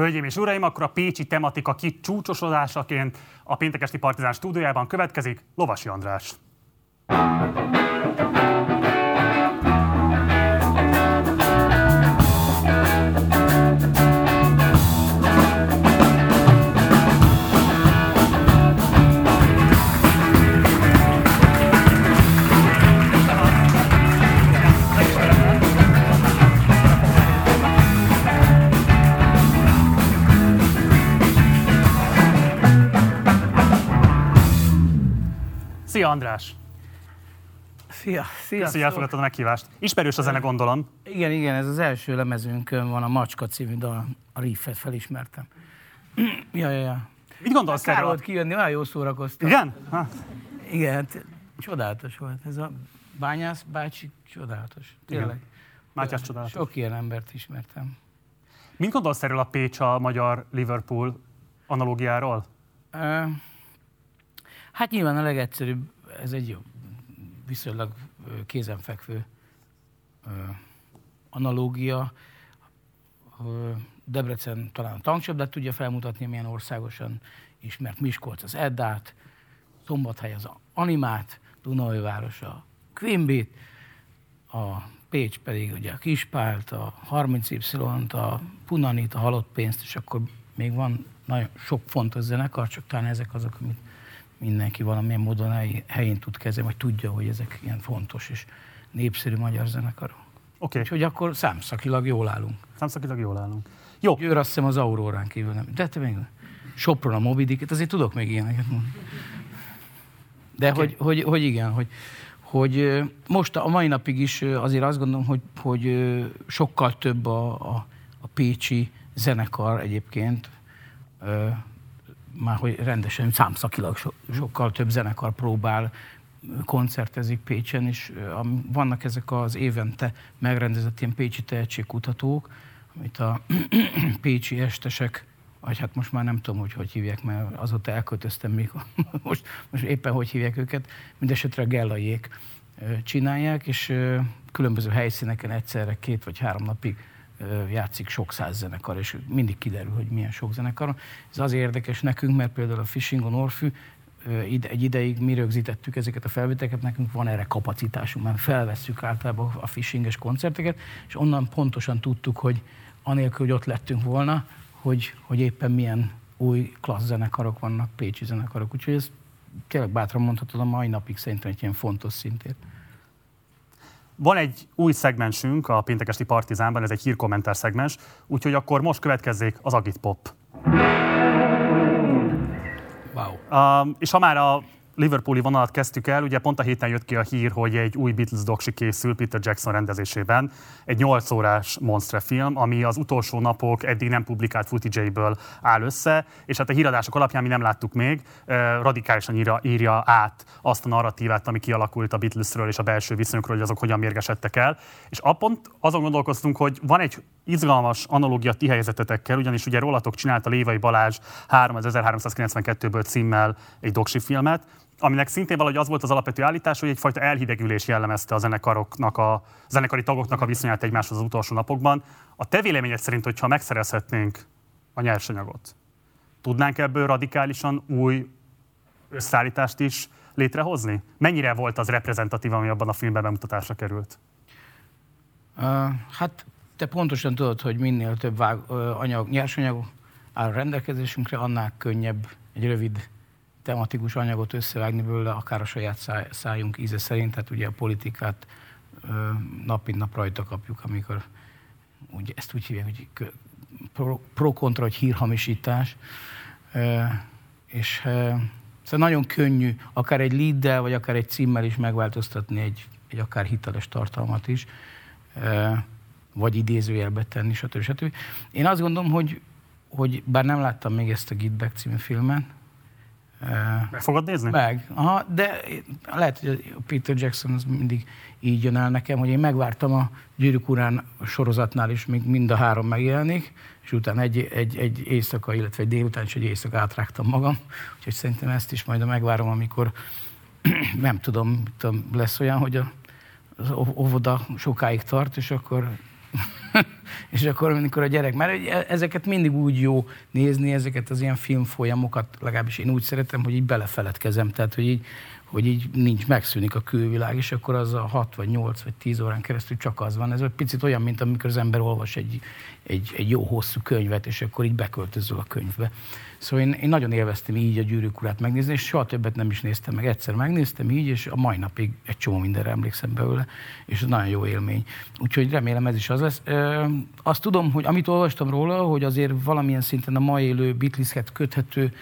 Hölgyeim és uraim, akkor a pécsi tematika kicsúcsosodásaként a péntekesti partizán stúdiójában következik Lovasi András. Szia András! Szia, szia. Köszönjük, hogy elfogadtad a meghívást. Ismerős a zene, gondolom. Igen, igen, ez az első lemezünkön van, a Macska című dal, a riffet felismertem. ja, ja, ja. Mit gondolsz Kár erről? volt kijönni, olyan jó szórakoztam. Igen? Ha. Igen, hát csodálatos volt. Ez a bányász bácsi csodálatos. Tényleg. Mátyás csodálatos. Sok ilyen embert ismertem. Mit gondolsz erről a Pécs a magyar Liverpool analógiáról? Hát nyilván a legegyszerűbb, ez egy viszonylag kézenfekvő analógia. Debrecen talán a tankcsapdát tudja felmutatni, milyen országosan ismert Miskolc az Eddát, Szombathely az Animát, Dunaújváros a Quimbit, a Pécs pedig ugye a Kispált, a 30Y-t, a Punanit, a Halott pénzt, és akkor még van nagyon sok fontos zenekar, csak talán ezek azok, amit mindenki valamilyen módon hely- helyén tud kezelni, vagy tudja, hogy ezek ilyen fontos és népszerű magyar zenekarok. Oké, okay. Úgyhogy akkor számszakilag jól állunk. számszakilag jól állunk. Jó, Győr azt hiszem az Aurórán kívül nem. De te még Sopron a Moby Dicket, azért tudok még ilyeneket mondani. De Oké. hogy, hogy, hogy, igen, hogy, hogy most a mai napig is azért azt gondolom, hogy, hogy sokkal több a, a, a pécsi zenekar egyébként, már hogy rendesen számszakilag so, sokkal több zenekar próbál, koncertezik Pécsen, és vannak ezek az évente megrendezett ilyen pécsi tehetségkutatók, amit a pécsi estesek, vagy hát most már nem tudom, hogy hogy hívják, mert azóta elköltöztem még, most, most éppen hogy hívják őket, mindesetre a Gellaiék csinálják, és különböző helyszíneken egyszerre két vagy három napig játszik sok száz zenekar, és mindig kiderül, hogy milyen sok zenekar. Ez azért érdekes nekünk, mert például a Fishing on Orfű egy ideig mi rögzítettük ezeket a felvételeket, nekünk van erre kapacitásunk, mert felvesszük általában a fishinges koncerteket, és onnan pontosan tudtuk, hogy anélkül, hogy ott lettünk volna, hogy, hogy éppen milyen új klassz zenekarok vannak, pécsi zenekarok. Úgyhogy ez tényleg bátran mondhatod, a mai napig szerintem egy ilyen fontos szintén. Van egy új szegmensünk a péntekesti Partizánban, ez egy hírkommentár szegmens, úgyhogy akkor most következzék az Agit Pop. Wow. Um, és ha már a Liverpooli vonalat kezdtük el, ugye pont a héten jött ki a hír, hogy egy új Beatles doksi készül Peter Jackson rendezésében, egy 8 órás monstre film, ami az utolsó napok eddig nem publikált footage áll össze, és hát a híradások alapján mi nem láttuk még, radikálisan írja, írja át azt a narratívát, ami kialakult a Beatlesről és a belső viszonyokról, hogy azok hogyan mérgesedtek el. És a pont azon gondolkoztunk, hogy van egy izgalmas analógia ti helyzetetekkel, ugyanis ugye rólatok csinálta Lévai Balázs 3 az 1392-ből címmel egy doksi filmet, aminek szintén valahogy az volt az alapvető állítás, hogy egyfajta elhidegülés jellemezte a zenekaroknak, a zenekari tagoknak a viszonyát egymáshoz az utolsó napokban. A te véleményed szerint, hogyha megszerezhetnénk a nyersanyagot, tudnánk ebből radikálisan új összeállítást is létrehozni? Mennyire volt az reprezentatív, ami abban a filmben bemutatásra került? Uh, hát te pontosan tudod, hogy minél több vág, anyag, nyersanyag áll rendelkezésünkre, annál könnyebb egy rövid tematikus anyagot összevágni belőle, akár a saját száj, szájunk íze szerint, tehát ugye a politikát nap mint nap rajta kapjuk, amikor ugye ezt úgy hívják, hogy kö- pro- pro-kontra, hogy hírhamisítás. És szóval nagyon könnyű akár egy leaddel, vagy akár egy címmel is megváltoztatni egy, egy akár hiteles tartalmat is, vagy idézőjelbe tenni, stb. stb. Én azt gondolom, hogy, hogy bár nem láttam még ezt a Get Back című filmet, Meg fogod nézni? meg. Aha, de lehet, hogy a Peter Jackson az mindig így jön el nekem, hogy én megvártam a Gyűrűk urán sorozatnál is, még mind a három megjelenik, és utána egy, egy, egy éjszaka, illetve egy délután és egy éjszaka átrágtam magam. Úgyhogy szerintem ezt is majd megvárom, amikor nem tudom, tudom lesz olyan, hogy a, az óv- óvoda sokáig tart, és akkor és akkor, amikor a gyerek, mert ezeket mindig úgy jó nézni, ezeket az ilyen filmfolyamokat, legalábbis én úgy szeretem, hogy így belefeledkezem, tehát, hogy így, hogy így nincs, megszűnik a külvilág, és akkor az a 6 vagy 8 vagy 10 órán keresztül csak az van. Ez egy picit olyan, mint amikor az ember olvas egy, egy, egy jó hosszú könyvet, és akkor így beköltözöl a könyvbe. Szóval én, én nagyon élveztem így a gyűrűk urát megnézni, és soha többet nem is néztem meg. Egyszer megnéztem így, és a mai napig egy csomó mindenre emlékszem belőle, és ez nagyon jó élmény. Úgyhogy remélem ez is az lesz. E, azt tudom, hogy amit olvastam róla, hogy azért valamilyen szinten a mai élő Beatleshez köthető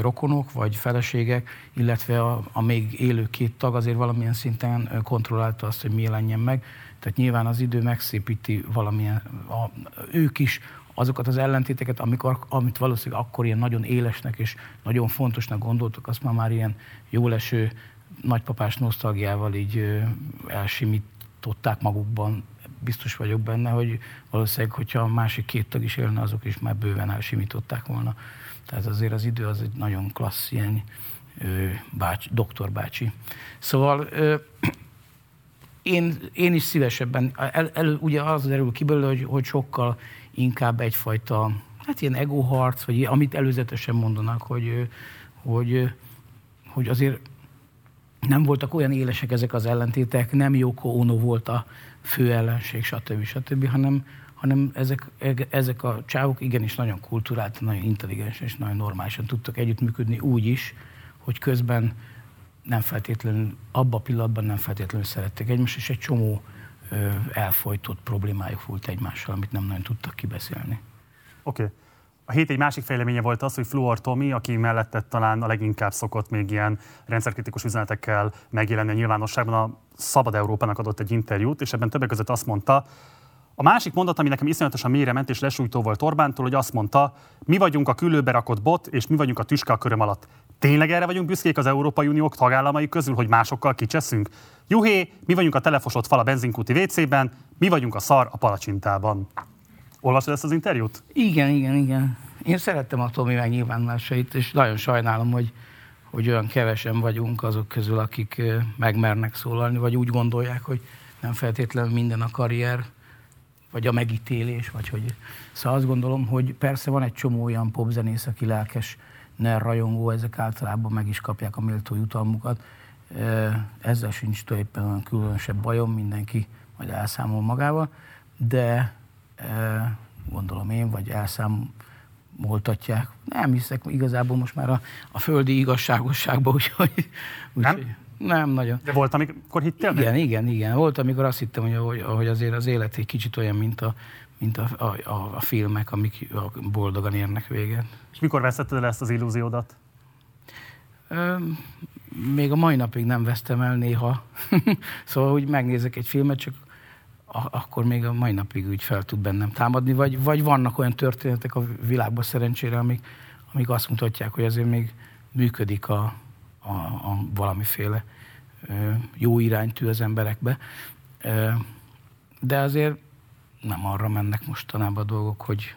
rokonok vagy feleségek, illetve a, a még élő két tag azért valamilyen szinten kontrollálta azt, hogy mi jelenjen meg. Tehát nyilván az idő megszépíti valamilyen, a, ők is azokat az ellentéteket, amikor, amit valószínűleg akkor ilyen nagyon élesnek és nagyon fontosnak gondoltak, azt már már ilyen jóleső nagypapás nosztalgiával így elsimították magukban. Biztos vagyok benne, hogy valószínűleg, hogyha a másik két tag is élne, azok is már bőven elsimították volna. Tehát azért az idő az egy nagyon klassz ilyen bácsi, doktor. Szóval én, én is szívesebben, el, el, ugye az derül ki belőle, hogy, hogy sokkal inkább egyfajta, hát ilyen egoharc, vagy amit előzetesen mondanak, hogy, hogy, hogy azért nem voltak olyan élesek ezek az ellentétek, nem Joko Ono volt a fő ellenség, stb. stb., hanem, hanem ezek, ezek a csávok igenis nagyon kulturált, nagyon intelligens és nagyon normálisan tudtak együttműködni úgy is, hogy közben nem feltétlenül, abban a pillanatban nem feltétlenül szerették egymást, és egy csomó elfolytott problémájuk volt egymással, amit nem nagyon tudtak kibeszélni. Oké. Okay. A hét egy másik fejleménye volt az, hogy Fluor Tomi, aki mellette talán a leginkább szokott még ilyen rendszerkritikus üzenetekkel megjelenni a nyilvánosságban, a Szabad Európának adott egy interjút, és ebben többek között azt mondta, a másik mondat, ami nekem iszonyatosan mélyre ment és lesújtó volt Orbántól, hogy azt mondta, mi vagyunk a külőbe rakott bot, és mi vagyunk a tüske a köröm alatt. Tényleg erre vagyunk büszkék az Európai Unió tagállamai közül, hogy másokkal kicseszünk? Juhé, mi vagyunk a telefosott fal a benzinkúti WC-ben, mi vagyunk a szar a palacsintában. Olvasod ezt az interjút? Igen, igen, igen. Én szerettem a Tomi megnyilvánulásait, és nagyon sajnálom, hogy, hogy olyan kevesen vagyunk azok közül, akik megmernek szólalni, vagy úgy gondolják, hogy nem feltétlenül minden a karrier, vagy a megítélés, vagy hogy... Szóval azt gondolom, hogy persze van egy csomó olyan popzenész, aki lelkes, ne rajongó, ezek általában meg is kapják a méltó jutalmukat. Ezzel sincs tulajdonképpen olyan különösebb bajom, mindenki majd elszámol magával, de gondolom én, vagy elszámoltatják. Nem hiszek igazából most már a, a földi igazságosságba, úgyhogy... Úgy, nem? Nem nagyon. De volt, amikor hittél? Igen, igen, igen. Volt, amikor azt hittem, hogy, hogy azért az élet egy kicsit olyan, mint a, mint a, a, a, a filmek, amik boldogan érnek véget. És mikor veszetted el ezt az illúziódat? még a mai napig nem vesztem el néha. szóval, hogy megnézek egy filmet, csak akkor még a mai napig úgy fel tud bennem támadni, vagy, vagy vannak olyan történetek a világban szerencsére, amik, amik azt mutatják, hogy azért még működik a, a, a valamiféle jó iránytű az emberekbe. De azért nem arra mennek mostanában a dolgok, hogy,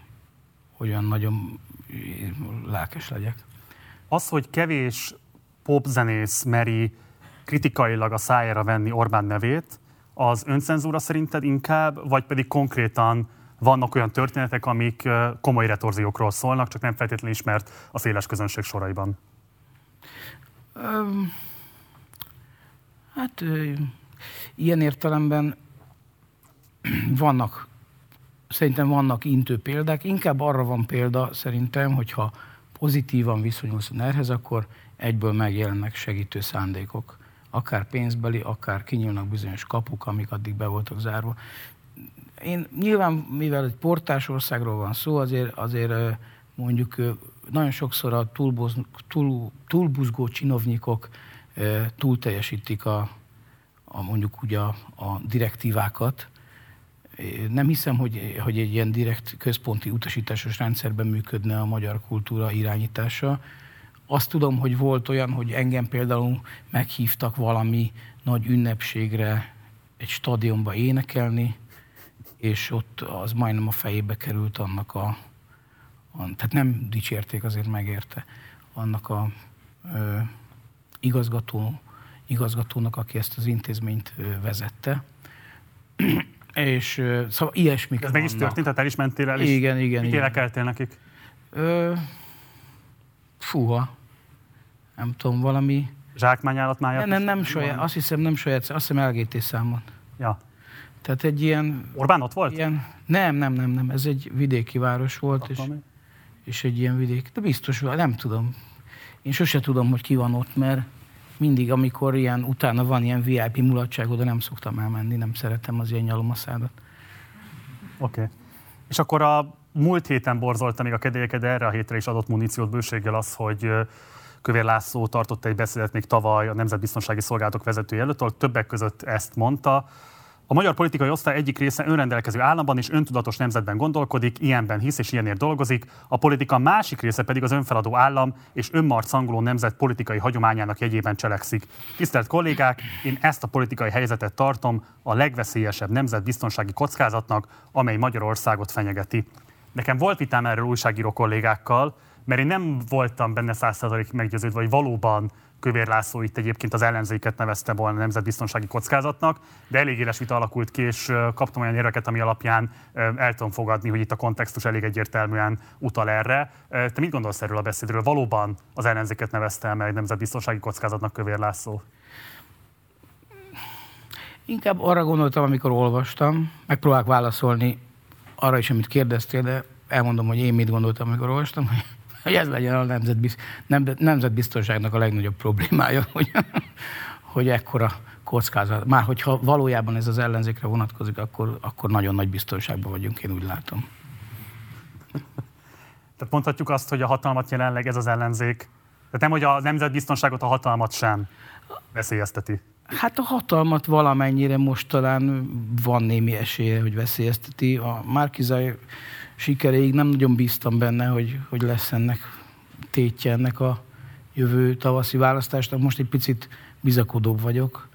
olyan nagyon lelkes legyek. Az, hogy kevés popzenész meri kritikailag a szájára venni Orbán nevét, az öncenzúra szerinted inkább, vagy pedig konkrétan vannak olyan történetek, amik komoly retorziókról szólnak, csak nem feltétlenül ismert a széles közönség soraiban? Hát ilyen értelemben vannak, szerintem vannak intő példák. Inkább arra van példa szerintem, hogyha pozitívan viszonyulsz a nerhez, akkor egyből megjelennek segítő szándékok. Akár pénzbeli, akár kinyílnak bizonyos kapuk, amik addig be voltak zárva. Én nyilván, mivel egy portás országról van szó, azért, azért mondjuk nagyon sokszor a túlboz, túl, túlbuzgó csinovnyikok túl teljesítik a, a mondjuk ugye a, a direktívákat. Nem hiszem, hogy, hogy egy ilyen direkt központi utasításos rendszerben működne a magyar kultúra irányítása. Azt tudom, hogy volt olyan, hogy engem például meghívtak valami nagy ünnepségre egy stadionba énekelni, és ott az majdnem a fejébe került annak a tehát nem dicsérték, azért megérte annak a ö, igazgató, igazgatónak, aki ezt az intézményt ö, vezette. És ö, szóval ilyesmik Ez meg is történt, tehát el is mentél el is? Igen, igen, Mit igen. énekeltél nekik? Ö, fúha. Nem tudom, valami... Zsákmányállat máját? Nem, nem, nem saját, azt hiszem nem saját, azt hiszem LGT számon. Ja. Tehát egy ilyen, Orbán ott volt? ilyen nem, nem, nem, nem, ez egy vidéki város volt, és, Akkor még? És egy ilyen vidék, de biztos, nem tudom. Én sose tudom, hogy ki van ott, mert mindig, amikor ilyen, utána van ilyen VIP mulatság, oda nem szoktam elmenni, nem szeretem az ilyen nyalomaszádat. Oké. Okay. És akkor a múlt héten borzolta még a kedélyeket, de erre a hétre is adott muníciót bőséggel az, hogy Kövér László tartott egy beszédet még tavaly a Nemzetbiztonsági Szolgálatok vezetője előtt, ahol többek között ezt mondta. A magyar politikai osztály egyik része önrendelkező államban és öntudatos nemzetben gondolkodik, ilyenben hisz és ilyenért dolgozik, a politika másik része pedig az önfeladó állam és önmarcangoló nemzet politikai hagyományának jegyében cselekszik. Tisztelt kollégák, én ezt a politikai helyzetet tartom a legveszélyesebb nemzetbiztonsági kockázatnak, amely Magyarországot fenyegeti. Nekem volt vitám erről újságíró kollégákkal, mert én nem voltam benne százszerzalékig meggyőződve, hogy valóban Kövér László itt egyébként az ellenzéket nevezte volna nemzetbiztonsági kockázatnak, de elég éles vita alakult ki, és kaptam olyan érveket, ami alapján el tudom fogadni, hogy itt a kontextus elég egyértelműen utal erre. Te mit gondolsz erről a beszédről? Valóban az ellenzéket nevezte el nemzetbiztonsági kockázatnak Kövér László? Inkább arra gondoltam, amikor olvastam, megpróbálok válaszolni arra is, amit kérdeztél, de elmondom, hogy én mit gondoltam, amikor olvastam, hogy, hogy ez legyen a nemzetbiz, nem, nemzetbiztonságnak a legnagyobb problémája, hogy, hogy ekkora kockázat. Már hogyha valójában ez az ellenzékre vonatkozik, akkor, akkor nagyon nagy biztonságban vagyunk, én úgy látom. Tehát mondhatjuk azt, hogy a hatalmat jelenleg ez az ellenzék, tehát nem, hogy a nemzetbiztonságot, a hatalmat sem veszélyezteti. Hát a hatalmat valamennyire most talán van némi esélye, hogy veszélyezteti. A Márkizaj sikeréig nem nagyon bíztam benne, hogy, hogy lesz ennek tétje ennek a jövő tavaszi választásnak. Most egy picit bizakodóbb vagyok.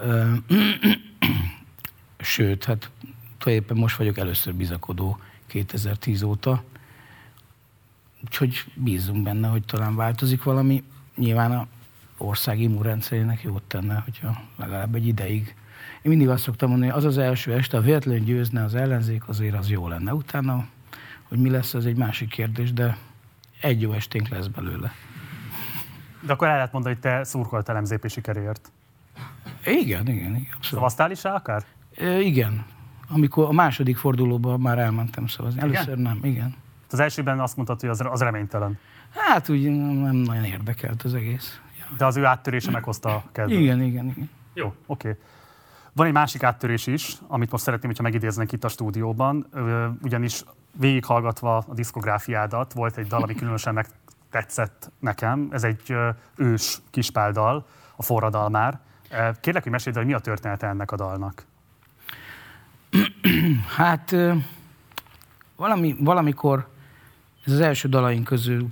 Sőt, hát tulajdonképpen most vagyok először bizakodó 2010 óta. Úgyhogy bízunk benne, hogy talán változik valami. Nyilván a ország immunrendszerének jót tenne, hogyha legalább egy ideig. Én mindig azt szoktam mondani, hogy az az első este, ha véletlenül győzne az ellenzék, azért az jó lenne. Utána, hogy mi lesz, az egy másik kérdés, de egy jó esténk lesz belőle. De akkor el lehet mondani, hogy te szurkoltál MZP sikeréért. Igen, igen, igen. Abszolút. Szavaztál is rá akár? E, igen. Amikor a második fordulóban már elmentem szavazni. Először nem, igen. Az elsőben azt mondtad, hogy az, az reménytelen. Hát úgy nem nagyon érdekelt az egész. Ja. De az ő áttörése meghozta a kedvet. Igen, igen, igen. Jó, oké. Van egy másik áttörés is, amit most szeretném, hogyha megidéznek itt a stúdióban, ugyanis végighallgatva a diszkográfiádat volt egy dal, ami különösen megtetszett nekem. Ez egy ős kispáldal, a forradalmár. Kérlek, hogy meséld, el, hogy mi a története ennek a dalnak. Hát valami, valamikor, ez az első dalaink közül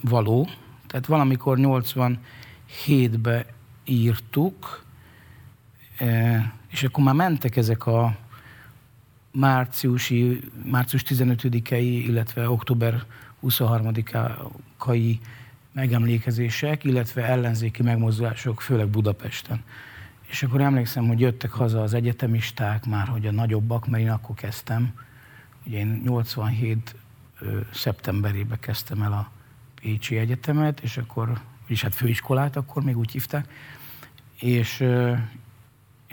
való, tehát valamikor 87-be írtuk, és akkor már mentek ezek a márciusi, március 15-i, illetve október 23-ai megemlékezések, illetve ellenzéki megmozdulások, főleg Budapesten. És akkor emlékszem, hogy jöttek haza az egyetemisták, már hogy a nagyobbak, mert én akkor kezdtem. Ugye én 87 ö, szeptemberébe kezdtem el a Pécsi Egyetemet, és akkor, és hát főiskolát akkor még úgy hívták, és,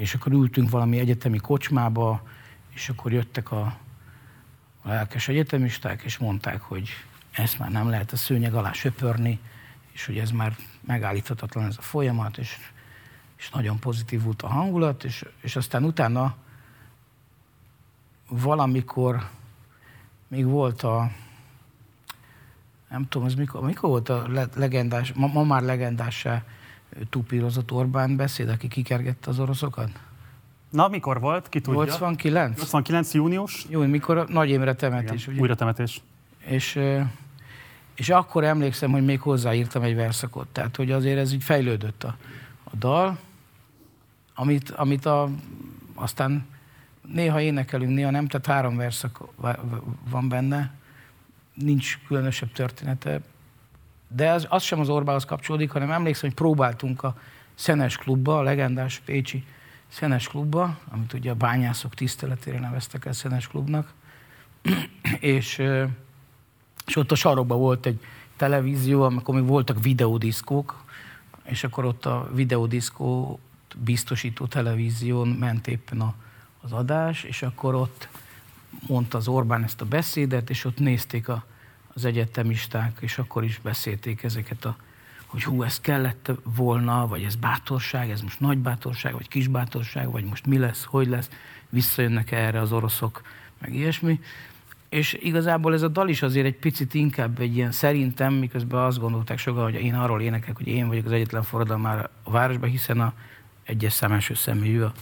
és akkor ültünk valami egyetemi kocsmába, és akkor jöttek a, a lelkes egyetemisták, és mondták, hogy ezt már nem lehet a szőnyeg alá söpörni, és hogy ez már megállíthatatlan ez a folyamat, és, és nagyon pozitív volt a hangulat, és, és aztán utána valamikor még volt a, nem tudom, ez mikor, mikor volt a le- legendás, ma, ma már legendássá tupírozott Orbán beszéd, aki kikergette az oroszokat? Na, mikor volt? Ki tudja? 89? 89. június? Jó, mikor a Nagy Imre temetés, ugye? Újra temetés. És, és akkor emlékszem, hogy még hozzáírtam egy verszakot. Tehát, hogy azért ez így fejlődött a, a dal, amit, amit a, aztán néha énekelünk, néha nem, tehát három verszak va- va- van benne, nincs különösebb története, de az, az sem az Orbánhoz kapcsolódik, hanem emlékszem, hogy próbáltunk a Szenes klubba, a legendás Pécsi Szenes klubba, amit ugye a bányászok tiszteletére neveztek el Szenes klubnak, és, és ott a sarokban volt egy televízió, amikor még voltak videódiszkók, és akkor ott a videódiszkó biztosító televízión ment éppen a, az adás, és akkor ott mondta az Orbán ezt a beszédet, és ott nézték a, az egyetemisták, és akkor is beszélték ezeket a hogy hú, ez kellett volna, vagy ez bátorság, ez most nagy bátorság, vagy kis bátorság, vagy most mi lesz, hogy lesz, visszajönnek erre az oroszok, meg ilyesmi. És igazából ez a dal is azért egy picit inkább egy ilyen szerintem, miközben azt gondolták sokan, hogy én arról énekelek, hogy én vagyok az egyetlen forradalmár a városban, hiszen a egyes szám első személyű a,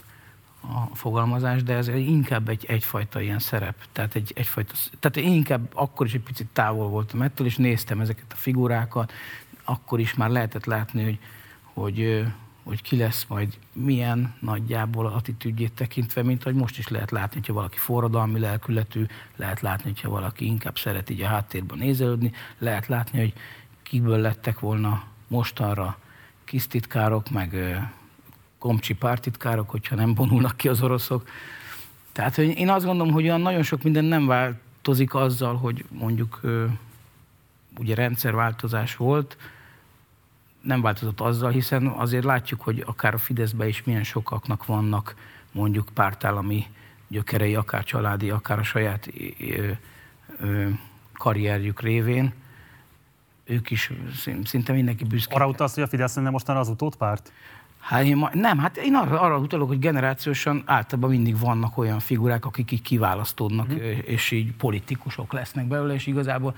a fogalmazás, de ez inkább egy, egyfajta ilyen szerep. Tehát, egy, egyfajta, tehát én inkább akkor is egy picit távol voltam ettől, és néztem ezeket a figurákat, akkor is már lehetett látni, hogy, hogy, hogy ki lesz majd milyen nagyjából attitűdjét tekintve, mint hogy most is lehet látni, hogyha valaki forradalmi lelkületű, lehet látni, hogyha valaki inkább szeret így a háttérben nézelődni, lehet látni, hogy kiből lettek volna mostanra kisztitkárok, meg komcsi pártitkárok, hogyha nem vonulnak ki az oroszok. Tehát hogy én azt gondolom, hogy olyan nagyon sok minden nem változik azzal, hogy mondjuk ugye rendszerváltozás volt, nem változott azzal, hiszen azért látjuk, hogy akár a Fideszben is milyen sokaknak vannak mondjuk pártállami gyökerei, akár családi, akár a saját karrierjük révén. Ők is szinte mindenki büszke. Arra utalsz, hogy a Fidesz nem mostanra az utódpárt? Hát én ma, nem, hát én arra, arra utalok, hogy generációsan általában mindig vannak olyan figurák, akik így kiválasztódnak, mm. és így politikusok lesznek belőle, és igazából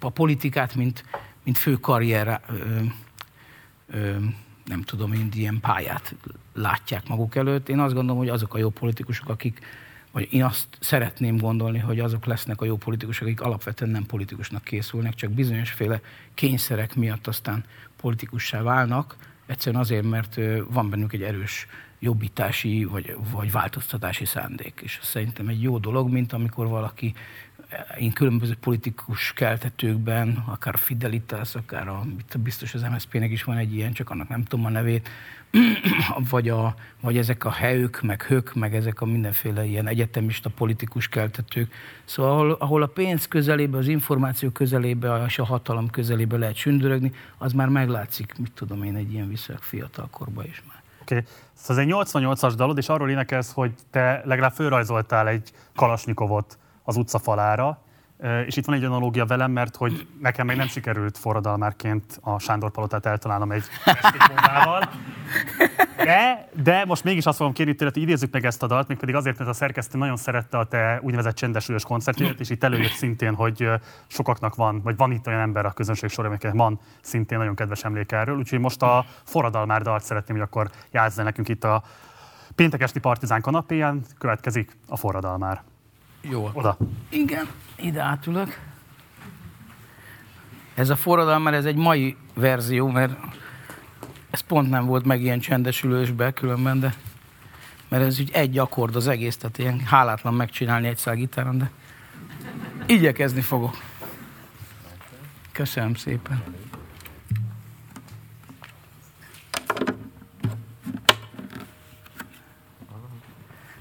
a politikát, mint, mint fő karrier, nem tudom, mint ilyen pályát látják maguk előtt. Én azt gondolom, hogy azok a jó politikusok, akik, vagy én azt szeretném gondolni, hogy azok lesznek a jó politikusok, akik alapvetően nem politikusnak készülnek, csak bizonyosféle kényszerek miatt aztán politikussá válnak, egyszerűen azért, mert van bennük egy erős jobbítási vagy, vagy változtatási szándék. És szerintem egy jó dolog, mint amikor valaki én különböző politikus keltetőkben, akár Fidelitas, akár a, biztos az MSZP-nek is van egy ilyen, csak annak nem tudom a nevét, vagy, a, vagy ezek a helyük, meg hök, meg ezek a mindenféle ilyen egyetemista politikus keltetők. Szóval ahol, ahol a pénz közelébe, az információ közelébe és a hatalom közelébe lehet sündörögni, az már meglátszik, mit tudom én, egy ilyen viszonylag fiatal korban is már. Oké, okay. szóval ez egy 88-as dalod, és arról énekelsz, hogy te legalább fölrajzoltál egy kalasnyikovot az utcafalára, és itt van egy analógia velem, mert hogy nekem még nem sikerült forradalmárként a Sándor Palotát eltalálnom egy bombával. De, de most mégis azt fogom kérni tőled, hogy idézzük meg ezt a dalt, mégpedig azért, mert a szerkesztő nagyon szerette a te úgynevezett csendesülős koncertjét, és itt előjött szintén, hogy sokaknak van, vagy van itt olyan ember a közönség során, akinek van szintén nagyon kedves emlék erről. Úgyhogy most a forradalmár dalt szeretném, hogy akkor játszani nekünk itt a péntek esti partizán kanapéján. Következik a forradalmár. Jó. Oda. Igen, ide átülök. Ez a forradalom, mert ez egy mai verzió, mert ez pont nem volt meg ilyen csendesülősbe különben, de mert ez úgy egy akkord az egész, tehát ilyen hálátlan megcsinálni egy gitáron, de igyekezni fogok. Köszönöm szépen.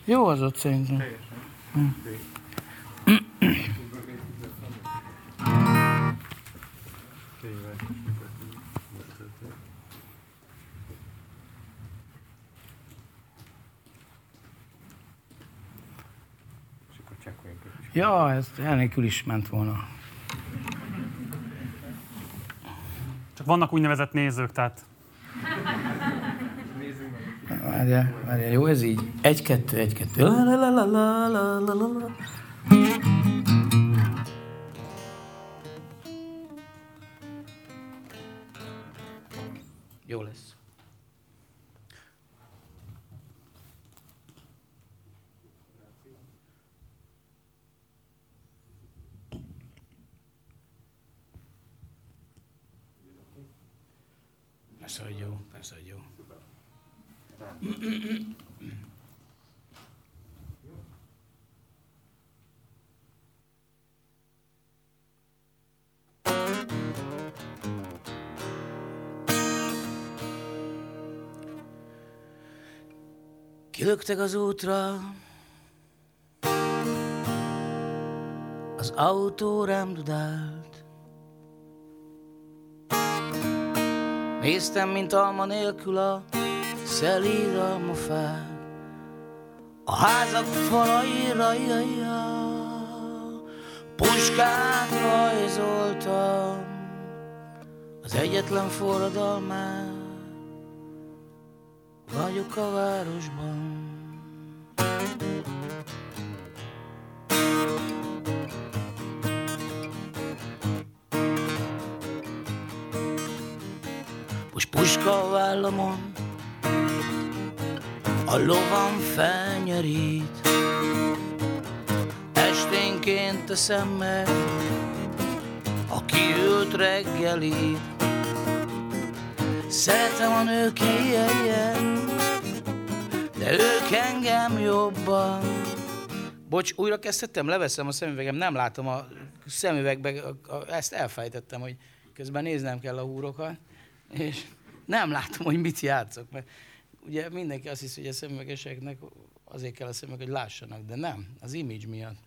Jó az ott szerintem. Hm. Ja, ez elnélkül is ment volna. Csak vannak úgynevezett nézők, tehát... Várjál, várjál, jó ez így? Egy-kettő, egy-kettő. Jó lesz. Persze, hogy jó, persze, hogy jó. Kilöktek az útra, az autó rám dudált. Néztem, mint alma nélkül a szelíd almafát. A házak falaira, jaja, puskát rajzoltam, az egyetlen forradalmát vagyok a városban. Most puska a vállamon, a lovam felnyerít. Esténként teszem meg a kiült reggelit. Szeretem a nők ilyen, de ők engem jobban. Bocs, újra kezdtem, leveszem a szemüvegem, nem látom a szemüvegbe, ezt elfejtettem, hogy közben néznem kell a húrokat, és nem látom, hogy mit játszok, mert ugye mindenki azt hiszi, hogy a szemüvegeseknek azért kell a szemüveg, hogy lássanak, de nem, az image miatt.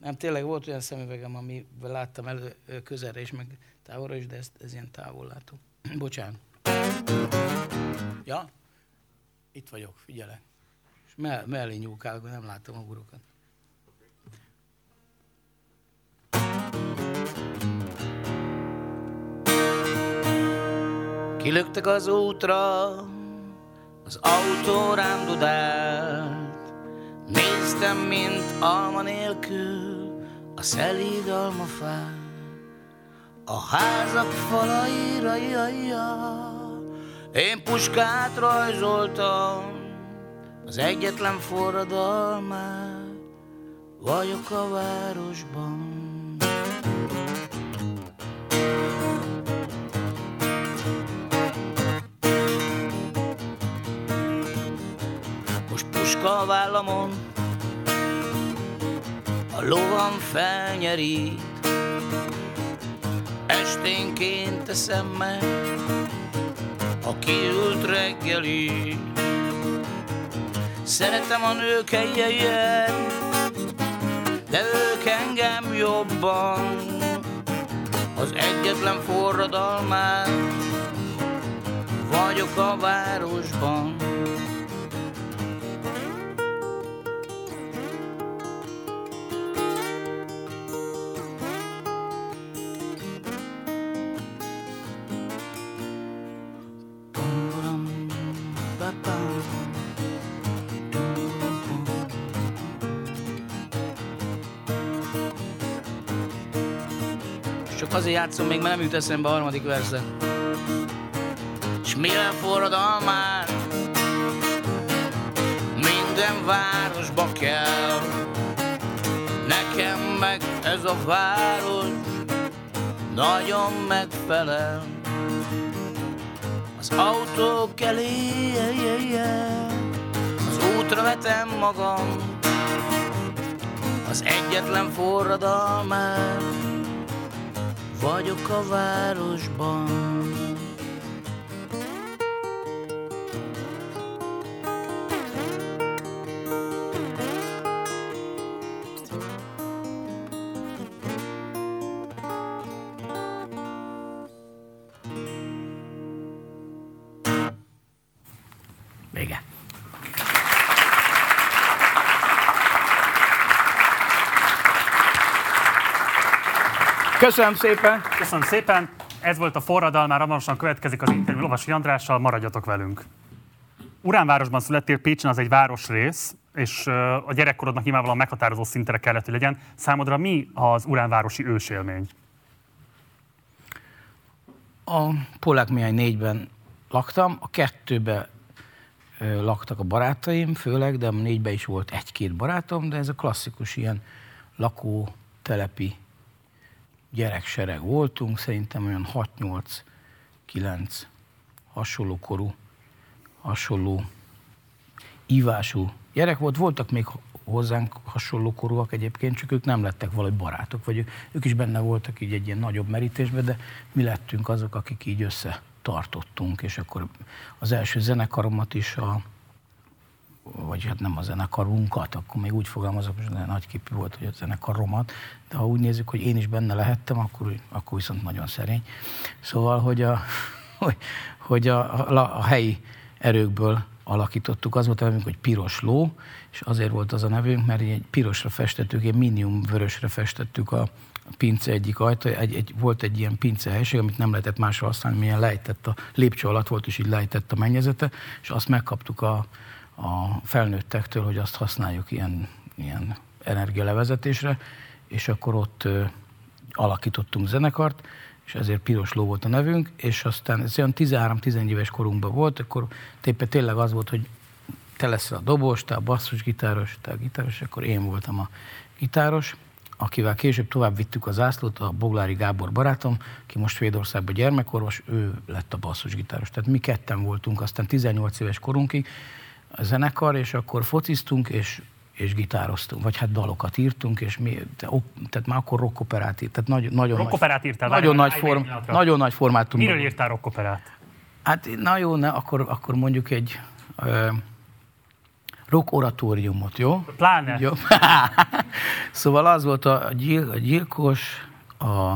Nem, tényleg volt olyan szemüvegem, amivel láttam elő közelre is, meg távolra is, de ez, ez ilyen távol látó. Bocsánat. Ja? Itt vagyok, figyelek. És me- mellé nyúlkálok, nem látom a urokat. Kilöktek az útra, az autó rám dudált. Néztem, mint alma nélkül a szelíd almafát. A házak falaira, jaja, én puskát rajzoltam, az egyetlen forradalmát vagyok a városban. Most puska a vállamon, a lovam felnyerít, esténként teszem meg a kiült reggeli. Szeretem a nők helyejen, de ők engem jobban. Az egyetlen forradalmát vagyok a városban. Azért játszom még, mert nem jut eszembe a harmadik verse. S mire forradalmát minden városba kell. Nekem meg ez a város nagyon megfelel. Az autók elé, az útra vetem magam, az egyetlen forradalmát vagyok a városban. Köszönöm szépen! Köszönöm szépen. Ez volt a forradalmár, hamarosan következik az interjú Lovasi Andrással, maradjatok velünk. Uránvárosban születtél, Pécsen az egy városrész, és a gyerekkorodnak nyilvánvalóan meghatározó szintre kellett, hogy legyen. Számodra mi az uránvárosi ősélmény? A Polák Mihály négyben laktam, a kettőbe ö, laktak a barátaim, főleg, de a négyben is volt egy-két barátom, de ez a klasszikus ilyen lakótelepi gyereksereg voltunk, szerintem olyan 6-8-9 hasonló korú, hasonló ívású gyerek volt. Voltak még hozzánk hasonló korúak egyébként, csak ők nem lettek valahogy barátok, vagy ők, ők is benne voltak így egy ilyen nagyobb merítésben, de mi lettünk azok, akik így össze tartottunk, és akkor az első zenekaromat is a, vagy hát nem a zenekarunkat, akkor még úgy fogalmazok, hogy nagy képű volt, hogy a zenekaromat, de ha úgy nézzük, hogy én is benne lehettem, akkor, akkor viszont nagyon szerény. Szóval, hogy a, hogy, hogy a, a, a helyi erőkből alakítottuk. Az volt a nevünk, hogy Piros Ló, és azért volt az a nevünk, mert egy pirosra festettük, egy minium vörösre festettük a, pince egyik ajta, egy, egy, volt egy ilyen pince helység, amit nem lehetett másra használni, milyen lejtett a lépcső alatt volt, és így lejtett a mennyezete, és azt megkaptuk a, a felnőttektől, hogy azt használjuk ilyen, ilyen energialevezetésre, és akkor ott ö, alakítottunk zenekart, és ezért Piros Ló volt a nevünk, és aztán ez olyan 13-14 éves korunkban volt, akkor téppe tényleg az volt, hogy te leszel a dobos, te a basszusgitáros, te a gitáros, akkor én voltam a gitáros, akivel később tovább vittük az zászlót, a Boglári Gábor barátom, ki most Svédországban gyermekorvos, ő lett a basszusgitáros. Tehát mi ketten voltunk, aztán 18 éves korunkig a zenekar, és akkor fociztunk, és és gitároztunk, vagy hát dalokat írtunk, és mi, tehát már akkor rockoperát írt, tehát nagy, nagyon, rockoperát írtál, nagyon, nagy form, nagyon nagy formátum. Miről írtál rockoperát? Hát na jó, ne, akkor, akkor mondjuk egy ö, rock oratóriumot, jó? Pláne. Jó. szóval az volt a, gyil, a gyilkos, a,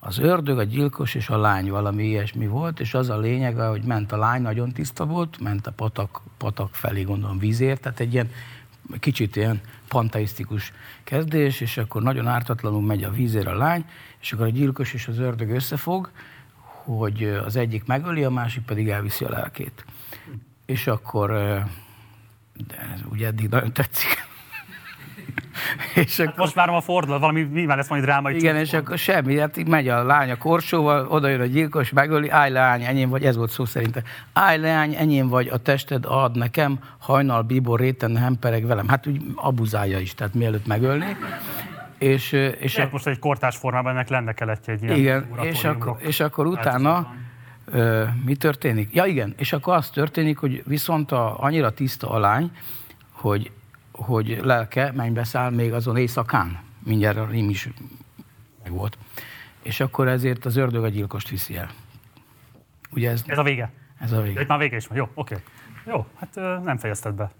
az ördög, a gyilkos és a lány valami ilyesmi volt, és az a lényeg, hogy ment a lány, nagyon tiszta volt, ment a patak, patak felé, gondolom vízért, tehát egy ilyen kicsit ilyen pantaisztikus kezdés, és akkor nagyon ártatlanul megy a vízér a lány, és akkor a gyilkos és az ördög összefog, hogy az egyik megöli, a másik pedig elviszi a lelkét. És akkor, de ez ugye eddig nagyon tetszik, és hát akkor, most várom a fordulat, valami nyilván lesz majd drámai. Igen, és akkor semmi, hát így megy a lány a korsóval, oda jön a gyilkos, megöli, állj leány, enyém vagy, ez volt szó szerint. Állj leány, enyém vagy, a tested ad nekem, hajnal, bíbor, réten, hempereg velem. Hát úgy abuzálja is, tehát mielőtt megölni. És, és a... most egy kortás formában ennek lenne kellett egy ilyen Igen, és akkor, és akkor utána ö, mi történik? Ja igen, és akkor az történik, hogy viszont a, annyira tiszta a lány, hogy hogy lelke mennybe száll még azon éjszakán. Mindjárt a rím is meg volt. És akkor ezért az ördög a gyilkost viszi el. Ugye ez, ez a vége? Ez a vége. Itt már vége is van. Jó, oké. Okay. Jó, hát nem fejezted be.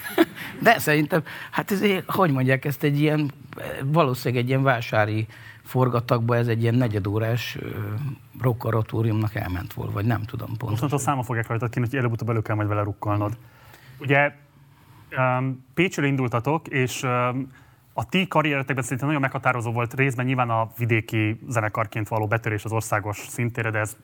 De szerintem, hát ez, hogy mondják, ezt egy ilyen, valószínűleg egy ilyen vásári forgatagba ez egy ilyen negyedórás rockaratóriumnak elment volna, vagy nem tudom pontosan. Most a száma fogják rajta ki, hogy előbb-utóbb elő kell majd vele rukkolnod. Ugye Pécsről indultatok, és a ti karrieretekben szerintem nagyon meghatározó volt részben nyilván a vidéki zenekarként való betörés az országos szintére, de ez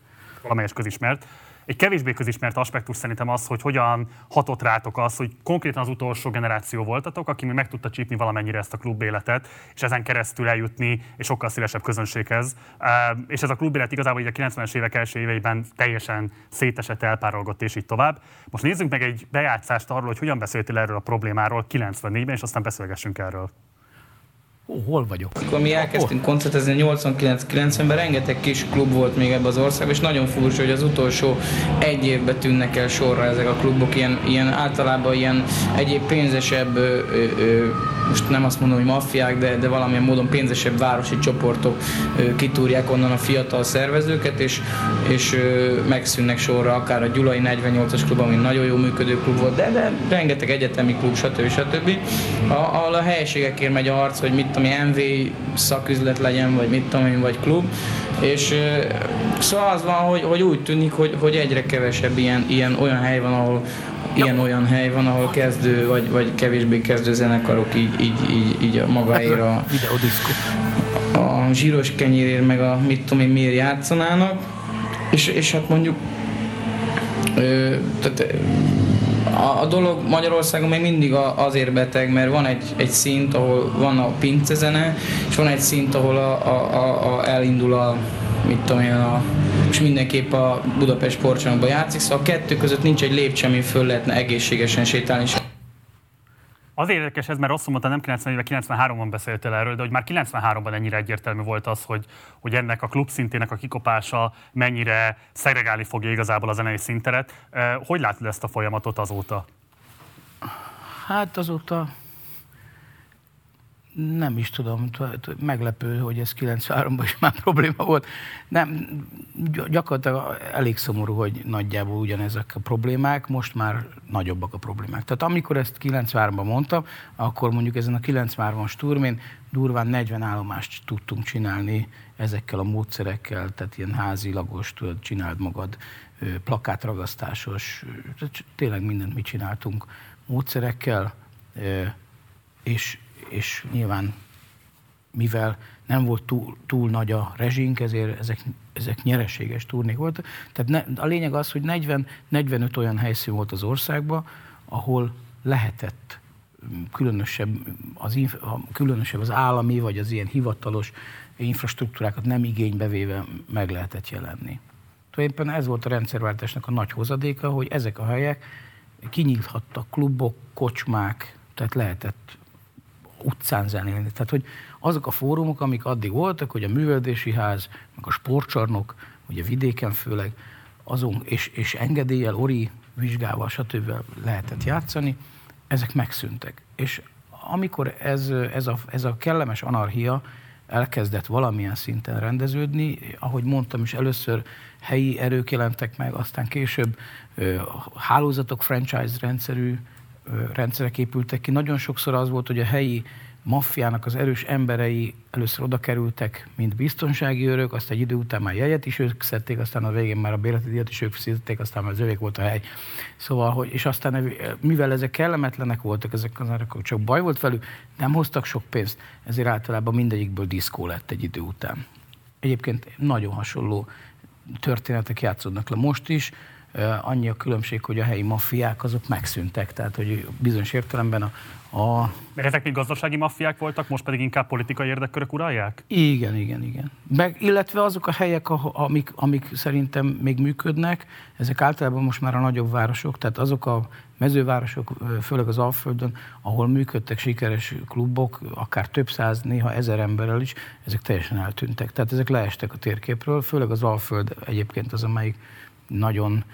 valamelyes közismert. Egy kevésbé közismert aspektus szerintem az, hogy hogyan hatott rátok az, hogy konkrétan az utolsó generáció voltatok, aki meg tudta csípni valamennyire ezt a klubéletet, és ezen keresztül eljutni egy sokkal szélesebb közönséghez. És ez a klubélet igazából a 90-es évek első éveiben teljesen szétesett, elpárolgott, és így tovább. Most nézzünk meg egy bejátszást arról, hogy hogyan beszéltél erről a problémáról 94-ben, és aztán beszélgessünk erről. Ó, hol vagyok? Akkor mi elkezdtünk koncertezni 89-90-ben, rengeteg kis klub volt még ebbe az országban, és nagyon furcsa, hogy az utolsó egy évben tűnnek el sorra ezek a klubok, ilyen, ilyen általában ilyen egyéb pénzesebb, ö, ö, most nem azt mondom, hogy maffiák, de, de valamilyen módon pénzesebb városi csoportok ö, kitúrják onnan a fiatal szervezőket, és, és ö, megszűnnek sorra akár a Gyulai 48-as klub, ami nagyon jó működő klub volt, de, de rengeteg egyetemi klub, stb. stb. Ahol a helyiségekért megy a harc, hogy mit ami MV szaküzlet legyen, vagy mit tudom én, vagy klub. És szóval az van, hogy, hogy úgy tűnik, hogy, hogy egyre kevesebb ilyen, ilyen olyan hely van, ahol ilyen olyan hely van, ahol kezdő vagy, vagy kevésbé kezdő zenekarok így, így, így, így a magáért a, a zsíros kenyérért, meg a mit tudom én miért játszanának. És, és hát mondjuk ö, tehát a, dolog Magyarországon még mindig a, azért beteg, mert van egy, egy szint, ahol van a pincezene, és van egy szint, ahol a, a, a, a elindul a mit tudom én, a, és mindenképp a Budapest sportcsarnokban játszik, szóval a kettő között nincs egy lépcső, amin föl lehetne egészségesen sétálni. Az érdekes ez, mert rosszul mondta, nem 90 93-ban beszéltél erről, de hogy már 93-ban ennyire egyértelmű volt az, hogy, hogy ennek a klub szintének a kikopása mennyire szegregálni fogja igazából a zenei szinteret. Hogy látod ezt a folyamatot azóta? Hát azóta nem is tudom, meglepő, hogy ez 93-ban is már probléma volt. Nem, gyakorlatilag elég szomorú, hogy nagyjából ugyanezek a problémák, most már nagyobbak a problémák. Tehát amikor ezt 93-ban mondtam, akkor mondjuk ezen a 93-as turmén durván 40 állomást tudtunk csinálni ezekkel a módszerekkel, tehát ilyen házilagos, tudod, csináld magad, plakátragasztásos, tényleg mindent mi csináltunk módszerekkel, és, és nyilván mivel nem volt túl, túl nagy a rezsink, ezért ezek, ezek nyereséges turnék voltak. Tehát ne, a lényeg az, hogy 40, 45 olyan helyszín volt az országban, ahol lehetett mm, különösebb az, különösebb az állami, vagy az ilyen hivatalos infrastruktúrákat nem igénybe véve meg lehetett jelenni. Tulajdonképpen ez volt a rendszerváltásnak a nagy hozadéka, hogy ezek a helyek kinyílhattak klubok, kocsmák, tehát lehetett utcán zenélni. Tehát, hogy azok a fórumok, amik addig voltak, hogy a műveldési ház, meg a sportcsarnok, ugye vidéken főleg, azon, és, és engedéllyel, ori vizsgával, stb. lehetett játszani, ezek megszűntek. És amikor ez, ez, a, ez a kellemes anarchia elkezdett valamilyen szinten rendeződni, ahogy mondtam is, először helyi erők jelentek meg, aztán később hálózatok franchise rendszerű rendszerek épültek ki. Nagyon sokszor az volt, hogy a helyi maffiának az erős emberei először oda kerültek, mint biztonsági őrök, aztán egy idő után már jegyet is ők szedték, aztán a végén már a bérleti díjat is ők fizették, aztán már az övék volt a hely. Szóval, hogy, és aztán mivel ezek kellemetlenek voltak, ezek az árak, csak baj volt velük, nem hoztak sok pénzt, ezért általában mindegyikből diszkó lett egy idő után. Egyébként nagyon hasonló történetek játszódnak le most is, annyi a különbség, hogy a helyi maffiák azok megszűntek, tehát hogy bizonyos értelemben a, a... Mert ezek még gazdasági maffiák voltak, most pedig inkább politikai érdekkörök uralják? Igen, igen, igen. Meg, illetve azok a helyek, amik, amik szerintem még működnek, ezek általában most már a nagyobb városok, tehát azok a mezővárosok, főleg az Alföldön, ahol működtek sikeres klubok, akár több száz, néha ezer emberrel is, ezek teljesen eltűntek. Tehát ezek leestek a térképről, főleg az Alföld egyébként az, amelyik nagyon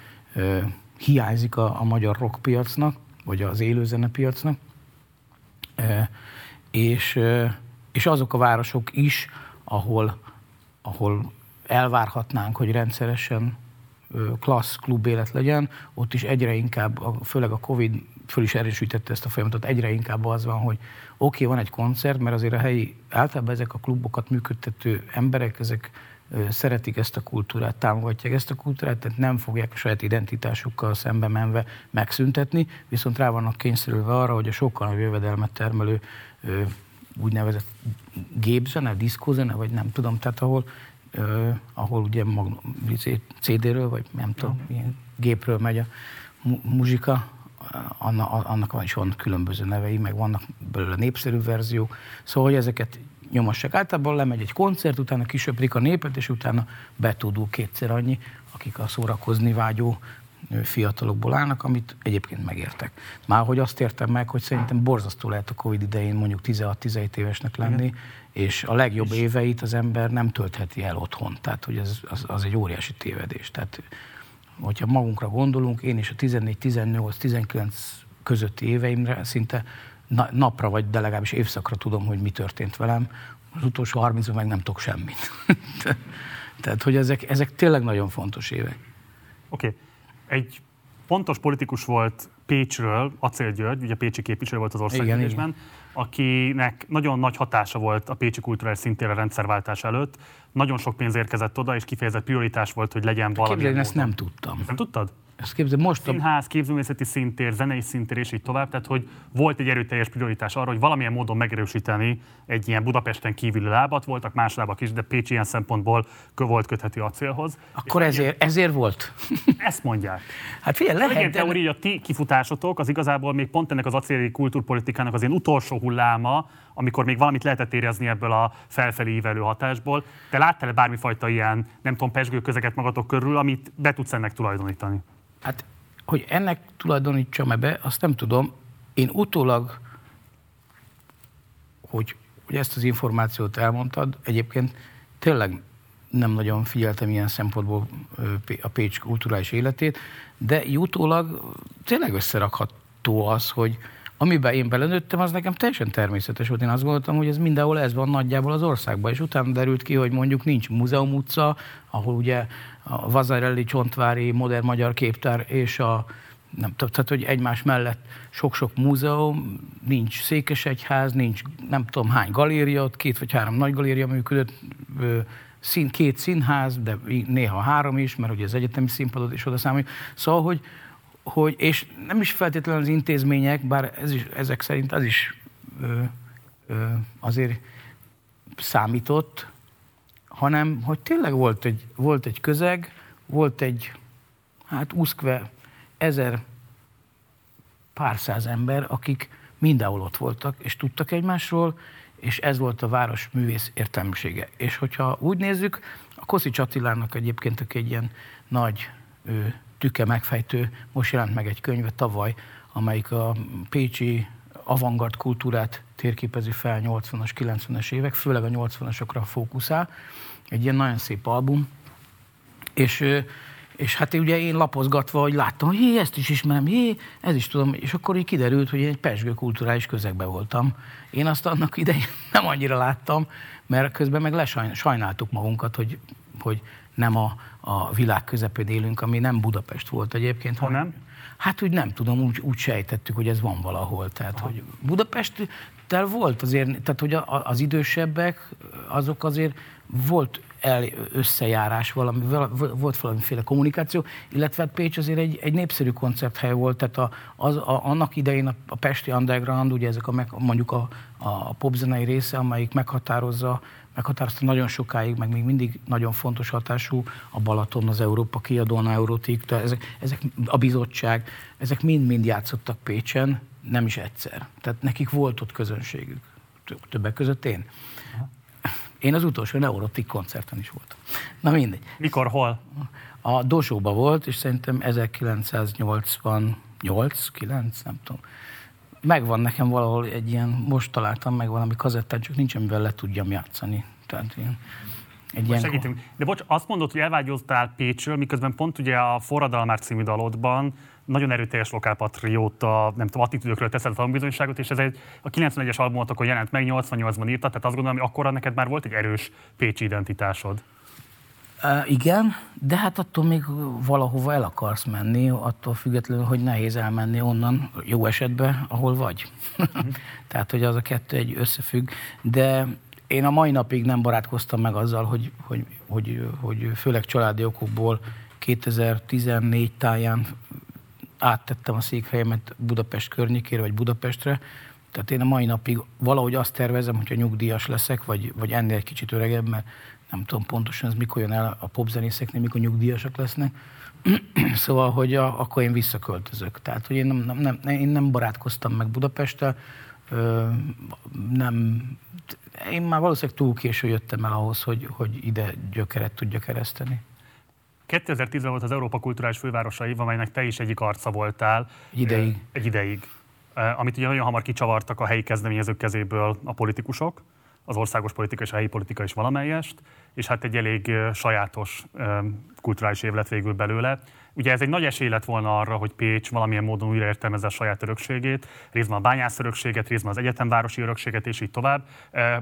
hiányzik a, a magyar rockpiacnak, vagy az élőzenepiacnak. És, és azok a városok is, ahol, ahol elvárhatnánk, hogy rendszeresen klassz klub élet legyen, ott is egyre inkább, főleg a Covid föl is erősítette ezt a folyamatot, egyre inkább az van, hogy oké, okay, van egy koncert, mert azért a helyi, általában ezek a klubokat működtető emberek, ezek szeretik ezt a kultúrát, támogatják ezt a kultúrát, tehát nem fogják a saját identitásukkal szembe menve megszüntetni, viszont rá vannak kényszerülve arra, hogy a sokkal nagyobb jövedelmet termelő úgynevezett gépzene, diszkózene, vagy nem tudom, tehát ahol, ahol ugye mag, izé, CD-ről, vagy nem tudom, milyen gépről megy a mu- muzsika, annak, annak van is van különböző nevei, meg vannak belőle népszerű verziók, szóval hogy ezeket nyomassák. Általában lemegy egy koncert, utána kisöprik a népet, és utána betudul kétszer annyi, akik a szórakozni vágyó fiatalokból állnak, amit egyébként megértek. Már hogy azt értem meg, hogy szerintem borzasztó lehet a Covid idején mondjuk 16-17 évesnek lenni, Igen. és a legjobb és... éveit az ember nem töltheti el otthon. Tehát, hogy ez, az, az egy óriási tévedés. Tehát, hogyha magunkra gondolunk, én is a 14, 18, 19 közötti éveimre szinte napra, vagy de legalábbis évszakra tudom, hogy mi történt velem. Az utolsó 30 meg nem tudok semmit. Tehát, hogy ezek, ezek tényleg nagyon fontos évek. Oké. Okay. Egy fontos politikus volt Pécsről, Acél György, ugye Pécsi képviselő volt az országgyűlésben, akinek nagyon nagy hatása volt a Pécsi kulturális szintére a rendszerváltás előtt. Nagyon sok pénz érkezett oda, és kifejezett prioritás volt, hogy legyen valami. Képzelni, ezt nem tudtam. Nem tudtad? Ezt képzel, most Színház, képzőművészeti szintér, zenei szintér, és így tovább. Tehát, hogy volt egy erőteljes prioritás arra, hogy valamilyen módon megerősíteni egy ilyen Budapesten kívüli lábat. Voltak más lábak is, de Pécs ilyen szempontból volt kötheti a célhoz. Akkor és ezért, ilyen, ezért volt? Ezt mondják. Hát figyelj, lehet. Egy teória, a ti kifutásotok az igazából még pont ennek az acéli kultúrpolitikának az ilyen utolsó hulláma, amikor még valamit lehetett érezni ebből a felfelé ívelő hatásból. Te láttál-e bármifajta ilyen, nem tudom, pesgő közeget magatok körül, amit be tudsz ennek tulajdonítani? Hát, hogy ennek tulajdonítsam-e be, azt nem tudom. Én utólag, hogy, hogy ezt az információt elmondtad, egyébként tényleg nem nagyon figyeltem ilyen szempontból a Pécs kulturális életét, de utólag tényleg összerakható az, hogy amiben én belenőttem, az nekem teljesen természetes volt. Én azt gondoltam, hogy ez mindenhol ez van nagyjából az országban, és utána derült ki, hogy mondjuk nincs múzeum utca, ahol ugye a Vazarelli Csontvári Modern Magyar Képtár és a nem tudom, tehát hogy egymás mellett sok-sok múzeum, nincs székesegyház, nincs nem tudom hány galéria, ott két vagy három nagy galéria működött, szín, két színház, de néha három is, mert ugye az egyetemi színpadot is oda számoljuk. Szóval, hogy, hogy, és nem is feltétlenül az intézmények, bár ez is, ezek szerint az is ö, ö, azért számított, hanem hogy tényleg volt egy, volt egy közeg, volt egy, hát úszkve ezer pár száz ember, akik mindenhol ott voltak, és tudtak egymásról, és ez volt a város művész értelmisége. És hogyha úgy nézzük, a Koszics Attilának egyébként aki egy ilyen nagy ő, tüke megfejtő, most jelent meg egy könyve tavaly, amelyik a pécsi avantgard kultúrát térképezi fel 80-as, 90-es évek, főleg a 80-asokra fókuszál. Egy ilyen nagyon szép album. És és hát ugye én lapozgatva, hogy láttam, hogy hé, ezt is ismerem, hé, ez is tudom, és akkor így kiderült, hogy én egy pesgő kulturális közegben voltam. Én azt annak idején nem annyira láttam, mert közben meg lesajnáltuk magunkat, hogy, hogy nem a, a világ közepén élünk, ami nem Budapest volt egyébként. Ha nem? Hát úgy nem tudom, úgy, úgy sejtettük, hogy ez van valahol. Tehát, Aha. hogy Budapest volt azért, tehát hogy az idősebbek, azok azért volt el összejárás, valami, volt valamiféle kommunikáció, illetve hát Pécs azért egy, egy népszerű koncerthely volt, tehát a, az, a, annak idején a, a Pesti Underground, ugye ezek a meg, mondjuk a, a popzenei része, amelyik meghatározza, meghatározta nagyon sokáig, meg még mindig nagyon fontos hatású a Balaton, az Európa kiadóna, Eurotik, ezek, ezek a bizottság, ezek mind-mind játszottak Pécsen, nem is egyszer. Tehát nekik volt ott közönségük, többek között én. Én az utolsó Neurotik koncerten is voltam. Na mindegy. Mikor, hol? A Dosóba volt, és szerintem 1988, 9, nem tudom. Megvan nekem valahol egy ilyen, most találtam meg valami kazettát, csak nincs, amivel le tudjam játszani. Tehát ilyen, egy ilyen... Segítünk. De bocs, azt mondod, hogy elvágyoztál Pécsről, miközben pont ugye a Forradalmár című dalodban nagyon erőteljes lokálpatrióta, nem tudom, attitűdökről teszed a tanulbizonyságot, és ez egy, a 91-es albumotokon jelent meg, 88-ban írta, tehát azt gondolom, hogy akkor neked már volt egy erős pécsi identitásod. Uh, igen, de hát attól még valahova el akarsz menni, attól függetlenül, hogy nehéz elmenni onnan, jó esetben, ahol vagy. Mm. Tehát, hogy az a kettő egy összefügg, de én a mai napig nem barátkoztam meg azzal, hogy, hogy, hogy, hogy főleg családi okokból 2014 táján áttettem a székhelyemet Budapest környékére, vagy Budapestre, tehát én a mai napig valahogy azt tervezem, hogyha nyugdíjas leszek, vagy, vagy ennél egy kicsit öregebb, mert nem tudom pontosan ez mikor jön el a popzenészeknél, mikor nyugdíjasak lesznek. szóval, hogy a, akkor én visszaköltözök. Tehát, hogy én nem, nem, nem, én nem barátkoztam meg Budapesttel, ö, nem, én már valószínűleg túl késő jöttem el ahhoz, hogy, hogy ide gyökeret tudja kereszteni. 2010 volt az Európa Kulturális Fővárosa év, amelynek te is egyik arca voltál. Ideig. Egy ideig. Amit ugye nagyon hamar kicsavartak a helyi kezdeményezők kezéből a politikusok, az országos politika és a helyi politika is valamelyest, és hát egy elég sajátos kulturális év lett végül belőle. Ugye ez egy nagy esély lett volna arra, hogy Pécs valamilyen módon újra értelmezze a saját örökségét, részben a bányász örökséget, részben az egyetemvárosi örökséget, és így tovább.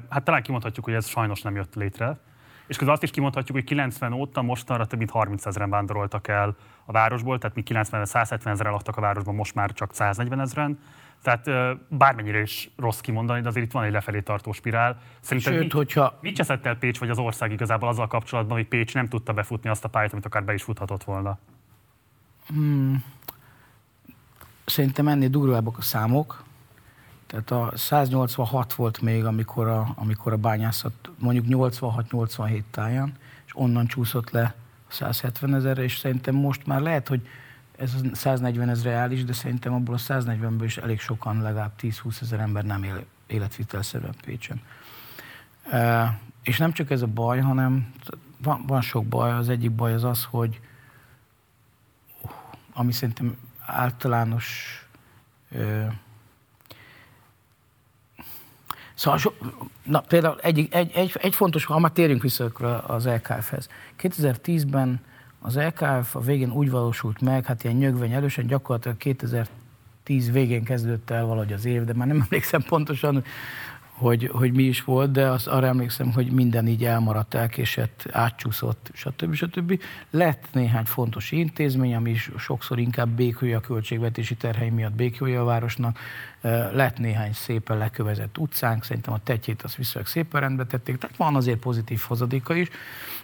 Hát talán kimondhatjuk, hogy ez sajnos nem jött létre. És közben azt is kimondhatjuk, hogy 90 óta mostanra több mint 30 ezeren vándoroltak el a városból, tehát mi 90-ben 170 ezeren laktak a városban, most már csak 140 ezeren. Tehát bármennyire is rossz kimondani, de azért itt van egy lefelé tartó spirál. Szerintem Sőt, mi, hogyha... mit cseszett el Pécs vagy az ország igazából azzal kapcsolatban, hogy Pécs nem tudta befutni azt a pályát, amit akár be is futhatott volna? Hmm. Szerintem ennél durvábbak a számok. Tehát a 186 volt még, amikor a, amikor a bányászat mondjuk 86-87 táján, és onnan csúszott le 170 ezerre, és szerintem most már lehet, hogy ez a 140 ezer reális, de szerintem abból a 140-ből is elég sokan, legalább 10-20 ezer ember nem él életvitelszerűen Pécsen. E, és nem csak ez a baj, hanem van, van sok baj. Az egyik baj az az, hogy ami szerintem általános Szóval na, például egy, egy, egy, egy fontos, ha már térjünk vissza az LKF-hez. 2010-ben az LKF a végén úgy valósult meg, hát ilyen nyögvény elősen, gyakorlatilag 10 végén kezdődött el valahogy az év, de már nem emlékszem pontosan, hogy, hogy mi is volt, de azt arra emlékszem, hogy minden így elmaradt, elkésett, átcsúszott, stb. stb. Lett néhány fontos intézmény, ami is sokszor inkább békülje a költségvetési terhei miatt békülje a városnak. Lett néhány szépen lekövezett utcánk, szerintem a tetjét azt viszonylag szépen rendbe tették, tehát van azért pozitív hozadéka is.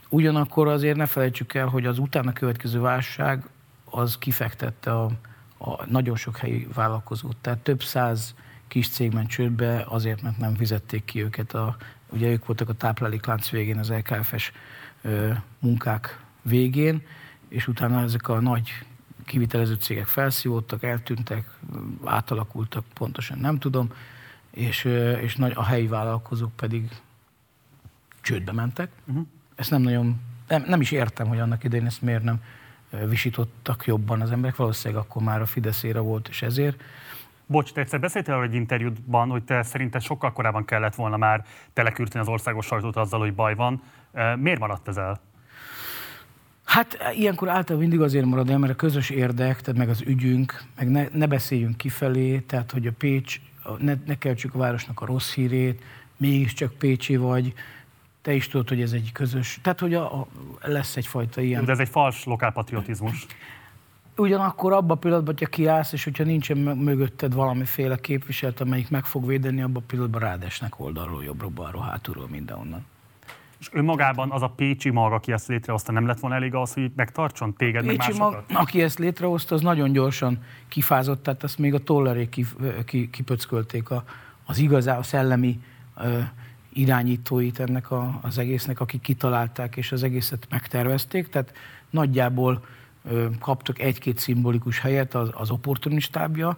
Ugyanakkor azért ne felejtsük el, hogy az utána következő válság az kifektette a, a nagyon sok helyi vállalkozót. Tehát több száz kis cég ment csődbe azért, mert nem fizették ki őket. A, ugye ők voltak a tápláléklánc végén, az LKF-es munkák végén, és utána ezek a nagy kivitelező cégek felszívódtak, eltűntek, átalakultak, pontosan nem tudom, és, és nagy, a helyi vállalkozók pedig csődbe mentek. Uh-huh. Ezt nem nagyon, nem, nem is értem, hogy annak idején ezt miért nem visítottak jobban az emberek. Valószínűleg akkor már a Fideszére volt, és ezért. Bocs, te egyszer beszéltél egy interjútban, hogy te szerinted sokkal korábban kellett volna már telekürteni az országos sajtót azzal, hogy baj van. Miért maradt ez el? Hát ilyenkor általában mindig azért marad el, mert a közös érdek, tehát meg az ügyünk, meg ne, ne beszéljünk kifelé, tehát hogy a Pécs, ne, ne keltsük a városnak a rossz hírét, mégiscsak Pécsi vagy, te is tudod, hogy ez egy közös, tehát hogy a, a, lesz egyfajta ilyen... De ez egy fals lokálpatriotizmus. Ugyanakkor abban a pillanatban, hogyha kiállsz, és hogyha nincsen mögötted valamiféle képviselet, amelyik meg fog védeni, abban a pillanatban rádesnek oldalról, jobbról, balról, hátulról, mindenonnan. És önmagában az a Pécsi mag, aki ezt létrehozta, nem lett volna elég az, hogy megtartson téged, Pécsi meg másokat? Mag, aki ezt létrehozta, az nagyon gyorsan kifázott, tehát azt még a tollerék kipöckölték a, az igazá, a szellemi irányítóit ennek a, az egésznek, akik kitalálták és az egészet megtervezték. Tehát nagyjából ö, kaptak egy-két szimbolikus helyet az, az opportunistábja,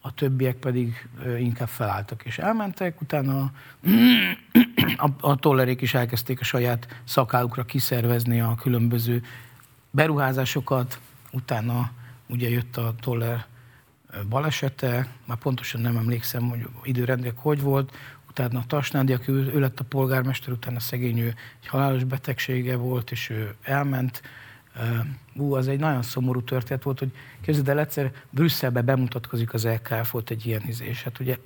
a többiek pedig inkább felálltak és elmentek, utána a, a tollerék is elkezdték a saját szakálukra kiszervezni a különböző beruházásokat, utána ugye jött a toller balesete, már pontosan nem emlékszem, hogy időrendek hogy volt, utána a Tasnádi, aki ő, ő lett a polgármester, utána szegény ő egy halálos betegsége volt, és ő elment. Ú, az egy nagyon szomorú történet volt, hogy képzeld el, egyszer Brüsszelbe bemutatkozik az LKF, volt egy ilyen izés. Hát ugye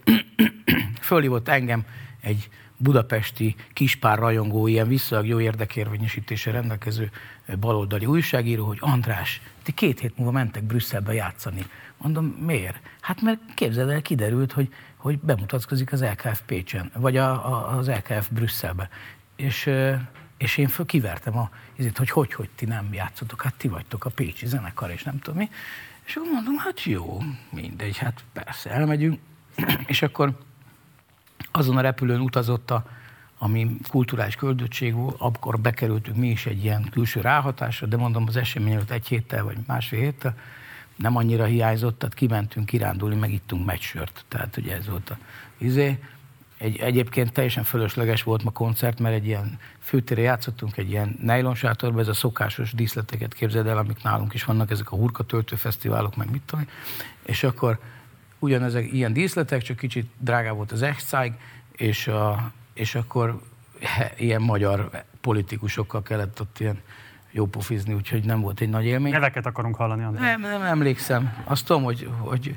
fölhívott engem egy budapesti kispár rajongó, ilyen visszalag jó érdekérvényesítése rendelkező baloldali újságíró, hogy András, ti két hét múlva mentek Brüsszelbe játszani. Mondom, miért? Hát mert képzeld el, kiderült, hogy hogy bemutatkozik az LKF Pécsen, vagy a, a, az LKF Brüsszelbe. És, és én föl kivertem a, ezért, hogy hogy, hogy ti nem játszotok, hát ti vagytok a Pécsi zenekar, és nem tudom mi. És akkor mondom, hát jó, mindegy, hát persze, elmegyünk. és akkor azon a repülőn utazott a, ami kulturális küldöttség volt, akkor bekerültünk mi is egy ilyen külső ráhatásra, de mondom, az esemény előtt egy héttel vagy másfél héttel, nem annyira hiányzott, tehát kimentünk kirándulni, meg ittunk meccsört. Tehát ugye ez volt a izé. Egy, egyébként teljesen fölösleges volt ma koncert, mert egy ilyen főtére játszottunk, egy ilyen nylon sátorban, ez a szokásos díszleteket képzeld el, amik nálunk is vannak, ezek a hurka töltő fesztiválok, meg mit tudom. És akkor ugyanezek ilyen díszletek, csak kicsit drágább volt az Echzeig, és, a, és akkor he, ilyen magyar politikusokkal kellett ott ilyen jó pofizni, úgyhogy nem volt egy nagy élmény. Neveket akarunk hallani, André. Nem, nem emlékszem. Azt tudom, hogy, hogy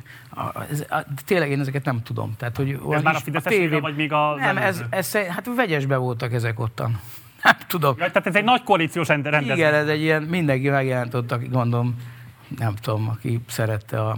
ez, tényleg én ezeket nem tudom. Tehát, hogy ez már a Fideszes tévé... vagy még a Nem, ez, ez, hát vegyesbe voltak ezek ottan. Nem tudom. Ja, tehát ez egy nagy koalíciós rendezvény. Igen, ez egy ilyen, mindenki megjelent ott, aki gondolom, nem tudom, aki szerette a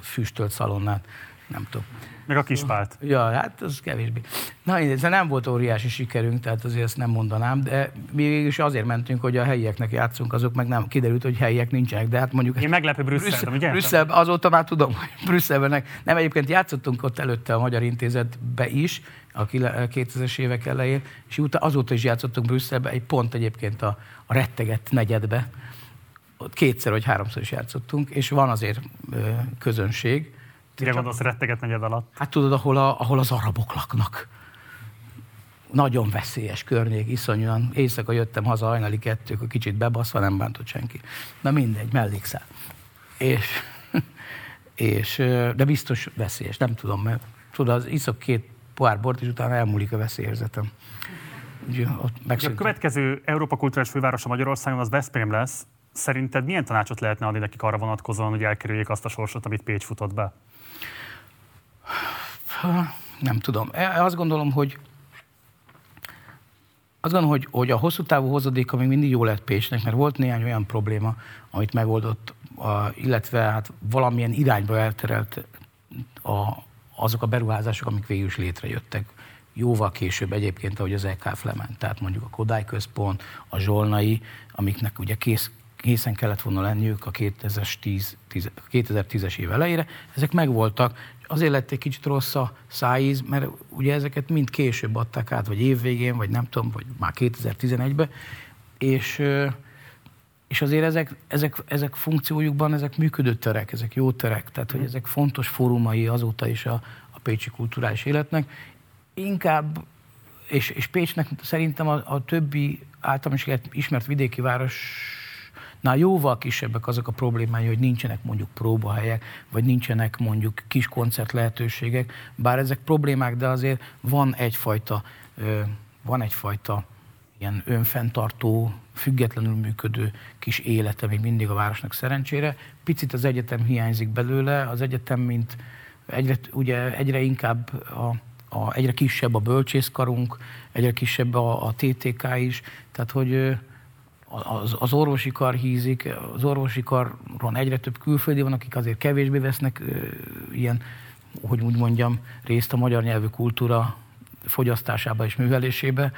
füstölt szalonnát, nem tudom. Meg a kispált. Ja, hát az kevésbé. Na, ez nem volt óriási sikerünk, tehát azért ezt nem mondanám, de mi is azért mentünk, hogy a helyieknek játszunk, azok meg nem kiderült, hogy helyiek nincsenek, de hát mondjuk... Én meglepő Brüsszel, ugye? Brüsszel, azóta már tudom, hogy Brüsszelben nem, egyébként játszottunk ott előtte a Magyar Intézetbe is, a 2000-es évek elején, és azóta is játszottunk Brüsszelbe, egy pont egyébként a, a rettegett negyedbe, ott kétszer vagy háromszor is játszottunk, és van azért ö, közönség, Mire gondolsz retteget negyed alatt? Hát tudod, ahol, a, ahol az arabok laknak. Nagyon veszélyes környék, iszonyúan. Éjszaka jöttem haza hajnali kettők, kicsit bebaszva, nem bántott senki. Na mindegy, mellékszál. És, és, de biztos veszélyes, nem tudom, mert tudod, az iszok két pohár bort, és utána elmúlik a veszélyérzetem. a következő Európa kulturális fővárosa Magyarországon az Veszprém lesz. Szerinted milyen tanácsot lehetne adni nekik arra vonatkozóan, hogy elkerüljék azt a sorsot, amit Pécs futott be? Nem tudom. E, azt gondolom, hogy azt gondolom, hogy, hogy a hosszú távú hozadéka még mindig jó lett Pécsnek, mert volt néhány olyan probléma, amit megoldott, illetve hát valamilyen irányba elterelt a, azok a beruházások, amik végül is létrejöttek. Jóval később egyébként, ahogy az EKF lement, tehát mondjuk a Kodály Központ, a Zsolnai, amiknek ugye kész, készen kellett volna lenniük a 2010, 2010-es év elejére, ezek megvoltak, azért lett egy kicsit rossz a szájíz, mert ugye ezeket mind később adták át, vagy évvégén, vagy nem tudom, vagy már 2011-ben, és, és azért ezek, ezek, ezek funkciójukban ezek működő terek, ezek jó terek, tehát hogy ezek fontos fórumai azóta is a, a pécsi kulturális életnek. Inkább, és, és Pécsnek szerintem a, a többi általam ismert vidéki város Na, jóval kisebbek azok a problémái, hogy nincsenek mondjuk próbahelyek, vagy nincsenek mondjuk kis koncert lehetőségek, bár ezek problémák, de azért van egyfajta, van egyfajta ilyen önfenntartó, függetlenül működő kis élete még mindig a városnak szerencsére. Picit az egyetem hiányzik belőle, az egyetem, mint egyre, ugye egyre inkább a, a, egyre kisebb a bölcsészkarunk, egyre kisebb a, a TTK is, tehát hogy az, az orvosi kar hízik, az orvosi karon egyre több külföldi van, akik azért kevésbé vesznek ilyen, hogy úgy mondjam, részt a magyar nyelvű kultúra fogyasztásába és művelésébe.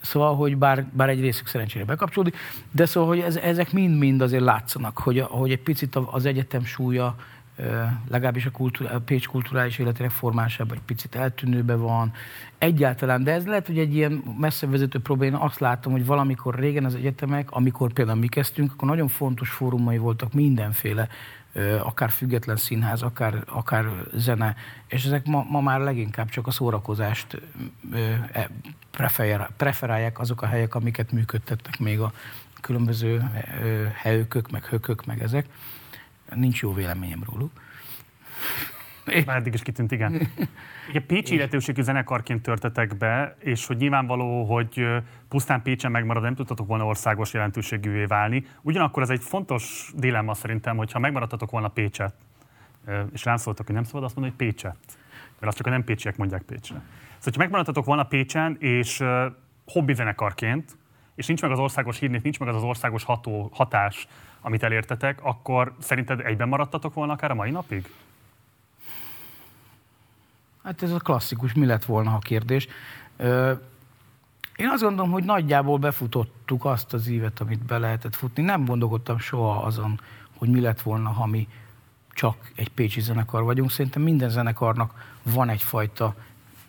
Szóval, hogy bár, bár egy részük szerencsére bekapcsolódik, de szóval, hogy ez, ezek mind-mind azért látszanak, hogy, hogy egy picit az egyetem súlya legalábbis a, kultúra, a Pécs kulturális életének formásában egy picit eltűnőbe van. Egyáltalán, de ez lehet, hogy egy ilyen messze vezető probléma. Azt látom, hogy valamikor régen az egyetemek, amikor például mi kezdtünk, akkor nagyon fontos fórumai voltak mindenféle, akár független színház, akár, akár zene, és ezek ma, ma már leginkább csak a szórakozást e, preferálják azok a helyek, amiket működtettek még a különböző helyükök, meg hökök, meg ezek nincs jó véleményem róluk. Már eddig is kitűnt, igen. Ugye Pécsi illetőségű zenekarként törtetek be, és hogy nyilvánvaló, hogy pusztán Pécsen megmarad, nem tudtatok volna országos jelentőségűvé válni. Ugyanakkor ez egy fontos dilemma szerintem, hogyha megmaradtatok volna Pécset, és rám szóltak, hogy nem szabad azt mondani, hogy Pécset, mert azt csak a nem pécsiek mondják Pécsre. Szóval, hogyha megmaradtatok volna Pécsen, és hobbi zenekarként, és nincs meg az országos hírnév, nincs meg az az országos ható, hatás, amit elértetek, akkor szerinted egyben maradtatok volna akár a mai napig? Hát ez a klasszikus, mi lett volna a kérdés. Én azt gondolom, hogy nagyjából befutottuk azt az ívet, amit be lehetett futni. Nem gondolkodtam soha azon, hogy mi lett volna, ha mi csak egy pécsi zenekar vagyunk. Szerintem minden zenekarnak van egyfajta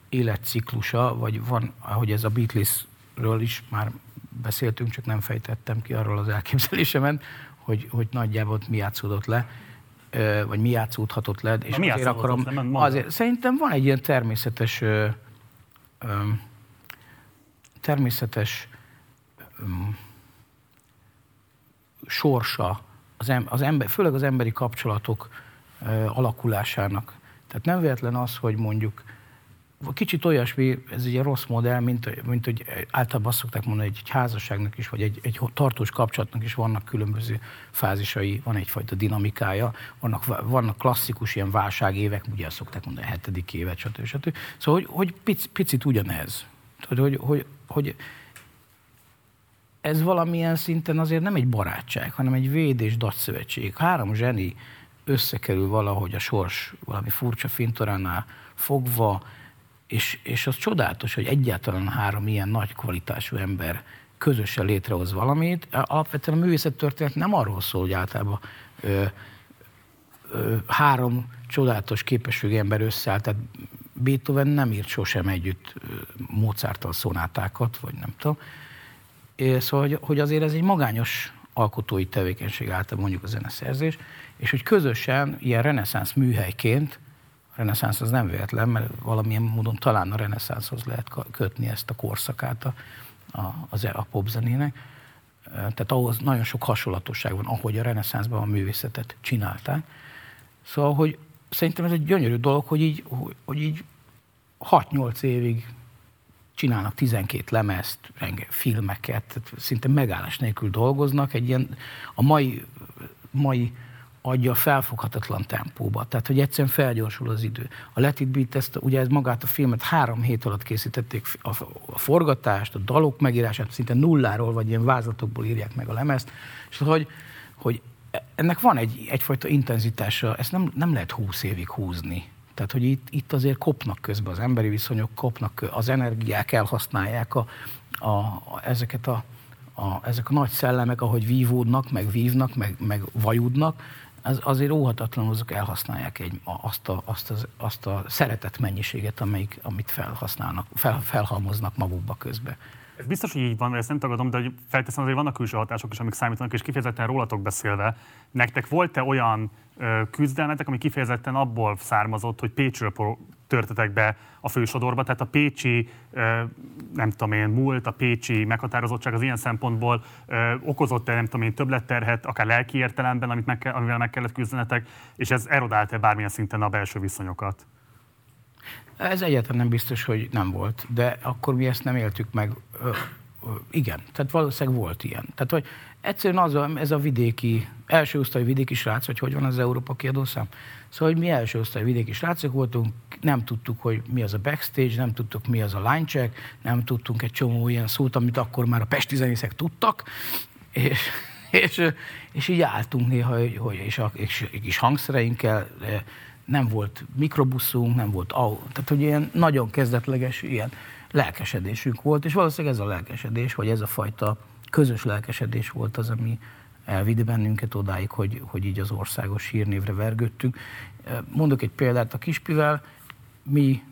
életciklusa, vagy van, ahogy ez a Beatlesről is már beszéltünk, csak nem fejtettem ki arról az elképzelésemet, hogy, hogy nagyjából mi játszódott le, vagy mi játszódhatott le. És mi azért akarom, le, azért, szerintem van egy ilyen természetes ö, ö, természetes ö, sorsa az, em, az ember, főleg az emberi kapcsolatok ö, alakulásának. Tehát nem véletlen az, hogy mondjuk kicsit olyasmi, ez egy rossz modell, mint, mint hogy általában azt szokták mondani, hogy egy házasságnak is, vagy egy, egy tartós kapcsolatnak is vannak különböző fázisai, van egyfajta dinamikája, vannak, vannak klasszikus ilyen válságévek, ugye azt szokták mondani, a hetedik évet, stb. stb. Szóval, hogy, hogy pic, picit ugyanez. Tudod, hogy, hogy, hogy ez valamilyen szinten azért nem egy barátság, hanem egy véd és. Három zseni összekerül valahogy a sors valami furcsa fintoránál fogva, és, és az csodálatos, hogy egyáltalán három ilyen nagy kvalitású ember közösen létrehoz valamit. Alapvetően a művészettörténet nem arról szól, hogy általában ö, ö, három csodálatos képességű ember összeáll, tehát Beethoven nem írt sosem együtt Mozarttal szonátákat, vagy nem tudom. Szóval, hogy, hogy azért ez egy magányos alkotói tevékenység által mondjuk a zeneszerzés, és hogy közösen, ilyen reneszánsz műhelyként reneszánsz az nem véletlen, mert valamilyen módon talán a reneszánszhoz lehet kötni ezt a korszakát a, a, az, a popzenének. Tehát ahhoz nagyon sok hasonlatosság van, ahogy a reneszánszban a művészetet csinálták. Szóval, hogy szerintem ez egy gyönyörű dolog, hogy így, hogy így 6-8 évig csinálnak 12 lemezt, renge, filmeket, szinte megállás nélkül dolgoznak. Egy ilyen, a mai, mai adja felfoghatatlan tempóba. Tehát, hogy egyszerűen felgyorsul az idő. A Let It Beat, ezt, ugye ez magát a filmet három hét alatt készítették, a, a forgatást, a dalok megírását szinte nulláról, vagy ilyen vázlatokból írják meg a lemezt, és hogy, hogy ennek van egy, egyfajta intenzitása, ezt nem, nem lehet húsz évig húzni. Tehát, hogy itt, itt azért kopnak közben az emberi viszonyok, kopnak, az energiák elhasználják a, a, a, ezeket a, a, ezek a nagy szellemek, ahogy vívódnak, meg vívnak, meg, meg vajudnak, az, azért óhatatlanul azok elhasználják egy, azt, a, azt, az, azt a szeretet mennyiséget, amelyik, amit felhasználnak, fel, felhalmoznak magukba közbe. Ez biztos, hogy így van, ezt nem tagadom, de hogy felteszem azért vannak külső hatások is, amik számítanak, és kifejezetten rólatok beszélve. Nektek volt-e olyan ö, küzdelmetek, ami kifejezetten abból származott, hogy Pécsről törtetek be a fősodorba, tehát a pécsi, nem tudom én, múlt, a pécsi meghatározottság az ilyen szempontból okozott-e, nem tudom én, többletterhet, akár lelki értelemben, amit meg, amivel meg kellett küzdenetek, és ez erodált-e bármilyen szinten a belső viszonyokat? Ez egyáltalán nem biztos, hogy nem volt, de akkor mi ezt nem éltük meg. Ö, ö, igen, tehát valószínűleg volt ilyen. Tehát, hogy egyszerűen az a, ez a vidéki, első osztály vidéki srác, vagy hogy van az Európa kiadószám. Szóval, hogy mi első osztály vidéki srácok voltunk, nem tudtuk, hogy mi az a backstage, nem tudtuk, mi az a line check, nem tudtunk egy csomó ilyen szót, amit akkor már a pesti zenészek tudtak, és, és, és így álltunk néha, hogy, hogy és a és, és hangszereinkkel, nem volt mikrobuszunk, nem volt autó, tehát hogy ilyen nagyon kezdetleges ilyen lelkesedésünk volt, és valószínűleg ez a lelkesedés, vagy ez a fajta közös lelkesedés volt az, ami elvitte bennünket odáig, hogy, hogy így az országos hírnévre vergődtünk. Mondok egy példát a Kispivel, mi,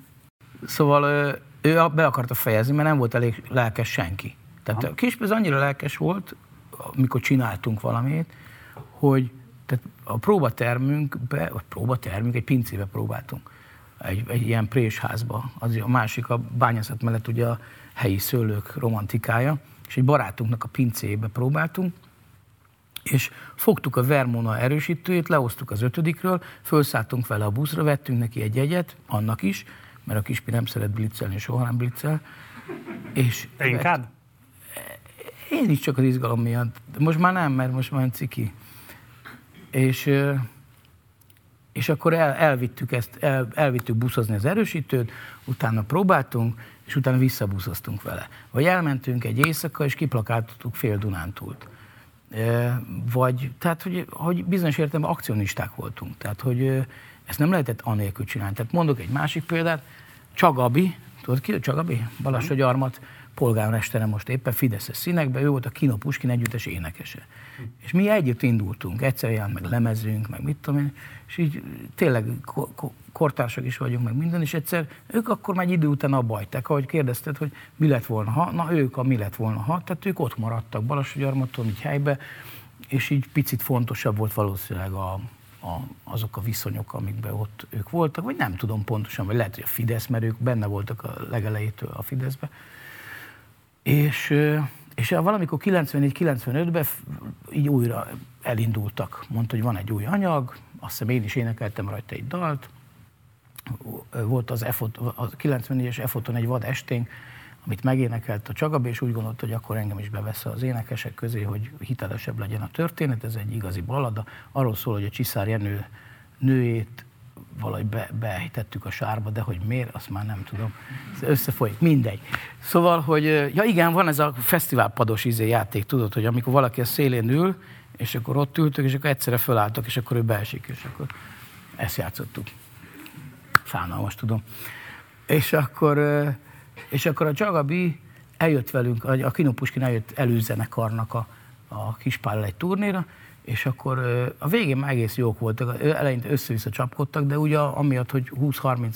szóval ő be akarta fejezni, mert nem volt elég lelkes senki. Tehát a Kispi az annyira lelkes volt, amikor csináltunk valamit, hogy tehát a próbatermünkbe, vagy próbatermünk, egy pincébe próbáltunk. Egy, egy ilyen présházba. Az a másik a bányászat mellett ugye a helyi szőlők romantikája, és egy barátunknak a pincébe próbáltunk, és fogtuk a Vermona erősítőjét, lehoztuk az ötödikről, felszálltunk vele a buszra, vettünk neki egy jegyet, annak is, mert a kispi nem szeret blitzelni, soha nem bliccel. És Te inkább? Én is csak az izgalom miatt. Most már nem, mert most már ciki. És, és akkor el, elvittük ezt, el, elvittük buszozni az erősítőt, utána próbáltunk, és utána visszabuszoztunk vele. Vagy elmentünk egy éjszaka, és kiplakáltottuk fél Dunántúlt. Vagy, tehát, hogy, hogy bizonyos értelemben akcionisták voltunk. Tehát, hogy ezt nem lehetett anélkül csinálni. Tehát mondok egy másik példát, Csagabi, tudod ki, Csagabi? Balassa Gyarmat, polgármestere most éppen Fideszes színekben, ő volt a Kino Puskin együttes énekese. És mi együtt indultunk, egyszer jelent meg lemezünk, meg mit tudom én, és így tényleg kortársak is vagyunk, meg minden, és egyszer ők akkor már egy idő után abba hagyták, ahogy kérdezted, hogy mi lett volna ha, na ők a mi lett volna ha, tehát ők ott maradtak Balassagyarmaton, így helybe, és így picit fontosabb volt valószínűleg a, a, azok a viszonyok, amikben ott ők voltak, vagy nem tudom pontosan, vagy lehet, hogy a Fidesz, mert ők benne voltak a legelejétől a Fideszbe. És, és valamikor 94-95-ben így újra elindultak. Mondta, hogy van egy új anyag, azt hiszem én is énekeltem rajta egy dalt. Volt az F a 94-es F egy vad esténk, amit megénekelt a Csagabi, és úgy gondolta, hogy akkor engem is bevesz az énekesek közé, hogy hitelesebb legyen a történet. Ez egy igazi ballada. Arról szól, hogy a Csiszár Jenő nőjét valahogy be, beejtettük a sárba, de hogy miért, azt már nem tudom. Összefolyik, mindegy. Szóval, hogy ja igen, van ez a fesztiválpados izé játék, tudod, hogy amikor valaki a szélén ül, és akkor ott ültök, és akkor egyszerre fölálltak, és akkor ő beesik, és akkor ezt játszottuk. Fánalmas, tudom. És akkor, és akkor a Csagabi eljött velünk, a Kino Puskin eljött előzenekarnak a, a Kispállal egy turnéra, és akkor a végén már egész jók voltak, eleinte össze-vissza csapkodtak, de ugye amiatt, hogy 20-30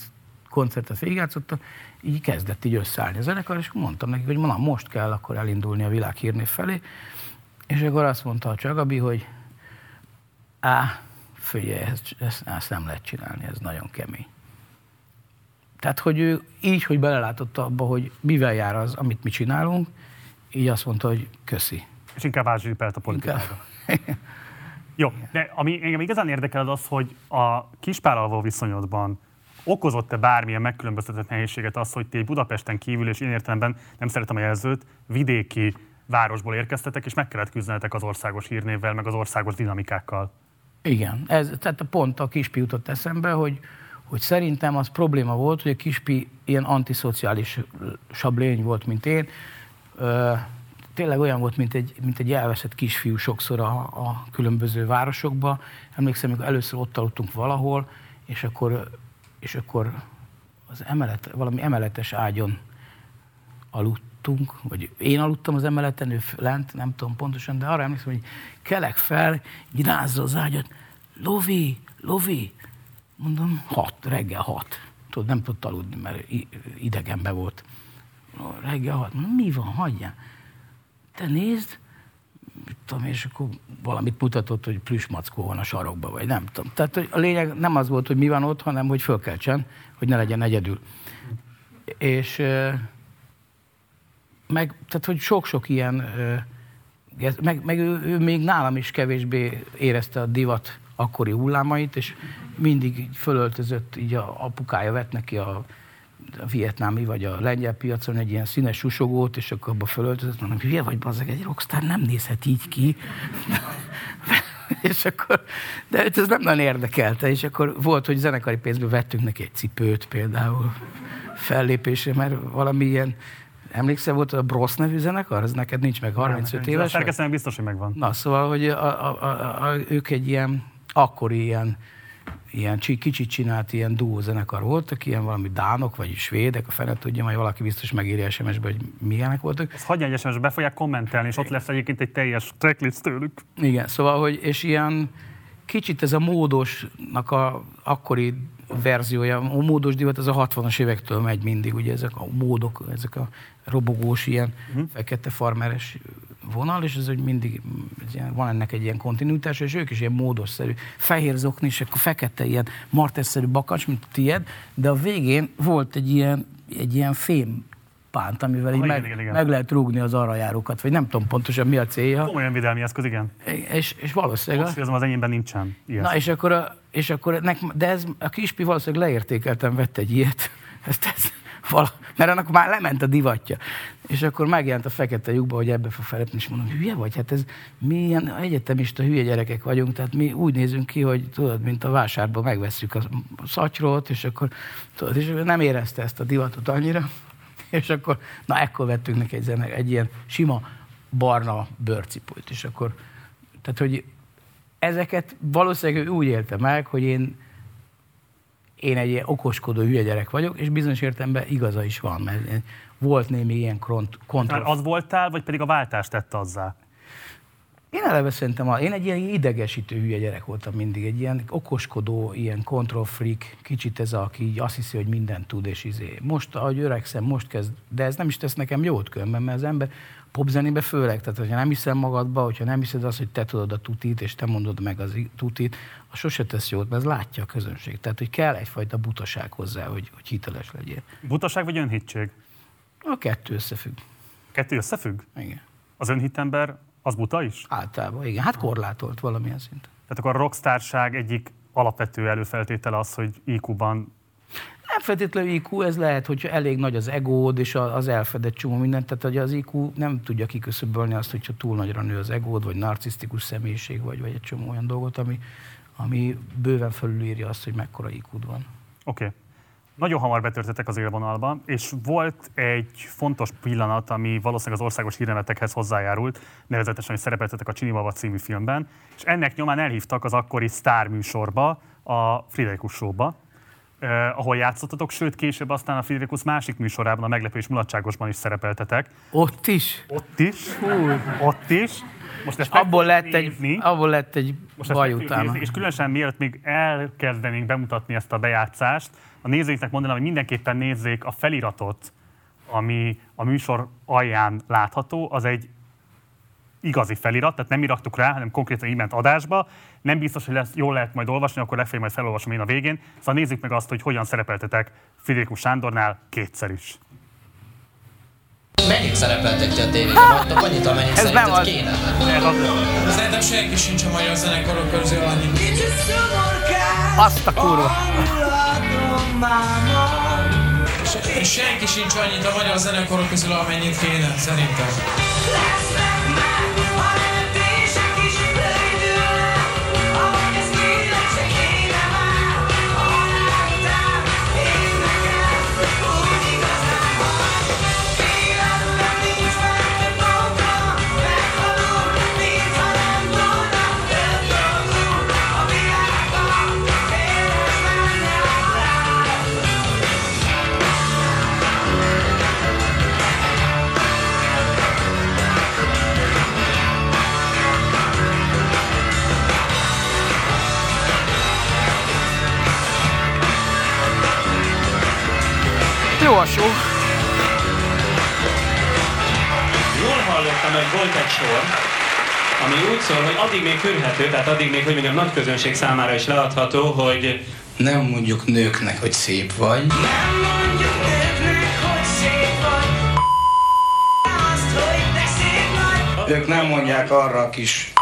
koncertet végigjátszottak, így kezdett így összeállni a zenekar, és mondtam nekik, hogy na, most kell akkor elindulni a világhírnév felé, és akkor azt mondta a Csagabi, hogy á, figyelj, ezt, ezt, ezt nem lehet csinálni, ez nagyon kemény. Tehát, hogy ő így, hogy belelátott abba, hogy mivel jár az, amit mi csinálunk, így azt mondta, hogy köszi. És inkább ázsipelt a politikára. Jó, de ami engem igazán érdekel az az, hogy a kispárral viszonyodban okozott-e bármilyen megkülönböztetett nehézséget az, hogy ti Budapesten kívül, és én értelemben nem szeretem a jelzőt, vidéki városból érkeztetek, és meg kellett küzdenetek az országos hírnévvel, meg az országos dinamikákkal? Igen, ez, tehát pont a kispi jutott eszembe, hogy, hogy szerintem az probléma volt, hogy a kispi ilyen antiszociális lény volt, mint én. Ö, tényleg olyan volt, mint egy, mint egy elveszett kisfiú sokszor a, a különböző városokba. Emlékszem, amikor először ott aludtunk valahol, és akkor, és akkor az emelet, valami emeletes ágyon aludtunk, vagy én aludtam az emeleten, ő lent, nem tudom pontosan, de arra emlékszem, hogy kelek fel, így rázza az ágyat, Lovi, Lovi, mondom, hat, reggel hat. Tudod, nem tudott aludni, mert idegenbe volt. Reggel hat, mondom, mi van, hagyjál. Te nézd, tudom, és akkor valamit mutatott, hogy plüsmackó van a sarokba, vagy nem tudom. Tehát a lényeg nem az volt, hogy mi van ott, hanem hogy fölkeltsen, hogy ne legyen egyedül. És meg, tehát, hogy sok-sok ilyen, meg, meg ő, ő még nálam is kevésbé érezte a divat akkori hullámait, és mindig fölöltözött, így a apukája vett neki a, a vietnámi vagy a lengyel piacon egy ilyen színes susogót, és akkor abba fölöltözött, mondom, hülye vagy, bazzeg, egy rockstar nem nézhet így ki. és akkor, de ez nem nagyon érdekelte, és akkor volt, hogy zenekari pénzből vettünk neki egy cipőt például fellépésre, mert valami ilyen Emlékszel, volt a Brosz nevű zenekar? Ez neked nincs meg 35 éves? A biztos, hogy megvan. Na, szóval, hogy a, a, a, a, ők egy ilyen akkori ilyen, ilyen kicsit csinált ilyen duó zenekar voltak, ilyen valami dánok, vagy svédek, a fene tudja, majd valaki biztos megírja SMS-be, hogy milyenek voltak. Ezt hagyja egy SMS-be, fogják kommentelni, és ott lesz egyébként egy teljes tracklist tőlük. Igen, szóval, hogy, és ilyen kicsit ez a módosnak a akkori verziója, a módos divat az a 60-as évektől megy mindig, ugye ezek a módok, ezek a robogós, ilyen uh-huh. fekete farmeres vonal, és ez hogy mindig van ennek egy ilyen kontinuitás, és ők is ilyen módosszerű, fehér zokni, és akkor fekete ilyen martesszerű bakacs, mint a tied, de a végén volt egy ilyen, egy ilyen fém pánt, amivel ah, így igen, meg, igen, igen. meg lehet rúgni az arrajárókat, vagy nem tudom pontosan mi a célja. Olyan védelmi eszköz, igen. És, és valószínűleg... Azt az enyémben nincsen. Ilyen. Na, és akkor, a, és akkor nek, de ez, a kispi valószínűleg leértékeltem, vett egy ilyet. Ezt, ezt, vala, mert annak már lement a divatja. És akkor megjelent a fekete lyukba, hogy ebbe fog felépni, és mondom, hülye vagy? Hát ez mi ilyen egyetemista hülye gyerekek vagyunk, tehát mi úgy nézünk ki, hogy tudod, mint a vásárban megveszük a szatyrót, és akkor tudod, és nem érezte ezt a divatot annyira, és akkor, na ekkor vettünk neki egy, zene, egy ilyen sima barna bőrcipőt, és akkor, tehát, hogy ezeket valószínűleg úgy élte meg, hogy én én egy ilyen okoskodó hülye gyerek vagyok, és bizonyos értelemben igaza is van, mert volt némi ilyen kontroll. Az voltál, vagy pedig a váltást tette azzá? Én eleve szerintem, én egy ilyen idegesítő hülye gyerek voltam mindig, egy ilyen okoskodó, ilyen control freak, kicsit ez, aki így azt hiszi, hogy mindent tud, és izé. Most, ahogy öregszem, most kezd, de ez nem is tesz nekem jót különben, mert az ember popzenébe főleg, tehát hogyha nem hiszem magadba, hogyha nem hiszed azt, hogy te tudod a tutit, és te mondod meg az tutit, az sose tesz jót, mert ez látja a közönség. Tehát, hogy kell egyfajta butaság hozzá, hogy, hogy hiteles legyél. Butaság vagy önhittség? A kettő összefügg. Kettő összefügg? Igen. Az önhitember az buta is? Általában, igen. Hát korlátolt valamilyen szinten. Tehát akkor a rockstárság egyik alapvető előfeltétele az, hogy IQ-ban nem feltétlenül IQ, ez lehet, hogy elég nagy az egód, és az elfedett csomó mindent, tehát hogy az IQ nem tudja kiküszöbölni azt, hogyha túl nagyra nő az egód, vagy narcisztikus személyiség, vagy, vagy egy csomó olyan dolgot, ami, ami bőven felülírja azt, hogy mekkora iq van. Oké. Okay. Nagyon hamar betörtetek az élvonalba, és volt egy fontos pillanat, ami valószínűleg az országos hírnevetekhez hozzájárult, nevezetesen, hogy szerepeltetek a Csinibaba című filmben, és ennek nyomán elhívtak az akkori sztár műsorba, a Friderikus Show-ba, eh, ahol játszottatok, sőt később aztán a Friderikus másik műsorában, a Meglepés Mulatságosban is szerepeltetek. Ott is? Ott is. Hú. Ott is. Most ezt abból lett, egy, abból lett egy Most baj utána. Nézni, és különösen mielőtt még elkezdenénk bemutatni ezt a bejátszást, a nézőinknek mondanám, hogy mindenképpen nézzék a feliratot, ami a műsor alján látható, az egy igazi felirat, tehát nem irattuk rá, hanem konkrétan így ment adásba. Nem biztos, hogy lesz, jól lehet majd olvasni, akkor legfeljebb majd felolvasom én a végén. Szóval nézzük meg azt, hogy hogyan szerepeltetek Friderikus Sándornál kétszer is. Mennyit szerepeltek a tévében? Vagytok annyit, amennyit Ez nem az. kéne? Szerintem senki sincs a magyar zenekarok közül annyit. Azt a kurva. Senki sincs annyit a magyar zenekarok közül, amennyit kéne, szerintem. Alsó. Jól hallottam, hogy volt egy sor, ami úgy szól, hogy addig még fürhető, tehát addig még, hogy mondjam, nagy közönség számára is leadható, hogy Nem mondjuk nőknek, hogy szép vagy. Ők nem mondják arra a kis...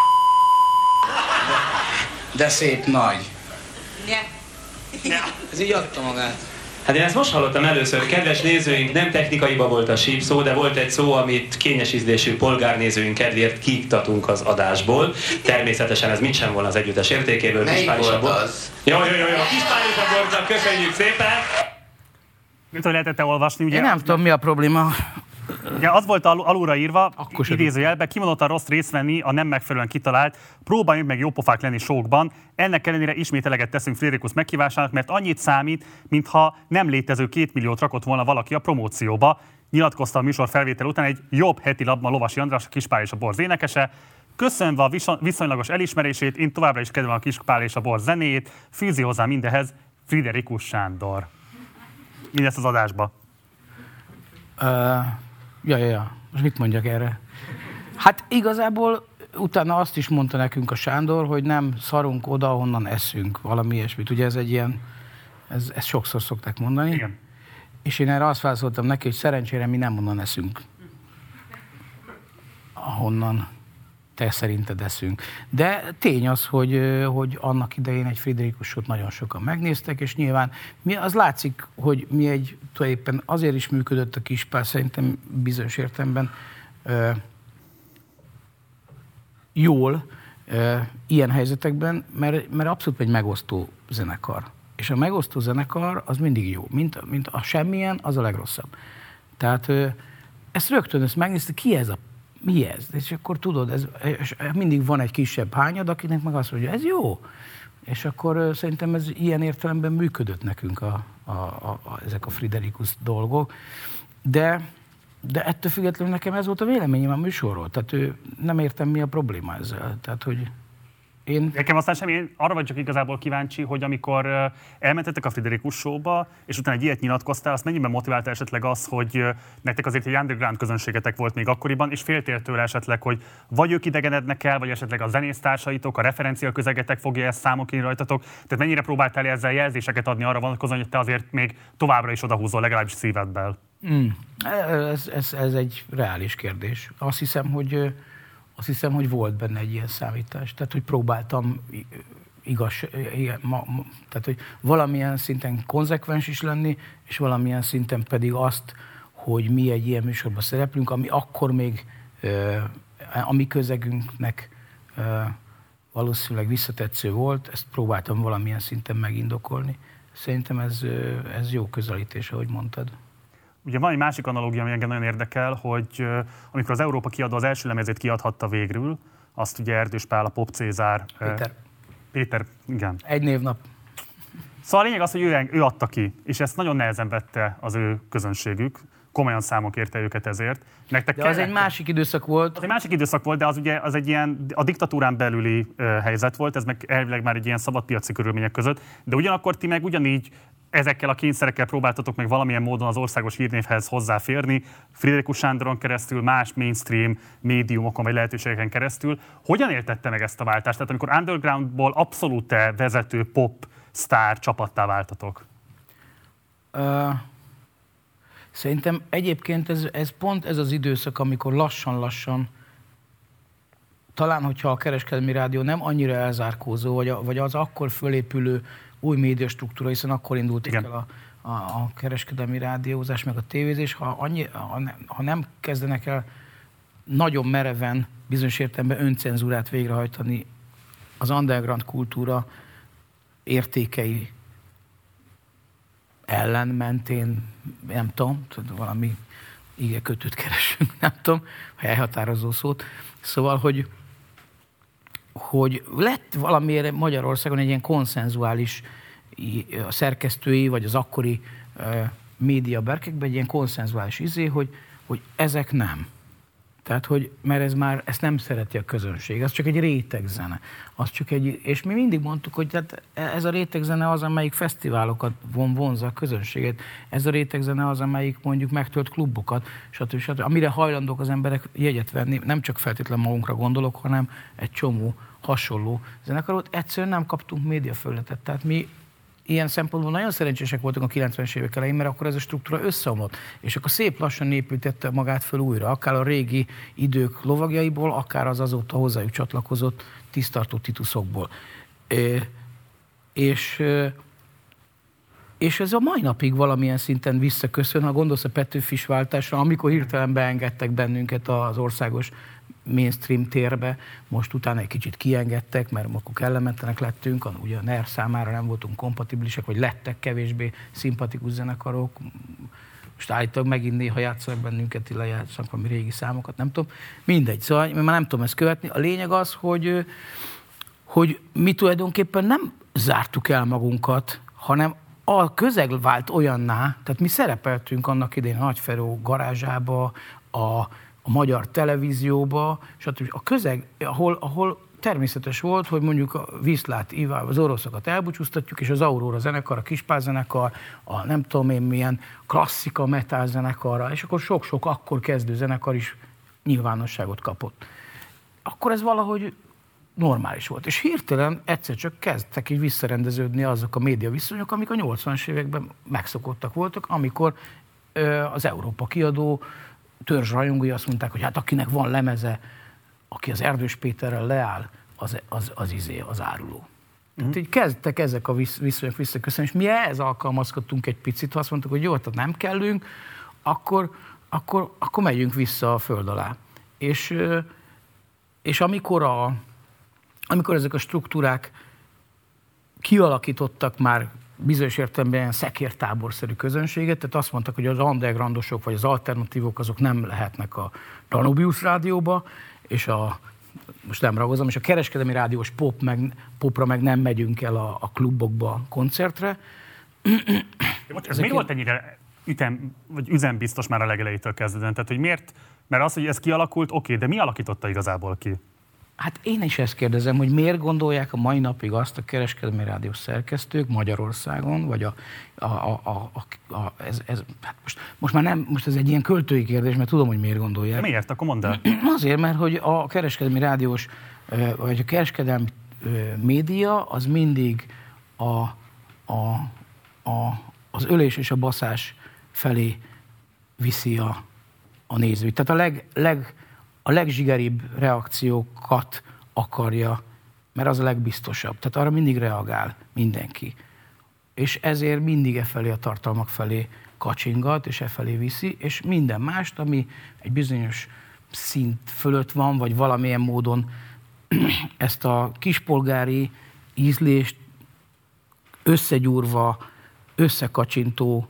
De szép nagy. Ez így adta magát. Hát én ezt most hallottam először, kedves nézőink, nem technikaiba volt a síp szó, de volt egy szó, amit kényes ízlésű polgárnézőink kedvéért kiiktatunk az adásból. Természetesen ez mit sem volna az együttes értékéből. Melyik volt bor- az? Jó, jó, jó, jó. Kispál is a borcsak, köszönjük szépen! Mint hogy lehetett olvasni, ugye, Én nem tudom, mi a probléma. Ugye az volt al- alulra írva, Akkor idézőjelben, kimondottan rossz részt venni a nem megfelelően kitalált, próbáljunk meg jópofák lenni sókban, ennek ellenére ismét eleget teszünk Friderikus meghívásának, mert annyit számít, mintha nem létező két milliót rakott volna valaki a promócióba, nyilatkozta a műsor felvétel után egy jobb heti labban Lovasi András, a Kispál és a Borz énekese. Köszönve a viszonylagos elismerését, én továbbra is kedvelem a Kispál és a Borz zenéjét, fűzi hozzá mindehez Friderikus Sándor. Mindezt az adásba. Uh, ja, ja, ja. Most mit mondjak erre? Hát igazából utána azt is mondta nekünk a Sándor, hogy nem szarunk oda, honnan eszünk, valami ilyesmit. Ugye ez egy ilyen, ez, ezt sokszor szokták mondani. Igen. És én erre azt válaszoltam neki, hogy szerencsére mi nem onnan eszünk. Ahonnan te szerinted eszünk. De tény az, hogy, hogy annak idején egy Friderikusot nagyon sokan megnéztek, és nyilván mi, az látszik, hogy mi egy tulajdonképpen azért is működött a kispál, szerintem bizonyos értelemben ö, jól ö, ilyen helyzetekben, mert, mert abszolút egy megosztó zenekar. És a megosztó zenekar az mindig jó. Mint, mint a semmilyen, az a legrosszabb. Tehát ö, ezt rögtön ezt megnézte, ki ez a mi ez? És akkor tudod, ez, és mindig van egy kisebb hányad, akinek meg azt mondja, ez jó. És akkor szerintem ez ilyen értelemben működött nekünk a, a, a, a, ezek a Friderikus dolgok. De, de ettől függetlenül nekem ez volt a véleményem a műsorról. Tehát ő, nem értem, mi a probléma ezzel. Tehát, hogy én Nekem aztán semmi, én arra vagy csak igazából kíváncsi, hogy amikor ö, elmentetek a Friderikus showba, és utána egy ilyet nyilatkoztál, azt mennyiben motiválta esetleg az, hogy nektek azért egy underground közönségetek volt még akkoriban, és féltél tőle esetleg, hogy vagy ők idegenednek el, vagy esetleg a zenésztársaitok, a referencia közegetek fogja ezt számokni rajtatok. Tehát mennyire próbáltál ezzel jelzéseket adni arra vonatkozóan, hogy te azért még továbbra is odahúzol, legalábbis szívedbel? Mm. Ez, ez, ez egy reális kérdés. Azt hiszem, hogy azt hiszem, hogy volt benne egy ilyen számítás. Tehát, hogy próbáltam igaz, igen, ma, ma, tehát, hogy valamilyen szinten konzekvens is lenni, és valamilyen szinten pedig azt, hogy mi egy ilyen műsorban szereplünk, ami akkor még ö, a mi közegünknek valószínűleg visszatetsző volt, ezt próbáltam valamilyen szinten megindokolni. Szerintem ez, ez jó közelítés, ahogy mondtad. Ugye van egy másik analógia, ami engem nagyon érdekel, hogy amikor az Európa kiadó az első lemezét kiadhatta végül, azt ugye Erdős Pál, a Pop Cézár, Péter, Péter, igen. egy névnap. Szóval a lényeg az, hogy ő, ő adta ki, és ezt nagyon nehezen vette az ő közönségük, komolyan számok érte őket ezért. Nektek De az kellett- egy másik időszak volt. az egy másik időszak volt, de az ugye az egy ilyen a diktatúrán belüli ö, helyzet volt, ez meg elvileg már egy ilyen szabadpiaci körülmények között, de ugyanakkor ti meg ugyanígy ezekkel a kényszerekkel próbáltatok meg valamilyen módon az országos hírnévhez hozzáférni, Friderikus Sándoron keresztül, más mainstream médiumokon vagy lehetőségeken keresztül. Hogyan értette meg ezt a váltást? Tehát amikor undergroundból abszolút vezető pop sztár csapattá váltatok? Ö, szerintem egyébként ez, ez pont ez az időszak, amikor lassan-lassan talán, hogyha a kereskedelmi rádió nem annyira elzárkózó, vagy, a, vagy az akkor fölépülő új médiastruktúra, hiszen akkor indult el a, a, a kereskedelmi rádiózás, meg a tévézés, ha, annyi, ha, ne, ha nem kezdenek el nagyon mereven, bizonyos értelemben öncenzúrát végrehajtani az underground kultúra értékei ellen mentén, nem tudom, valami ige kötőt keresünk, nem tudom, ha elhatározó szót. Szóval, hogy, hogy lett valamiért Magyarországon egy ilyen konszenzuális a szerkesztői, vagy az akkori média berkekben egy ilyen konszenzuális izé, hogy, hogy ezek nem. Tehát, hogy, mert ez már, ezt nem szereti a közönség, ez csak egy rétegzene. Az csak egy, és mi mindig mondtuk, hogy tehát ez a rétegzene az, amelyik fesztiválokat von, vonza a közönséget, ez a rétegzene az, amelyik mondjuk megtölt klubokat, stb. stb. Amire hajlandók az emberek jegyet venni, nem csak feltétlenül magunkra gondolok, hanem egy csomó hasonló zenekarot. Egyszerűen nem kaptunk médiafölletet. Tehát mi ilyen szempontból nagyon szerencsések voltunk a 90-es évek elején, mert akkor ez a struktúra összeomlott, és akkor szép lassan építette magát föl újra, akár a régi idők lovagjaiból, akár az azóta hozzájuk csatlakozott tisztartó tituszokból. É, és és ez a mai napig valamilyen szinten visszaköszön, ha gondolsz a Petőfis váltásra, amikor hirtelen beengedtek bennünket az országos mainstream térbe, most utána egy kicsit kiengedtek, mert akkor kellemetlenek lettünk, ugye a NER számára nem voltunk kompatibilisek, vagy lettek kevésbé szimpatikus zenekarok, most állítólag megint néha játszanak bennünket, illetve játszanak valami régi számokat, nem tudom. Mindegy, szóval én már nem tudom ezt követni. A lényeg az, hogy, hogy mi tulajdonképpen nem zártuk el magunkat, hanem a közeg vált olyanná, tehát mi szerepeltünk annak idején a Nagyferó garázsába, a a magyar televízióba, stb. A közeg, ahol, ahol természetes volt, hogy mondjuk a Viszlát Ivál, az oroszokat elbúcsúztatjuk, és az Aurora zenekar, a Kispál zenekar, a nem tudom én milyen klasszika metal zenekarra, és akkor sok-sok akkor kezdő zenekar is nyilvánosságot kapott. Akkor ez valahogy normális volt. És hirtelen egyszer csak kezdtek így visszarendeződni azok a média viszonyok, amik a 80-as években megszokottak voltak, amikor az Európa kiadó törzs rajongói azt mondták, hogy hát akinek van lemeze, aki az Erdős Péterrel leáll, az, az, az izé, az áruló. Tehát így kezdtek ezek a viszonyok visszaköszönni, és mi ehhez alkalmazkodtunk egy picit, ha azt mondtuk, hogy jó, tehát nem kellünk, akkor, akkor, akkor megyünk vissza a föld alá. És, és amikor, a, amikor ezek a struktúrák kialakítottak már bizonyos értelemben ilyen szekértáborszerű közönséget, tehát azt mondtak, hogy az undergroundosok vagy az alternatívok azok nem lehetnek a Danubius rádióba, és a most nem ragozom, és a kereskedelmi rádiós pop meg, popra meg nem megyünk el a, a klubokba koncertre. ez miért volt ennyire ütem, vagy üzembiztos már a legelejétől kezdődően? Tehát, hogy miért? Mert az, hogy ez kialakult, oké, de mi alakította igazából ki? Hát én is ezt kérdezem, hogy miért gondolják a mai napig azt a kereskedelmi rádiós szerkesztők Magyarországon, vagy a, a, a, a, a, ez, ez, hát most, most, már nem, most ez egy ilyen költői kérdés, mert tudom, hogy miért gondolják. Miért? Akkor mondd el. Azért, mert hogy a kereskedelmi rádiós, vagy a kereskedelmi média az mindig a, a, a, az ölés és a baszás felé viszi a, a nézőt. Tehát a leg, leg a legzsigeribb reakciókat akarja, mert az a legbiztosabb. Tehát arra mindig reagál mindenki. És ezért mindig e felé a tartalmak felé kacsingat, és e felé viszi, és minden mást, ami egy bizonyos szint fölött van, vagy valamilyen módon ezt a kispolgári ízlést összegyúrva, összekacsintó,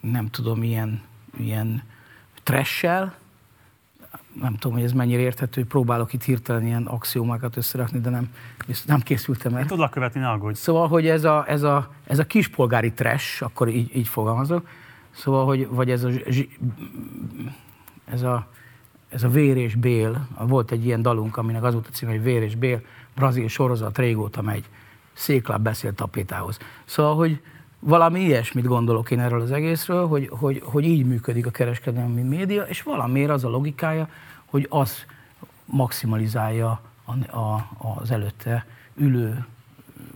nem tudom, ilyen, ilyen tressel, nem tudom, hogy ez mennyire érthető, próbálok itt hirtelen ilyen axiómákat összerakni, de nem, nem készültem el. Tudlak követni, ne aggódj. Szóval, hogy ez a, ez a, ez a kispolgári trash, akkor így, így fogalmazok, szóval, hogy, vagy ez a, ez a, ez a Vér és Bél, volt egy ilyen dalunk, aminek az volt a címe, hogy Vér és Bél, brazil sorozat régóta megy, székláb beszél tapétához. Szóval, hogy, valami ilyesmit gondolok én erről az egészről, hogy, hogy, hogy így működik a kereskedelmi média, és valamiért az a logikája, hogy az maximalizálja a, a, az előtte ülő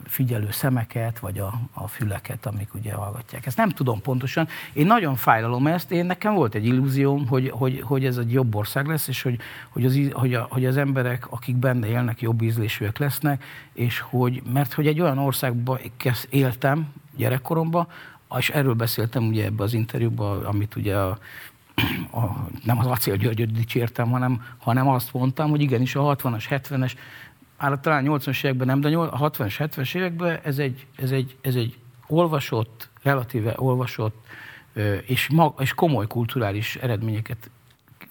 figyelő szemeket, vagy a, a füleket, amik ugye hallgatják. Ezt nem tudom pontosan. Én nagyon fájlalom ezt. Én nekem volt egy illúzióm, hogy, hogy, hogy ez egy jobb ország lesz, és hogy, hogy, az, hogy, a, hogy az emberek, akik benne élnek, jobb ízlésűek lesznek, és hogy, mert hogy egy olyan országban éltem gyerekkoromban, és erről beszéltem ugye ebbe az interjúban, amit ugye a, a, nem az Acél Györgyöt dicsértem, hanem, hanem azt mondtam, hogy igenis a 60-as, 70-es áll talán 80-as években nem, de a 60-as, 70-es években ez egy, ez egy, ez egy olvasott, relatíve olvasott és, mag, és komoly kulturális eredményeket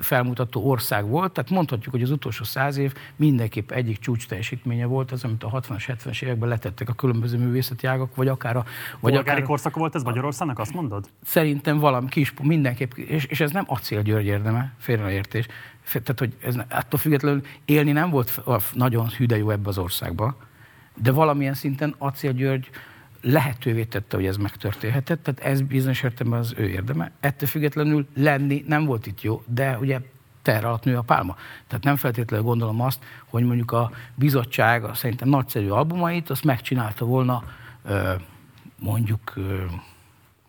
felmutató ország volt, tehát mondhatjuk, hogy az utolsó száz év mindenképp egyik csúcs teljesítménye volt az, amit a 60-as, 70-es években letettek a különböző művészeti ágak, vagy akár a... Vagy Polgári akár, korszak volt ez Magyarországnak, azt mondod? Szerintem valami kis, mindenképp, és, és ez nem Acél György érdeme, félreértés. Tehát, hogy ez, attól függetlenül élni nem volt nagyon hüde jó ebbe az országba, de valamilyen szinten Acél György lehetővé tette, hogy ez megtörténhetett, tehát ez bizonyos értelemben az ő érdeme. Ettől függetlenül lenni nem volt itt jó, de ugye terre alatt nő a pálma. Tehát nem feltétlenül gondolom azt, hogy mondjuk a bizottság a szerintem nagyszerű albumait, azt megcsinálta volna mondjuk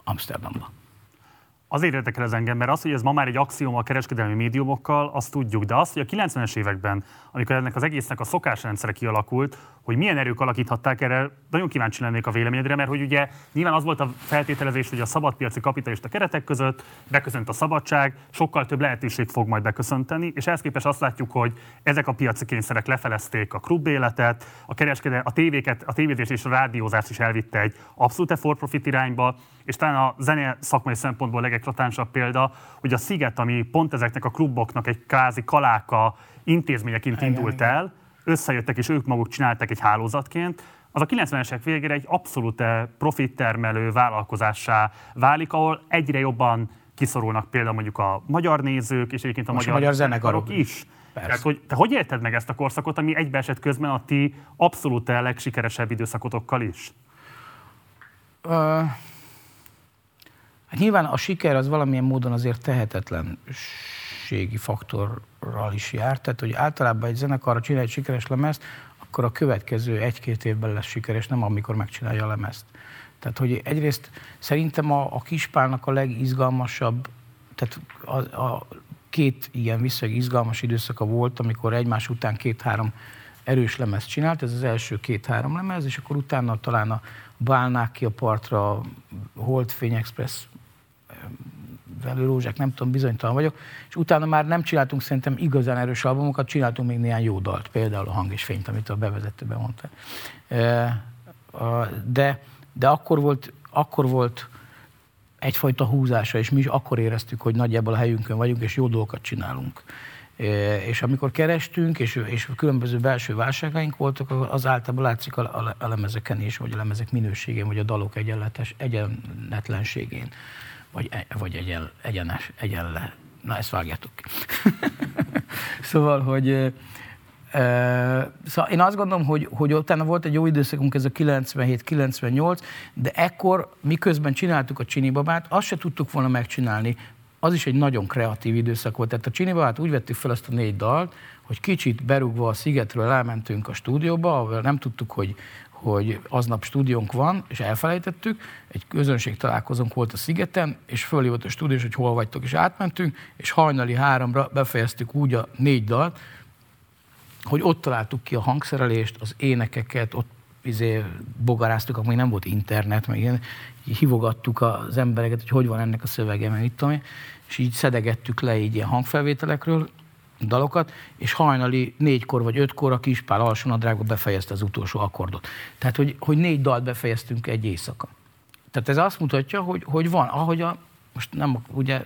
Amsterdamban. Azért érdekel ez engem, mert az, hogy ez ma már egy axióm a kereskedelmi médiumokkal, azt tudjuk. De azt, hogy a 90-es években, amikor ennek az egésznek a szokásrendszere kialakult, hogy milyen erők alakíthatták erre, nagyon kíváncsi lennék a véleményedre, mert hogy ugye nyilván az volt a feltételezés, hogy a szabadpiaci kapitalista keretek között beköszönt a szabadság, sokkal több lehetőség fog majd beköszönteni, és ehhez képest azt látjuk, hogy ezek a piaci kényszerek lefelezték a klub életet, a kereskedelmi, a tévéket, a tévézés és a rádiózás is elvitte egy abszolút for profit irányba, és talán a zene szakmai szempontból a legeklatánsabb példa, hogy a Sziget, ami pont ezeknek a kluboknak egy kázi kaláka intézményeként igen, indult igen. el, összejöttek és ők maguk csináltak egy hálózatként, az a 90-esek végére egy abszolút profittermelő vállalkozássá válik, ahol egyre jobban kiszorulnak például mondjuk a magyar nézők, és egyébként a Most magyar, magyar zenekarok is. Tehát, hogy, te hogy érted meg ezt a korszakot, ami egybeesett közben a ti abszolút legsikeresebb időszakotokkal is? Uh, hát nyilván a siker az valamilyen módon azért tehetetlenségi faktorral is jár. Tehát, hogy általában egy zenekarra csinál egy sikeres lemezt, akkor a következő egy-két évben lesz sikeres, nem amikor megcsinálja a lemezt. Tehát, hogy egyrészt szerintem a, a kispálnak a legizgalmasabb, tehát a, a két ilyen viszonylag izgalmas időszaka volt, amikor egymás után két-három erős lemez csinált, ez az első két-három lemez, és akkor utána talán a Bálnák ki a partra, Holdfény Express velő rózsák, nem tudom, bizonytalan vagyok, és utána már nem csináltunk szerintem igazán erős albumokat, csináltunk még néhány jó dalt, például a Hang és Fényt, amit a bevezetőben mondta. De, de akkor volt, akkor volt egyfajta húzása, és mi is akkor éreztük, hogy nagyjából a helyünkön vagyunk, és jó dolgokat csinálunk. És amikor kerestünk, és, és különböző belső válságaink voltak, az általában látszik a, a, lemezeken is, vagy a lemezek minőségén, vagy a dalok egyenletes, egyenletlenségén vagy, e, vagy egyen, egyenes, egyenle. Na, ezt vágjátok ki. szóval, hogy szóval én azt gondolom, hogy, hogy utána volt egy jó időszakunk, ez a 97-98, de ekkor, miközben csináltuk a Csinibabát, azt se tudtuk volna megcsinálni, az is egy nagyon kreatív időszak volt. Tehát a Csinibabát úgy vettük fel ezt a négy dalt, hogy kicsit berúgva a szigetről elmentünk a stúdióba, ahol nem tudtuk, hogy hogy aznap stúdiónk van, és elfelejtettük, egy közönség találkozónk volt a szigeten, és fölhívott a stúdiós, hogy hol vagytok, és átmentünk, és hajnali háromra befejeztük úgy a négy dalt, hogy ott találtuk ki a hangszerelést, az énekeket, ott izé, bogaráztuk, akkor még nem volt internet, meg ilyen, hívogattuk az embereket, hogy hogy van ennek a szövege, meg itt és így szedegettük le így ilyen hangfelvételekről, dalokat, és hajnali négykor vagy ötkor a Kispál alsónadrágba befejezte az utolsó akkordot. Tehát, hogy, hogy négy dalt befejeztünk egy éjszaka. Tehát ez azt mutatja, hogy, hogy van, ahogy a, most nem ugye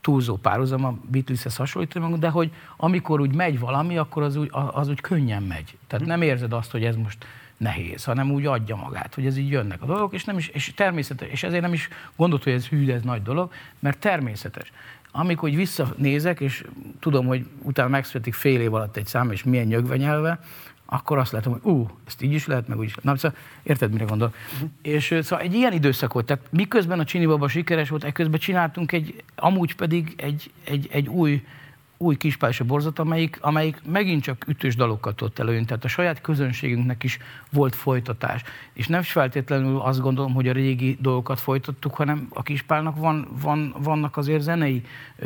túlzó párhuzam a Beatleshez hasonlítom, de hogy amikor úgy megy valami, akkor az úgy, az úgy könnyen megy. Tehát nem érzed azt, hogy ez most nehéz, hanem úgy adja magát, hogy ez így jönnek a dolgok, és, nem is, és természetes, és ezért nem is gondolt, hogy ez hű, ez nagy dolog, mert természetes amikor úgy visszanézek, és tudom, hogy utána megszületik fél év alatt egy szám, és milyen nyögvenyelve, akkor azt látom, hogy ú, ezt így is lehet, meg úgy is. Na, szóval érted, mire gondol? Uh-huh. És szóval egy ilyen időszak volt, tehát miközben a Csini Baba sikeres volt, ekközben csináltunk egy, amúgy pedig egy, egy, egy új új kispálsa borzat, amelyik, amelyik megint csak ütős dalokat ott előjön. Tehát a saját közönségünknek is volt folytatás. És nem feltétlenül azt gondolom, hogy a régi dolgokat folytattuk, hanem a kispálnak van, van, vannak azért zenei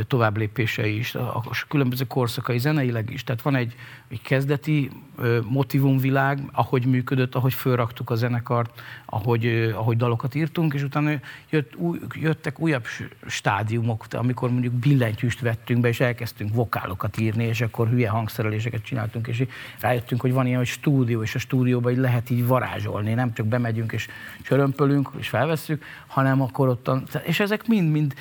továbblépései is, a, a különböző korszakai zeneileg is. Tehát van egy, egy kezdeti motivumvilág, ahogy működött, ahogy fölraktuk a zenekart, ahogy, ahogy dalokat írtunk, és utána jött, új, jöttek újabb stádiumok, amikor mondjuk billentyűst vettünk be, és elkezdtünk vokálokat írni, és akkor hülye hangszereléseket csináltunk, és rájöttünk, hogy van ilyen, hogy stúdió, és a stúdióban így lehet így varázsolni, nem csak bemegyünk és csörömpölünk, és felvesszük, hanem akkor ott, és ezek mind-mind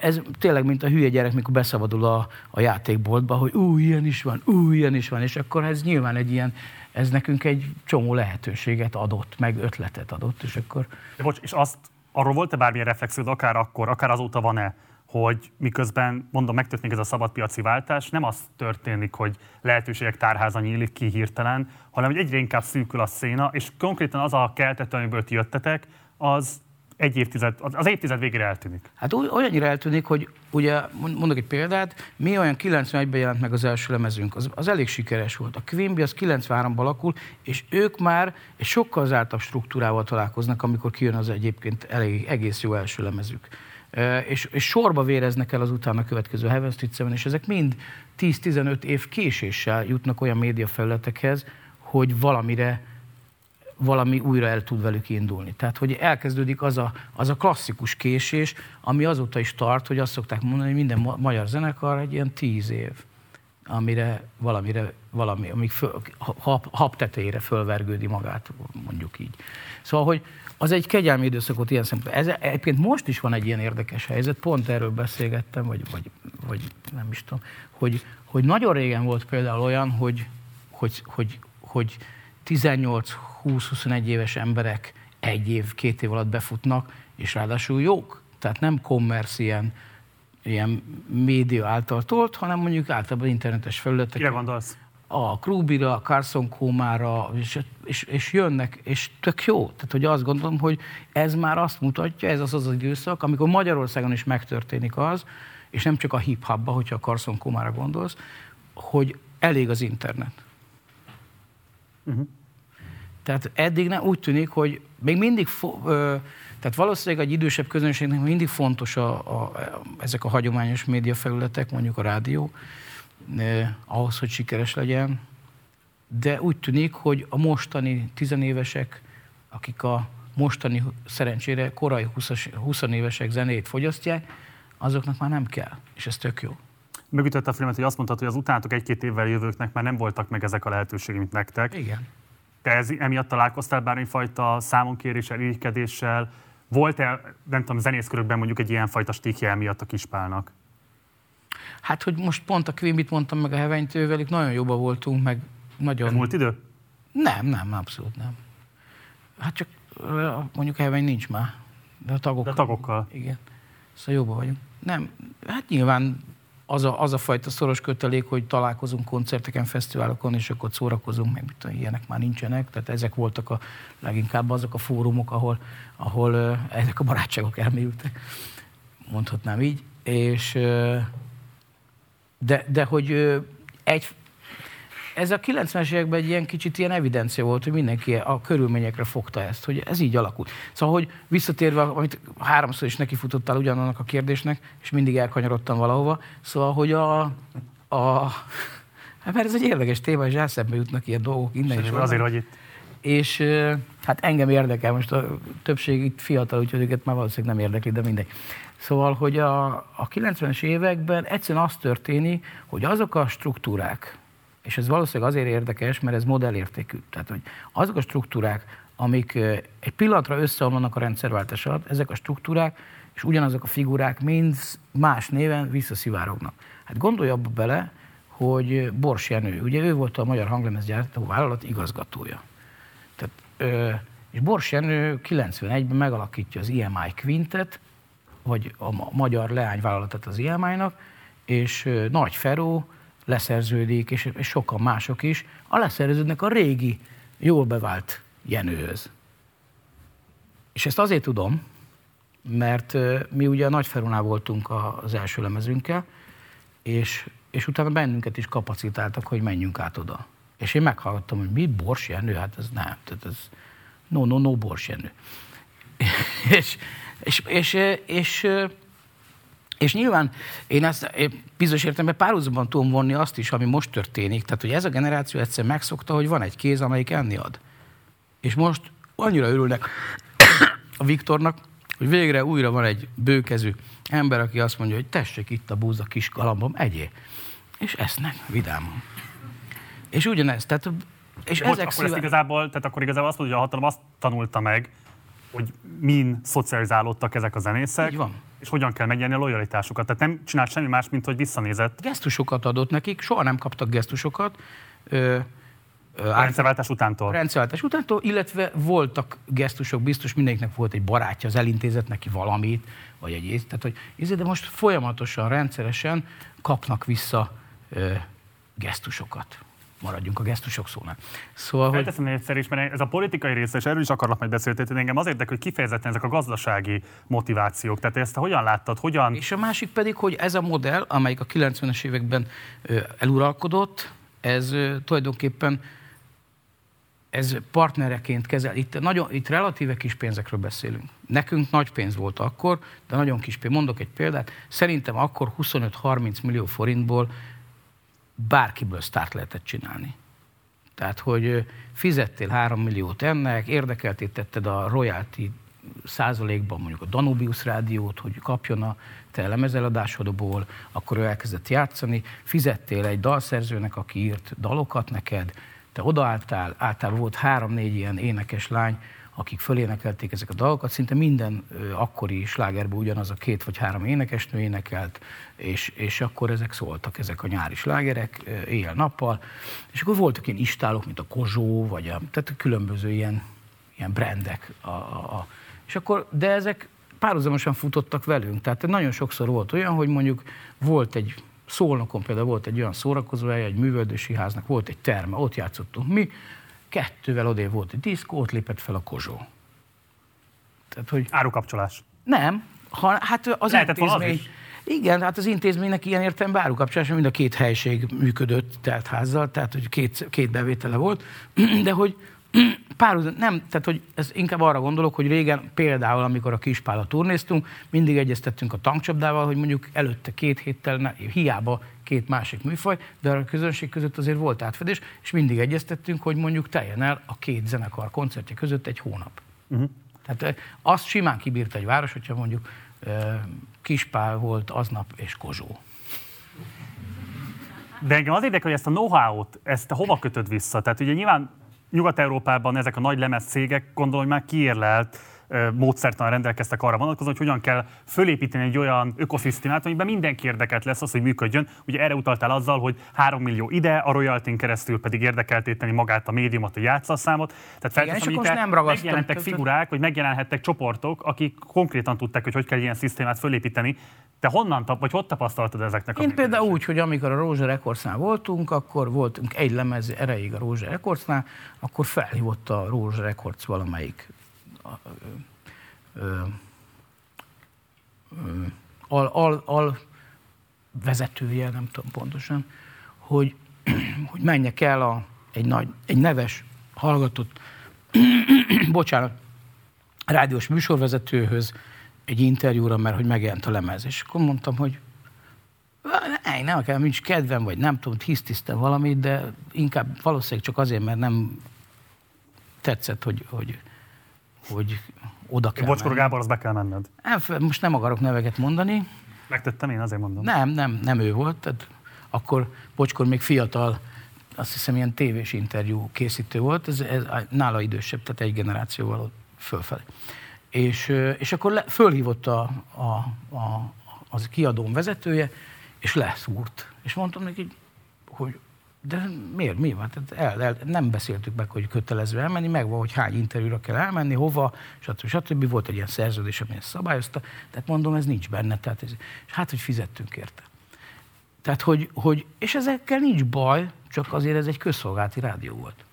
ez tényleg, mint a hülye gyerek, mikor beszabadul a, a játékboltba, hogy ú, ilyen is van, ú, ilyen is van, és akkor ez nyilván egy ilyen, ez nekünk egy csomó lehetőséget adott, meg ötletet adott, és akkor... De bocs, és azt, arról volt-e bármilyen reflexiód, akár akkor, akár azóta van-e, hogy miközben, mondom, megtörténik ez a szabadpiaci váltás, nem az történik, hogy lehetőségek tárháza nyílik ki hirtelen, hanem hogy egyre inkább szűkül a széna, és konkrétan az a keltető, amiből ti jöttetek, az egy évtized, az évtized végére eltűnik. Hát olyannyira eltűnik, hogy ugye mondok egy példát, mi olyan 91-ben jelent meg az első lemezünk, az, az elég sikeres volt. A Quimby az 93-ban alakul, és ők már egy sokkal zártabb struktúrával találkoznak, amikor kijön az egyébként elég, egész jó első lemezük. És, és sorba véreznek el az utána következő Heaven Street és ezek mind 10-15 év késéssel jutnak olyan médiafelületekhez, hogy valamire valami újra el tud velük indulni. Tehát, hogy elkezdődik az a, az a klasszikus késés, ami azóta is tart, hogy azt szokták mondani, hogy minden ma- magyar zenekar egy ilyen tíz év, amire valamire, valami, amíg föl, hap, hap tetejére fölvergődi magát, mondjuk így. Szóval, hogy az egy kegyelmi időszakot ilyen szempontból. Ez egyébként most is van egy ilyen érdekes helyzet, pont erről beszélgettem, vagy, vagy, vagy nem is tudom, hogy, hogy nagyon régen volt például olyan, hogy, hogy, hogy, hogy 18-20-21 éves emberek egy év, két év alatt befutnak, és ráadásul jók. Tehát nem kommersz ilyen, ilyen média által tolt, hanem mondjuk általában internetes felületek. Kire gondolsz? A Krúbira, a Carson Kómára, és, és, és, jönnek, és tök jó. Tehát, hogy azt gondolom, hogy ez már azt mutatja, ez az az időszak, amikor Magyarországon is megtörténik az, és nem csak a hip-hopba, hogyha a Carson Kómára gondolsz, hogy elég az internet. Uh-huh. Tehát eddig nem, úgy tűnik, hogy még mindig, fo- ö, tehát valószínűleg egy idősebb közönségnek mindig fontos a, a, ezek a hagyományos médiafelületek, mondjuk a rádió, ahhoz, hogy sikeres legyen. De úgy tűnik, hogy a mostani tizenévesek, akik a mostani szerencsére korai 20, 20 évesek zenét fogyasztják, azoknak már nem kell, és ez tök jó. Megütött a filmet, hogy azt mondtad, hogy az utánatok egy-két évvel jövőknek már nem voltak meg ezek a lehetőségek, mint nektek. Igen. Te ez, emiatt találkoztál bármifajta számonkéréssel, irigykedéssel? Volt-e, nem tudom, zenészkörökben mondjuk egy ilyen fajta stikje emiatt a kispálnak? Hát, hogy most pont a Quimbit mondtam meg a Hevenytővel, itt nagyon jobban voltunk, meg nagyon... Ez múlt idő? Nem, nem, abszolút nem. Hát csak mondjuk Heveny nincs már, de a tagokkal. De a tagokkal. Igen. Szóval jobban vagyunk. Nem, hát nyilván az a, az a fajta szoros kötelék, hogy találkozunk koncerteken, fesztiválokon, és akkor szórakozunk, meg mit tudom, ilyenek már nincsenek. Tehát ezek voltak a leginkább azok a fórumok, ahol, ahol ezek a barátságok elmélyültek. Mondhatnám így. És, de, de hogy egy, ez a 90-es években egy ilyen kicsit ilyen evidencia volt, hogy mindenki a körülményekre fogta ezt, hogy ez így alakult. Szóval, hogy visszatérve, amit háromszor is nekifutottál ugyanannak a kérdésnek, és mindig elkanyarodtam valahova, szóval, hogy a, a Hát mert ez egy érdekes téma, és elszembe jutnak ilyen dolgok innen is. Azért, hogy itt. És hát engem érdekel, most a többség itt fiatal, úgyhogy őket már valószínűleg nem érdekli, de mindegy. Szóval, hogy a, a 90-es években egyszerűen az történik, hogy azok a struktúrák, és ez valószínűleg azért érdekes, mert ez modellértékű. Tehát, hogy azok a struktúrák, amik egy pillanatra összeomlanak a rendszerváltás alatt, ezek a struktúrák és ugyanazok a figurák mind más néven visszaszivárognak. Hát gondolj abba bele, hogy Bors Jenő, ugye ő volt a Magyar Hanglemezgyártó Vállalat igazgatója. Tehát, és Bors Jenő 91-ben megalakítja az IMI Quintet, vagy a magyar leányvállalatot az IMI-nak, és Nagy Feró leszerződik, és, sokan mások is, a leszerződnek a régi, jól bevált Jenőhöz. És ezt azért tudom, mert mi ugye a Nagyferunál voltunk az első lemezünkkel, és, és utána bennünket is kapacitáltak, hogy menjünk át oda. És én meghallgattam, hogy mi Bors Jenő? Hát ez nem, tehát ez no, no, no Bors Jenő. és, és, és, és, és nyilván én ezt én bizonyos értelemben párhuzamban tudom vonni azt is, ami most történik. Tehát, hogy ez a generáció egyszer megszokta, hogy van egy kéz, amelyik enni ad. És most annyira örülnek a Viktornak, hogy végre újra van egy bőkezű ember, aki azt mondja, hogy tessék itt a búza kis galambom, egyé. És esznek vidámon. És ugyanez, tehát és Most, ezek akkor szíve... igazából, tehát akkor igazából azt mondja, hogy a hatalom azt tanulta meg, hogy min szocializálódtak ezek a zenészek, Így van. és hogyan kell megnyerni a lojalitásukat. Tehát nem csinált semmi más, mint hogy visszanézett Gesztusokat adott nekik, soha nem kaptak gesztusokat. Ö, ö, a rendszerváltás utántól. rendszerváltás utántól, illetve voltak gesztusok, biztos mindegyiknek volt egy barátja, az elintézett neki valamit, vagy egy ész, tehát hogy izé, de most folyamatosan, rendszeresen kapnak vissza ö, gesztusokat. Maradjunk a gesztusok szónál. Szóval, hogy Felteszem egyszer is, mert ez a politikai része, és erről is akarlak majd beszélni, tehát engem az érdekel, hogy kifejezetten ezek a gazdasági motivációk. Tehát ezt hogyan láttad, hogyan... És a másik pedig, hogy ez a modell, amelyik a 90-es években eluralkodott, ez tulajdonképpen ez partnereként kezel. Itt, nagyon, itt relatíve kis pénzekről beszélünk. Nekünk nagy pénz volt akkor, de nagyon kis pénz. Mondok egy példát. Szerintem akkor 25-30 millió forintból bárkiből sztárt lehetett csinálni. Tehát, hogy fizettél 3 milliót ennek, érdekeltétetted a royalty százalékban mondjuk a Danubius rádiót, hogy kapjon a te lemezeladásodból, akkor ő elkezdett játszani, fizettél egy dalszerzőnek, aki írt dalokat neked, te odaálltál, általában volt három-négy ilyen énekes lány, akik fölénekelték ezek a dalokat, szinte minden akkori slágerben ugyanaz a két vagy három énekesnő énekelt, és, és akkor ezek szóltak, ezek a nyári slágerek éjjel-nappal, és akkor voltak ilyen istálok, mint a Kozsó, vagy a, tehát különböző ilyen, ilyen brandek. A, a, a, és akkor, de ezek párhuzamosan futottak velünk. Tehát nagyon sokszor volt olyan, hogy mondjuk volt egy Szolnokon például volt egy olyan szórakozóhely, egy művöldési háznak volt egy terme, ott játszottunk mi, kettővel odébb volt egy diszkó, ott lépett fel a Kozsó. Tehát, hogy Árukapcsolás. nem, ha, hát az Lehetett az intézmény... Igen, hát az intézménynek ilyen értelemben árukapcsolás, mind a két helység működött teltházzal, tehát hogy két, két bevétele volt, de hogy párhuzam, nem, tehát hogy ez inkább arra gondolok, hogy régen például, amikor a Kispála turnéztunk, mindig egyeztettünk a tankcsapdával, hogy mondjuk előtte két héttel, hiába két másik műfaj, de a közönség között azért volt átfedés, és mindig egyeztettünk, hogy mondjuk teljen el a két zenekar koncertje között egy hónap. Uh-huh. Tehát eh, azt simán kibírt egy város, hogyha mondjuk Kispál volt aznap és Kozsó. De engem az érdekel, hogy ezt a know-how-t, ezt hova kötöd vissza? Tehát ugye nyilván Nyugat-Európában ezek a nagy lemez cégek, gondolom, hogy már kiérlelt módszertan rendelkeztek arra vonatkozóan, hogy hogyan kell fölépíteni egy olyan ökoszisztémát, amiben mindenki érdekelt lesz az, hogy működjön. Ugye erre utaltál azzal, hogy 3 millió ide, a royaltyn keresztül pedig érdekeltéteni magát a médiumot, a játszasszámot. Tehát Igen, és akkor nem megjelentek figurák, vagy megjelenhettek csoportok, akik konkrétan tudták, hogy hogy kell ilyen szisztémát fölépíteni. Te honnan tap, vagy hogy tapasztaltad ezeknek a Én például úgy, hogy amikor a Rózsa Recordsnál voltunk, akkor voltunk egy lemez erejéig a Rózsa Recordsnál, akkor felhívott a Rózsa Records valamelyik al, al, al vezetője, nem tudom pontosan, hogy, hogy menjek el a, egy, nagy, egy neves, hallgatott, bocsánat, rádiós műsorvezetőhöz egy interjúra, mert hogy megjelent a lemez. És akkor mondtam, hogy ne, nem kell, nincs kedvem, vagy nem tudom, hisztisztem valamit, de inkább valószínűleg csak azért, mert nem tetszett, hogy, hogy, hogy oda kell Bocskor menni. Gábor, az be kell menned. Nem, fe- Most nem akarok neveket mondani. Megtettem én, azért mondom. Nem, nem, nem ő volt. Tehát akkor Bocskor még fiatal, azt hiszem ilyen tévés interjú készítő volt, ez, ez nála idősebb, tehát egy generációval fölfelé. És, és akkor le, fölhívott a, a, a, az kiadóm vezetője, és leszúrt. És mondtam neki, hogy de miért, mi van? Tehát el, el, nem beszéltük meg, hogy kötelező elmenni, meg van, hogy hány interjúra kell elmenni, hova, stb. stb. Volt egy ilyen szerződés, ami ezt szabályozta, tehát mondom, ez nincs benne, tehát ez, és hát, hogy fizettünk érte. Tehát, hogy, hogy, és ezekkel nincs baj, csak azért ez egy közszolgálati rádió volt.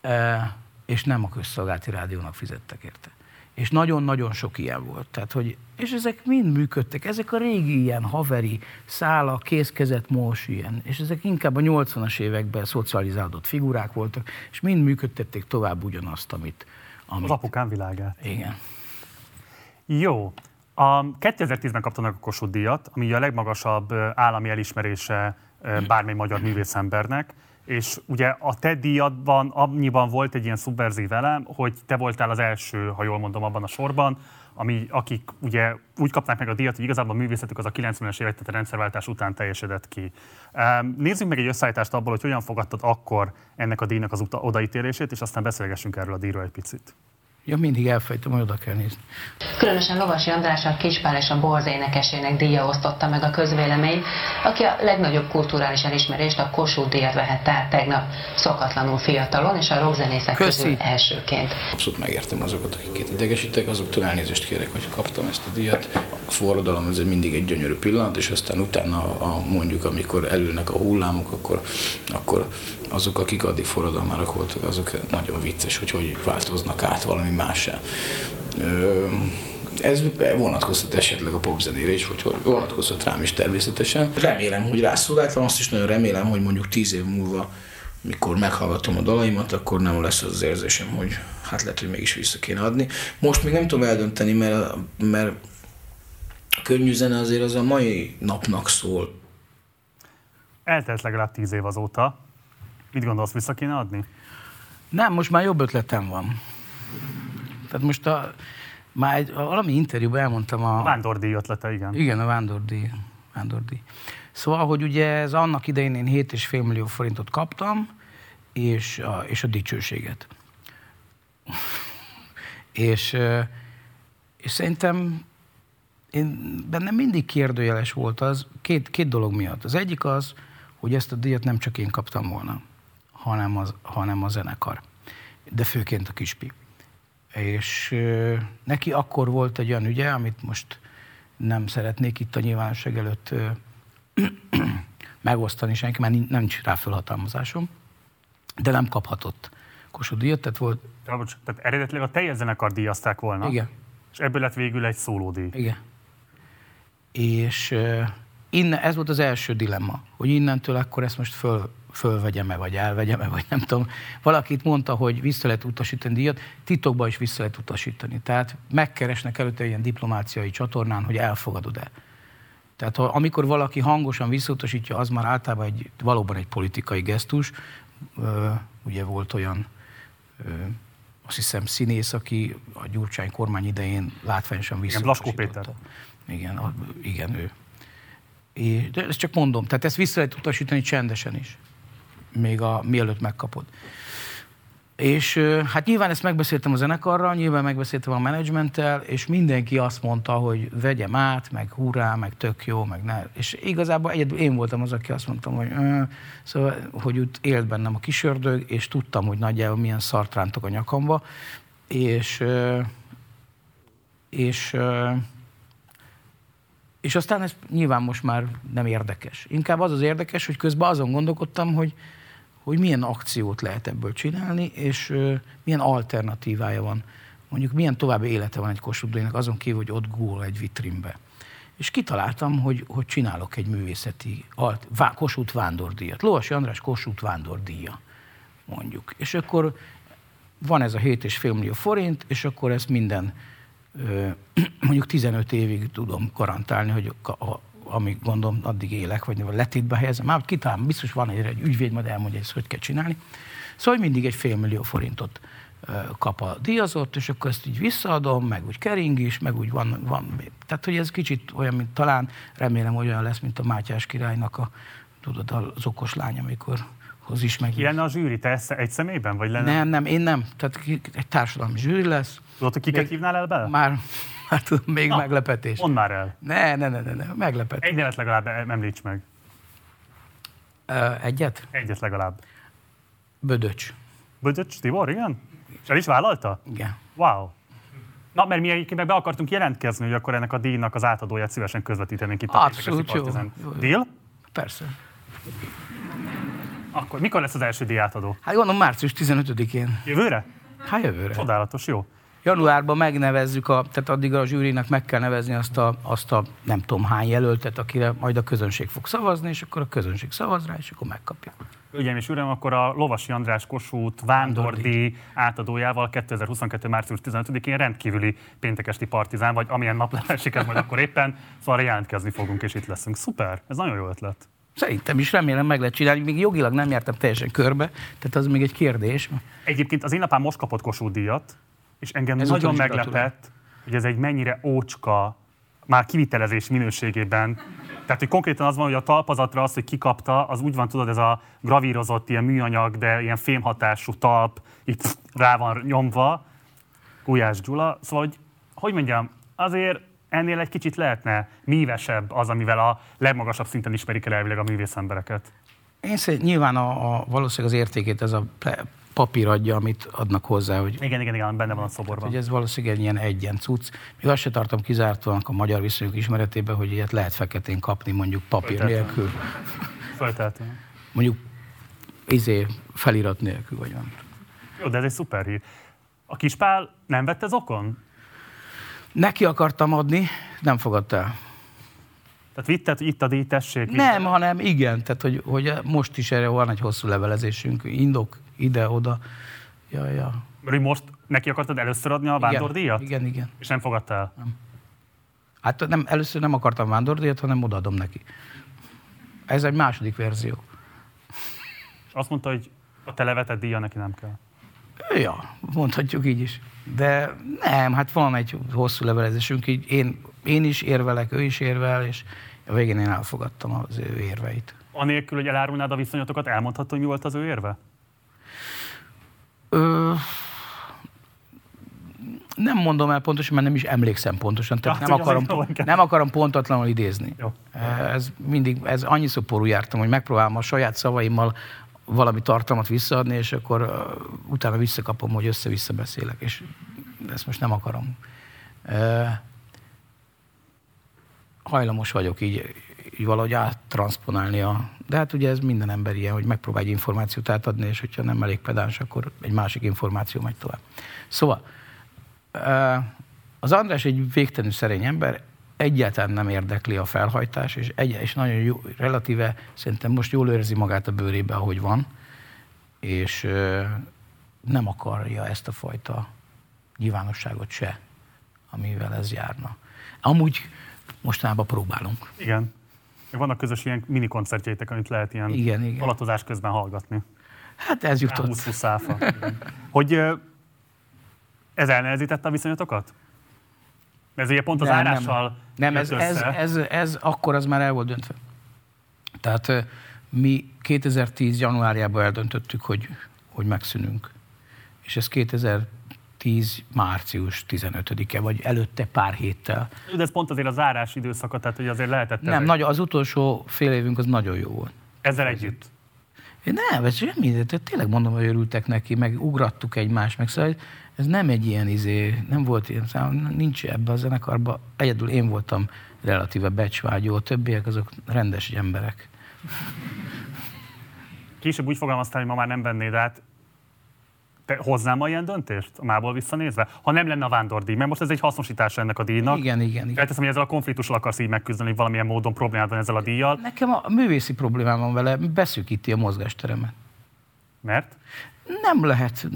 E, és nem a közszolgálati rádiónak fizettek érte. És nagyon-nagyon sok ilyen volt. Tehát, hogy, és ezek mind működtek. Ezek a régi ilyen haveri, szála, kézkezet, mós ilyen. És ezek inkább a 80-as években szocializálódott figurák voltak, és mind működtették tovább ugyanazt, amit... amit Az apukám világát. igen. Jó. A 2010-ben kapta meg a Kossuth díjat, ami a legmagasabb állami elismerése bármely magyar művészembernek, és ugye a te díjadban annyiban volt egy ilyen szubverzív elem, hogy te voltál az első, ha jól mondom, abban a sorban, ami, akik ugye úgy kapnák meg a díjat, hogy igazából a művészetük az a 90-es évek, tehát a rendszerváltás után teljesedett ki. Nézzük meg egy összeállítást abból, hogy hogyan fogadtad akkor ennek a díjnak az odaítélését, és aztán beszélgessünk erről a díjról egy picit. Ja, mindig elfejtem, hogy oda kell nézni. Különösen Lovasi András a Kispál és a Borz énekesének díja osztotta meg a közvélemény, aki a legnagyobb kulturális elismerést a Kossuth díjat vehette át tegnap szokatlanul fiatalon, és a rockzenészek Köszi. közül elsőként. Abszolút megértem azokat, akiket idegesítek, azoktól elnézést kérek, hogy kaptam ezt a díjat. A forradalom ez egy mindig egy gyönyörű pillanat, és aztán utána a, mondjuk, amikor elülnek a hullámok, akkor, akkor azok, akik addig forradalmárak voltak, azok nagyon vicces, hogy hogy változnak át valami mássá. Ez vonatkozhat esetleg a popzenére is, vagy hogy vonatkozhat rám is természetesen. Remélem, hogy rászolgáltam, azt is nagyon remélem, hogy mondjuk tíz év múlva mikor meghallgatom a dalaimat, akkor nem lesz az, az érzésem, hogy hát lehet, hogy mégis vissza kéne adni. Most még nem tudom eldönteni, mert, mert a könnyű zene azért az a mai napnak szól. Eltelt legalább tíz év azóta. Mit gondolsz, vissza kéne adni? Nem, most már jobb ötletem van. Tehát most a, már egy, a, valami interjúban elmondtam a... A vándordíj ötlete, igen. Igen, a vándordíj. vándordíj. Szóval, hogy ugye ez annak idején én 7,5 millió forintot kaptam, és a, és a dicsőséget. és, és szerintem én bennem mindig kérdőjeles volt az két, két dolog miatt. Az egyik az, hogy ezt a díjat nem csak én kaptam volna, hanem, az, hanem a zenekar. De főként a Kispi. És ö, neki akkor volt egy olyan ügye, amit most nem szeretnék itt a nyilvánosság előtt ö, megosztani senki, mert nincs- nincs rá fölhatalmazásom, de nem kaphatott Kossuth díjat, tehát volt, Ja, bocs, Tehát eredetileg a teljes zenekar díjazták volna. igen, És ebből lett végül egy szólódíj. igen. És uh, innen, ez volt az első dilemma, hogy innentől akkor ezt most föl, fölvegyem-e, vagy elvegyem-e, vagy nem tudom. Valakit mondta, hogy vissza lehet utasítani díjat, titokban is vissza lehet utasítani. Tehát megkeresnek előtte ilyen diplomáciai csatornán, hogy elfogadod-e. Tehát ha, amikor valaki hangosan visszautasítja, az már általában egy, valóban egy politikai gesztus. Ö, ugye volt olyan, ö, azt hiszem, színész, aki a Gyurcsány kormány idején látványosan Blaskó visszautasította. Igen, a, igen, ő. É, de ezt csak mondom, tehát ezt vissza lehet utasítani csendesen is, még a, mielőtt megkapod. És hát nyilván ezt megbeszéltem a zenekarral, nyilván megbeszéltem a menedzsmenttel, és mindenki azt mondta, hogy vegyem át, meg hurrá, meg tök jó, meg ne. És igazából egyedül én voltam az, aki azt mondtam, hogy szóval, hogy ott élt bennem a kisördög, és tudtam, hogy nagyjából milyen szart rántok a nyakamba, és és és aztán ez nyilván most már nem érdekes. Inkább az az érdekes, hogy közben azon gondolkodtam, hogy, hogy milyen akciót lehet ebből csinálni, és milyen alternatívája van. Mondjuk milyen további élete van egy Kossuth azon kívül, hogy ott gól egy vitrínbe. És kitaláltam, hogy, hogy csinálok egy művészeti alt, vá, Kossuth vándordíjat. Lovasi András Kossuth vándordíja, mondjuk. És akkor van ez a 7,5 millió forint, és akkor ezt minden mondjuk 15 évig tudom garantálni, hogy a, amíg gondolom, addig élek, vagy letétbe helyezem. Már kitalálom, biztos van egy, egy ügyvéd, majd elmondja, ezt hogy kell csinálni. Szóval hogy mindig egy fél millió forintot kap a díjazott, és akkor ezt így visszaadom, meg úgy kering is, meg úgy van, van. Tehát, hogy ez kicsit olyan, mint talán, remélem, hogy olyan lesz, mint a Mátyás királynak a, tudod, az okos lány, amikor hoz is meg. Lenne a zsűri? Te egy személyben? Vagy lenne? Nem, nem, én nem. Tehát egy társadalmi zsűri lesz. Tudod, hogy kiket Még- hívnál el bele? Már, már tudom, még Na, meglepetés. Mondd már el. Ne, ne, ne, ne, ne, meglepetés. Egy nevet legalább em- említs meg. Ö, Egyet? Egyet legalább. Bödöcs. Bödöcs Tibor, igen? És el is vállalta? Igen. Wow. Na, mert mi egyébként meg be akartunk jelentkezni, hogy akkor ennek a díjnak az átadóját szívesen közvetítenénk itt a Abszolút jó. Jó, jó. Deal? Persze. Akkor mikor lesz az első díjátadó? Hát gondolom március 15-én. Jövőre? Hát jövőre. Csodálatos, jó. Januárban megnevezzük, a, tehát addig a zsűrinek meg kell nevezni azt a, azt a nem tudom hány jelöltet, akire majd a közönség fog szavazni, és akkor a közönség szavaz rá, és akkor megkapja. Hölgyeim és uram, akkor a Lovasi András Kossuth Vándordi átadójával 2022. március 15-én rendkívüli péntekesti partizán, vagy amilyen nap esik ez majd akkor éppen, szóval jelentkezni fogunk, és itt leszünk. Szuper, ez nagyon jó ötlet. Szerintem is remélem meg lehet csinálni, még jogilag nem jártam teljesen körbe, tehát az még egy kérdés. Egyébként az én apám most kapott Kossuth díjat, és engem Ez nagyon meglepett, hogy ez egy mennyire ócska, már kivitelezés minőségében. Tehát, hogy konkrétan az van, hogy a talpazatra az, hogy kikapta, az úgy van, tudod, ez a gravírozott ilyen műanyag, de ilyen fémhatású talp, itt rá van nyomva. Gulyás Gyula. Szóval, hogy, hogy mondjam, azért ennél egy kicsit lehetne mívesebb az, amivel a legmagasabb szinten ismerik el elvileg a művész embereket. Én szerint nyilván a, a, valószínűleg az értékét ez a papír adja, amit adnak hozzá, hogy, Igen, igen, igen, benne van a szoborban. hogy ez valószínűleg ilyen egyen cucc. Még azt se tartom kizártóan a magyar viszonyok ismeretében, hogy ilyet lehet feketén kapni mondjuk papír Föltettem. nélkül, Fölteltő. mondjuk izé, felirat nélkül, vagy van. Jó, de ez egy szuper hír. A kispál nem vett ez okon? Neki akartam adni, nem fogadta el. Tehát vitted, hogy itt a díj, tessék. Nem, hanem igen, tehát hogy, hogy most is erre van egy hosszú levelezésünk, indok ide-oda. Ja, ja. Hogy most neki akartad először adni a vándordíjat? Igen, igen, igen. És nem fogadta el? Hát nem, először nem akartam vándordíjat, hanem odaadom neki. Ez egy második verzió. És azt mondta, hogy a te levetett díja neki nem kell. Ja, mondhatjuk így is. De nem, hát van egy hosszú levelezésünk, így én, én is érvelek, ő is érvel, és a végén én elfogadtam az ő érveit. Anélkül, hogy elárulnád a viszonyatokat, elmondhatod, hogy mi volt az ő érve? Ö, nem mondom el pontosan, mert nem is emlékszem pontosan, tehát Hát, nem akarom, jó nem akarom pontatlanul idézni. Jó. Ez mindig, ez annyiszor porul jártam, hogy megpróbálom a saját szavaimmal valami tartalmat visszaadni, és akkor uh, utána visszakapom, hogy össze-vissza beszélek, és ezt most nem akarom. Uh, hajlamos vagyok így, így valahogy áttranszponálni a... De hát ugye ez minden ember ilyen, hogy megpróbál egy információt átadni, és hogyha nem elég pedáns, akkor egy másik információ megy tovább. Szóval, az András egy végtelenül szerény ember, egyáltalán nem érdekli a felhajtás, és, egy, és nagyon jó, relatíve szerintem most jól érzi magát a bőrébe, ahogy van, és nem akarja ezt a fajta nyilvánosságot se, amivel ez járna. Amúgy mostanában próbálunk. Igen. Meg Vannak közös ilyen mini koncertjeitek, amit lehet ilyen Igen, igen. alatozás közben hallgatni. Hát ez jutott. 20 száfa. Hogy ez elnehezítette a viszonyatokat? Ez ugye pont az Nem, árással Nem, jött ez, ez, ez, ez, akkor az már el volt döntve. Tehát mi 2010. januárjában eldöntöttük, hogy, hogy megszűnünk. És ez 2010. március 15-e, vagy előtte pár héttel. De ez pont azért az zárás időszaka, tehát hogy azért lehetett Nem, nagy, az utolsó fél évünk az nagyon jó volt. ezzel együtt. Én Nem, ez semmi, de tényleg mondom, hogy örültek neki, meg ugrattuk egymást, meg szóval ez nem egy ilyen izé, nem volt ilyen, szóval nincs ebbe a zenekarban, egyedül én voltam relatíve becsvágyó, a többiek azok rendes emberek. Később úgy fogalmaztál, hogy ma már nem vennéd át. Te hozzám ma ilyen döntést, a mából visszanézve? Ha nem lenne a vándordíj, mert most ez egy hasznosítása ennek a díjnak. Igen, igen, igen. Felteszem, hogy ezzel a konfliktussal akarsz így megküzdeni, hogy valamilyen módon problémád van ezzel a díjjal, Nekem a művészi problémám van vele, beszűkíti a mozgásteremet. mert Nem lehet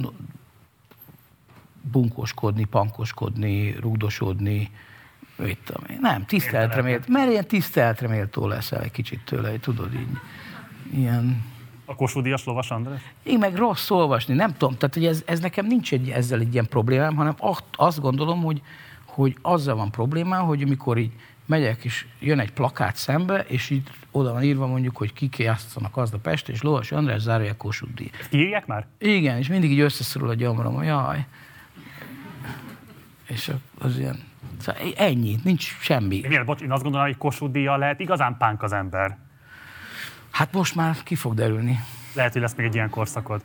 bunkoskodni, pankoskodni, rugdosodni, mit tudom én. Nem, tiszteletre mélt, mert ilyen tiszteletre méltó leszel egy kicsit tőle, tudod így. Ilyen, a Kossuth Díjas Lovas András? én meg rossz olvasni, nem tudom, tehát hogy ez, ez nekem nincs egy, ezzel egy ilyen problémám, hanem azt, gondolom, hogy, hogy azzal van problémám, hogy amikor így megyek, és jön egy plakát szembe, és így oda van írva mondjuk, hogy kik játszanak az a Pest, és Lovas András zárja Kossuth díj. Ezt kiírják már? Igen, és mindig így összeszorul a gyomrom, hogy jaj. És az ilyen, szóval ennyi, nincs semmi. Én, miért, bocs, én azt gondolom, hogy Kossuth Díjjal lehet igazán pánk az ember. Hát most már ki fog derülni. Lehet, hogy lesz még egy ilyen korszakod.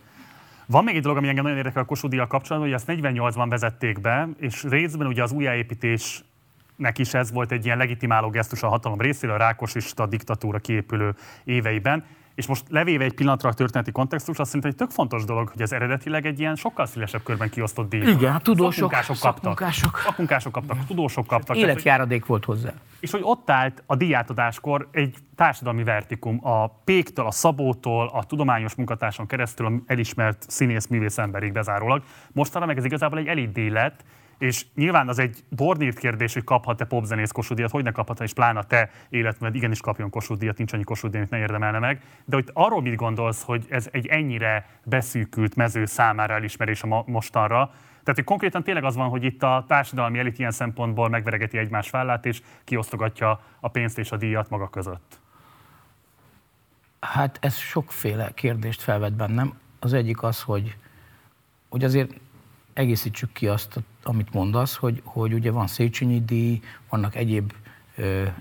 Van még egy dolog, ami engem nagyon érdekel a Kossuth kapcsolatban, hogy ezt 48-ban vezették be, és részben ugye az újjáépítésnek is ez volt egy ilyen legitimáló gesztus a hatalom részéről, a rákosista diktatúra kiépülő éveiben. És most levéve egy pillanatra a történeti kontextus, azt szerintem egy tök fontos dolog, hogy ez eredetileg egy ilyen sokkal szélesebb körben kiosztott díj. Igen, hát tudósok, szakmunkások kaptak. szakmunkások. Szakmunkások kaptak, tudósok kaptak. Tehát, Életjáradék volt hozzá. és hogy ott állt a díjátadáskor egy társadalmi vertikum, a Péktől, a Szabótól, a tudományos munkatárson keresztül a elismert színész művész emberig bezárólag. Mostanra meg ez igazából egy elit díj lett, és nyilván az egy bornírt kérdés, hogy kaphat-e popzenész Kossuth hogy ne kaphat, és pláne te életmed igenis kapjon Kossuth nincs annyi Kossuth ne érdemelne meg. De hogy arról mit gondolsz, hogy ez egy ennyire beszűkült mező számára elismerés a ma- mostanra, tehát, hogy konkrétan tényleg az van, hogy itt a társadalmi elit ilyen szempontból megveregeti egymás vállát, és kiosztogatja a pénzt és a díjat maga között. Hát ez sokféle kérdést felvet bennem. Az egyik az, hogy, hogy azért egészítsük ki azt, amit mondasz, hogy, hogy ugye van Széchenyi díj, vannak egyéb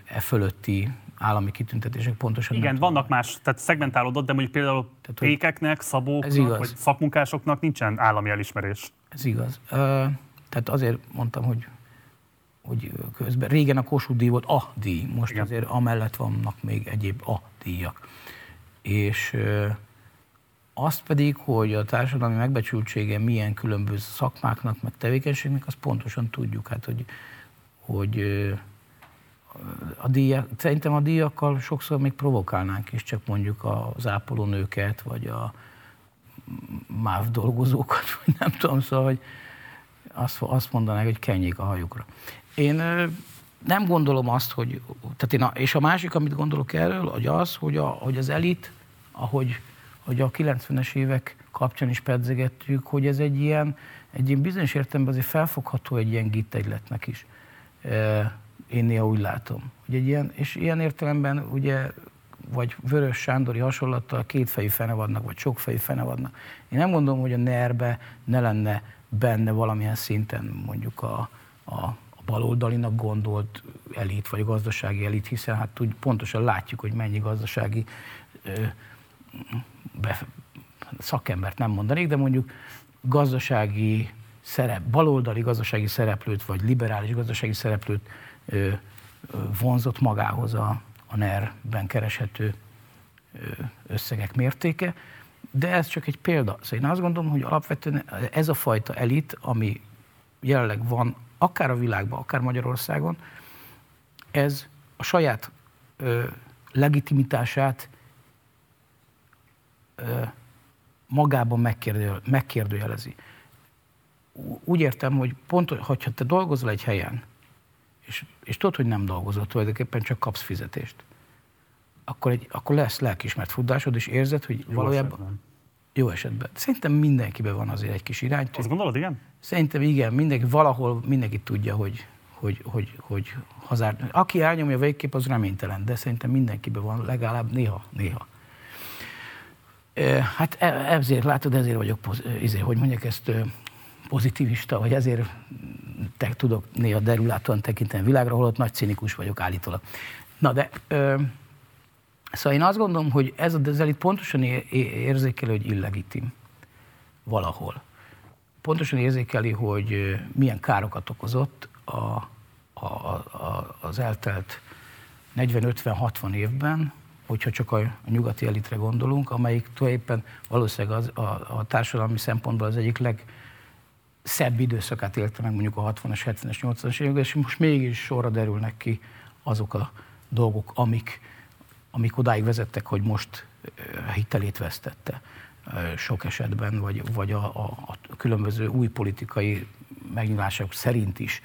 e fölötti állami kitüntetések pontosan. Igen, vannak más, tehát szegmentálódott, de mondjuk például tehát, pékeknek, szabóknak, vagy szakmunkásoknak nincsen állami elismerés. Ez igaz. Tehát azért mondtam, hogy hogy közben régen a Kossuth díj volt a díj, most Igen. azért amellett vannak még egyéb a díjak. És azt pedig, hogy a társadalmi megbecsültsége milyen különböző szakmáknak, meg tevékenységnek, azt pontosan tudjuk. Hát, hogy, hogy a díjak, szerintem a díjakkal sokszor még provokálnánk is, csak mondjuk az ápolónőket, vagy a MÁV dolgozókat, vagy nem tudom, szóval, hogy azt, azt mondanák, hogy kenjék a hajukra. Én nem gondolom azt, hogy, tehát én a, és a másik, amit gondolok erről, hogy az, hogy, a, hogy az elit, ahogy hogy a 90-es évek kapcsán is pedzegettük, hogy ez egy ilyen, egy ilyen bizonyos értelemben azért felfogható egy ilyen gittegyletnek is. Én néha úgy látom. Hogy egy ilyen, és ilyen értelemben ugye vagy Vörös Sándori hasonlattal kétfejű fene vannak, vagy sokfejű fene vannak. Én nem gondolom, hogy a nerbe ne lenne benne valamilyen szinten mondjuk a, a, baloldalinak gondolt elit, vagy gazdasági elit, hiszen hát úgy pontosan látjuk, hogy mennyi gazdasági ö, szakembert nem mondanék, de mondjuk gazdasági szerep, baloldali gazdasági szereplőt, vagy liberális gazdasági szereplőt ö, vonzott magához a, a NER-ben kereshető összegek mértéke, de ez csak egy példa. Szóval én azt gondolom, hogy alapvetően ez a fajta elit, ami jelenleg van akár a világban, akár Magyarországon, ez a saját ö, legitimitását magában megkérdő, megkérdőjelezi. Úgy értem, hogy pont, hogyha te dolgozol egy helyen, és, és tudod, hogy nem dolgozol, tulajdonképpen csak kapsz fizetést, akkor, egy, akkor lesz lelkismert futásod, és érzed, hogy Jó valójában... Esetben. Jó esetben. Szerintem mindenkiben van azért egy kis irány. Azt gondolod, igen? Szerintem igen, mindenki, valahol mindenki tudja, hogy, hogy, hogy, hogy hazár. Aki elnyomja végképp, az reménytelen, de szerintem mindenkiben van legalább néha, néha. Hát e, ezért látod, ezért vagyok, ezért, hogy mondják ezt, pozitivista, vagy ezért te tudok néha derülátóan tekinteni világra, holott nagy cinikus vagyok állítólag. Na de, ö, szóval én azt gondolom, hogy ez a dezelit pontosan érzékelő, hogy illegitim valahol pontosan érzékeli, hogy milyen károkat okozott a, a, a, az eltelt 40-50-60 évben, hogyha csak a, nyugati elitre gondolunk, amelyik tulajdonképpen valószínűleg az, a, a társadalmi szempontból az egyik legszebb időszakát élte meg mondjuk a 60-as, 70-es, 80-as években, és most mégis sorra derülnek ki azok a dolgok, amik, amik odáig vezettek, hogy most hitelét vesztette sok esetben, vagy, vagy a, a, a különböző új politikai megnyilvánulások szerint is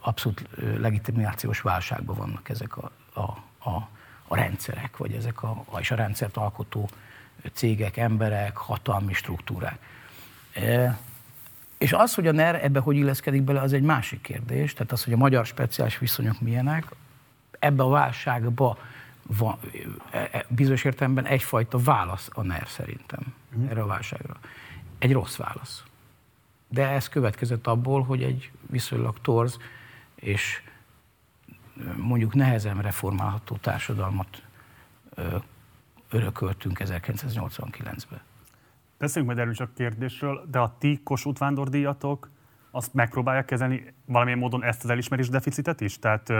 abszolút legitimációs válságban vannak ezek a, a, a, a rendszerek, vagy ezek a, és a rendszert alkotó cégek, emberek, hatalmi struktúrák. És az, hogy a NER ebbe hogy illeszkedik bele, az egy másik kérdés. Tehát az, hogy a magyar speciális viszonyok milyenek, ebbe a válságba van, e, e, bizonyos értelemben egyfajta válasz a NER szerintem uh-huh. erre a válságra. Egy rossz válasz. De ez következett abból, hogy egy viszonylag torz és mondjuk nehezen reformálható társadalmat örököltünk 1989-ben. Beszéljünk majd erről csak kérdésről, de a ti Kossuth vándordíjatok azt megpróbálják kezelni valamilyen módon ezt az elismerés deficitet is? Tehát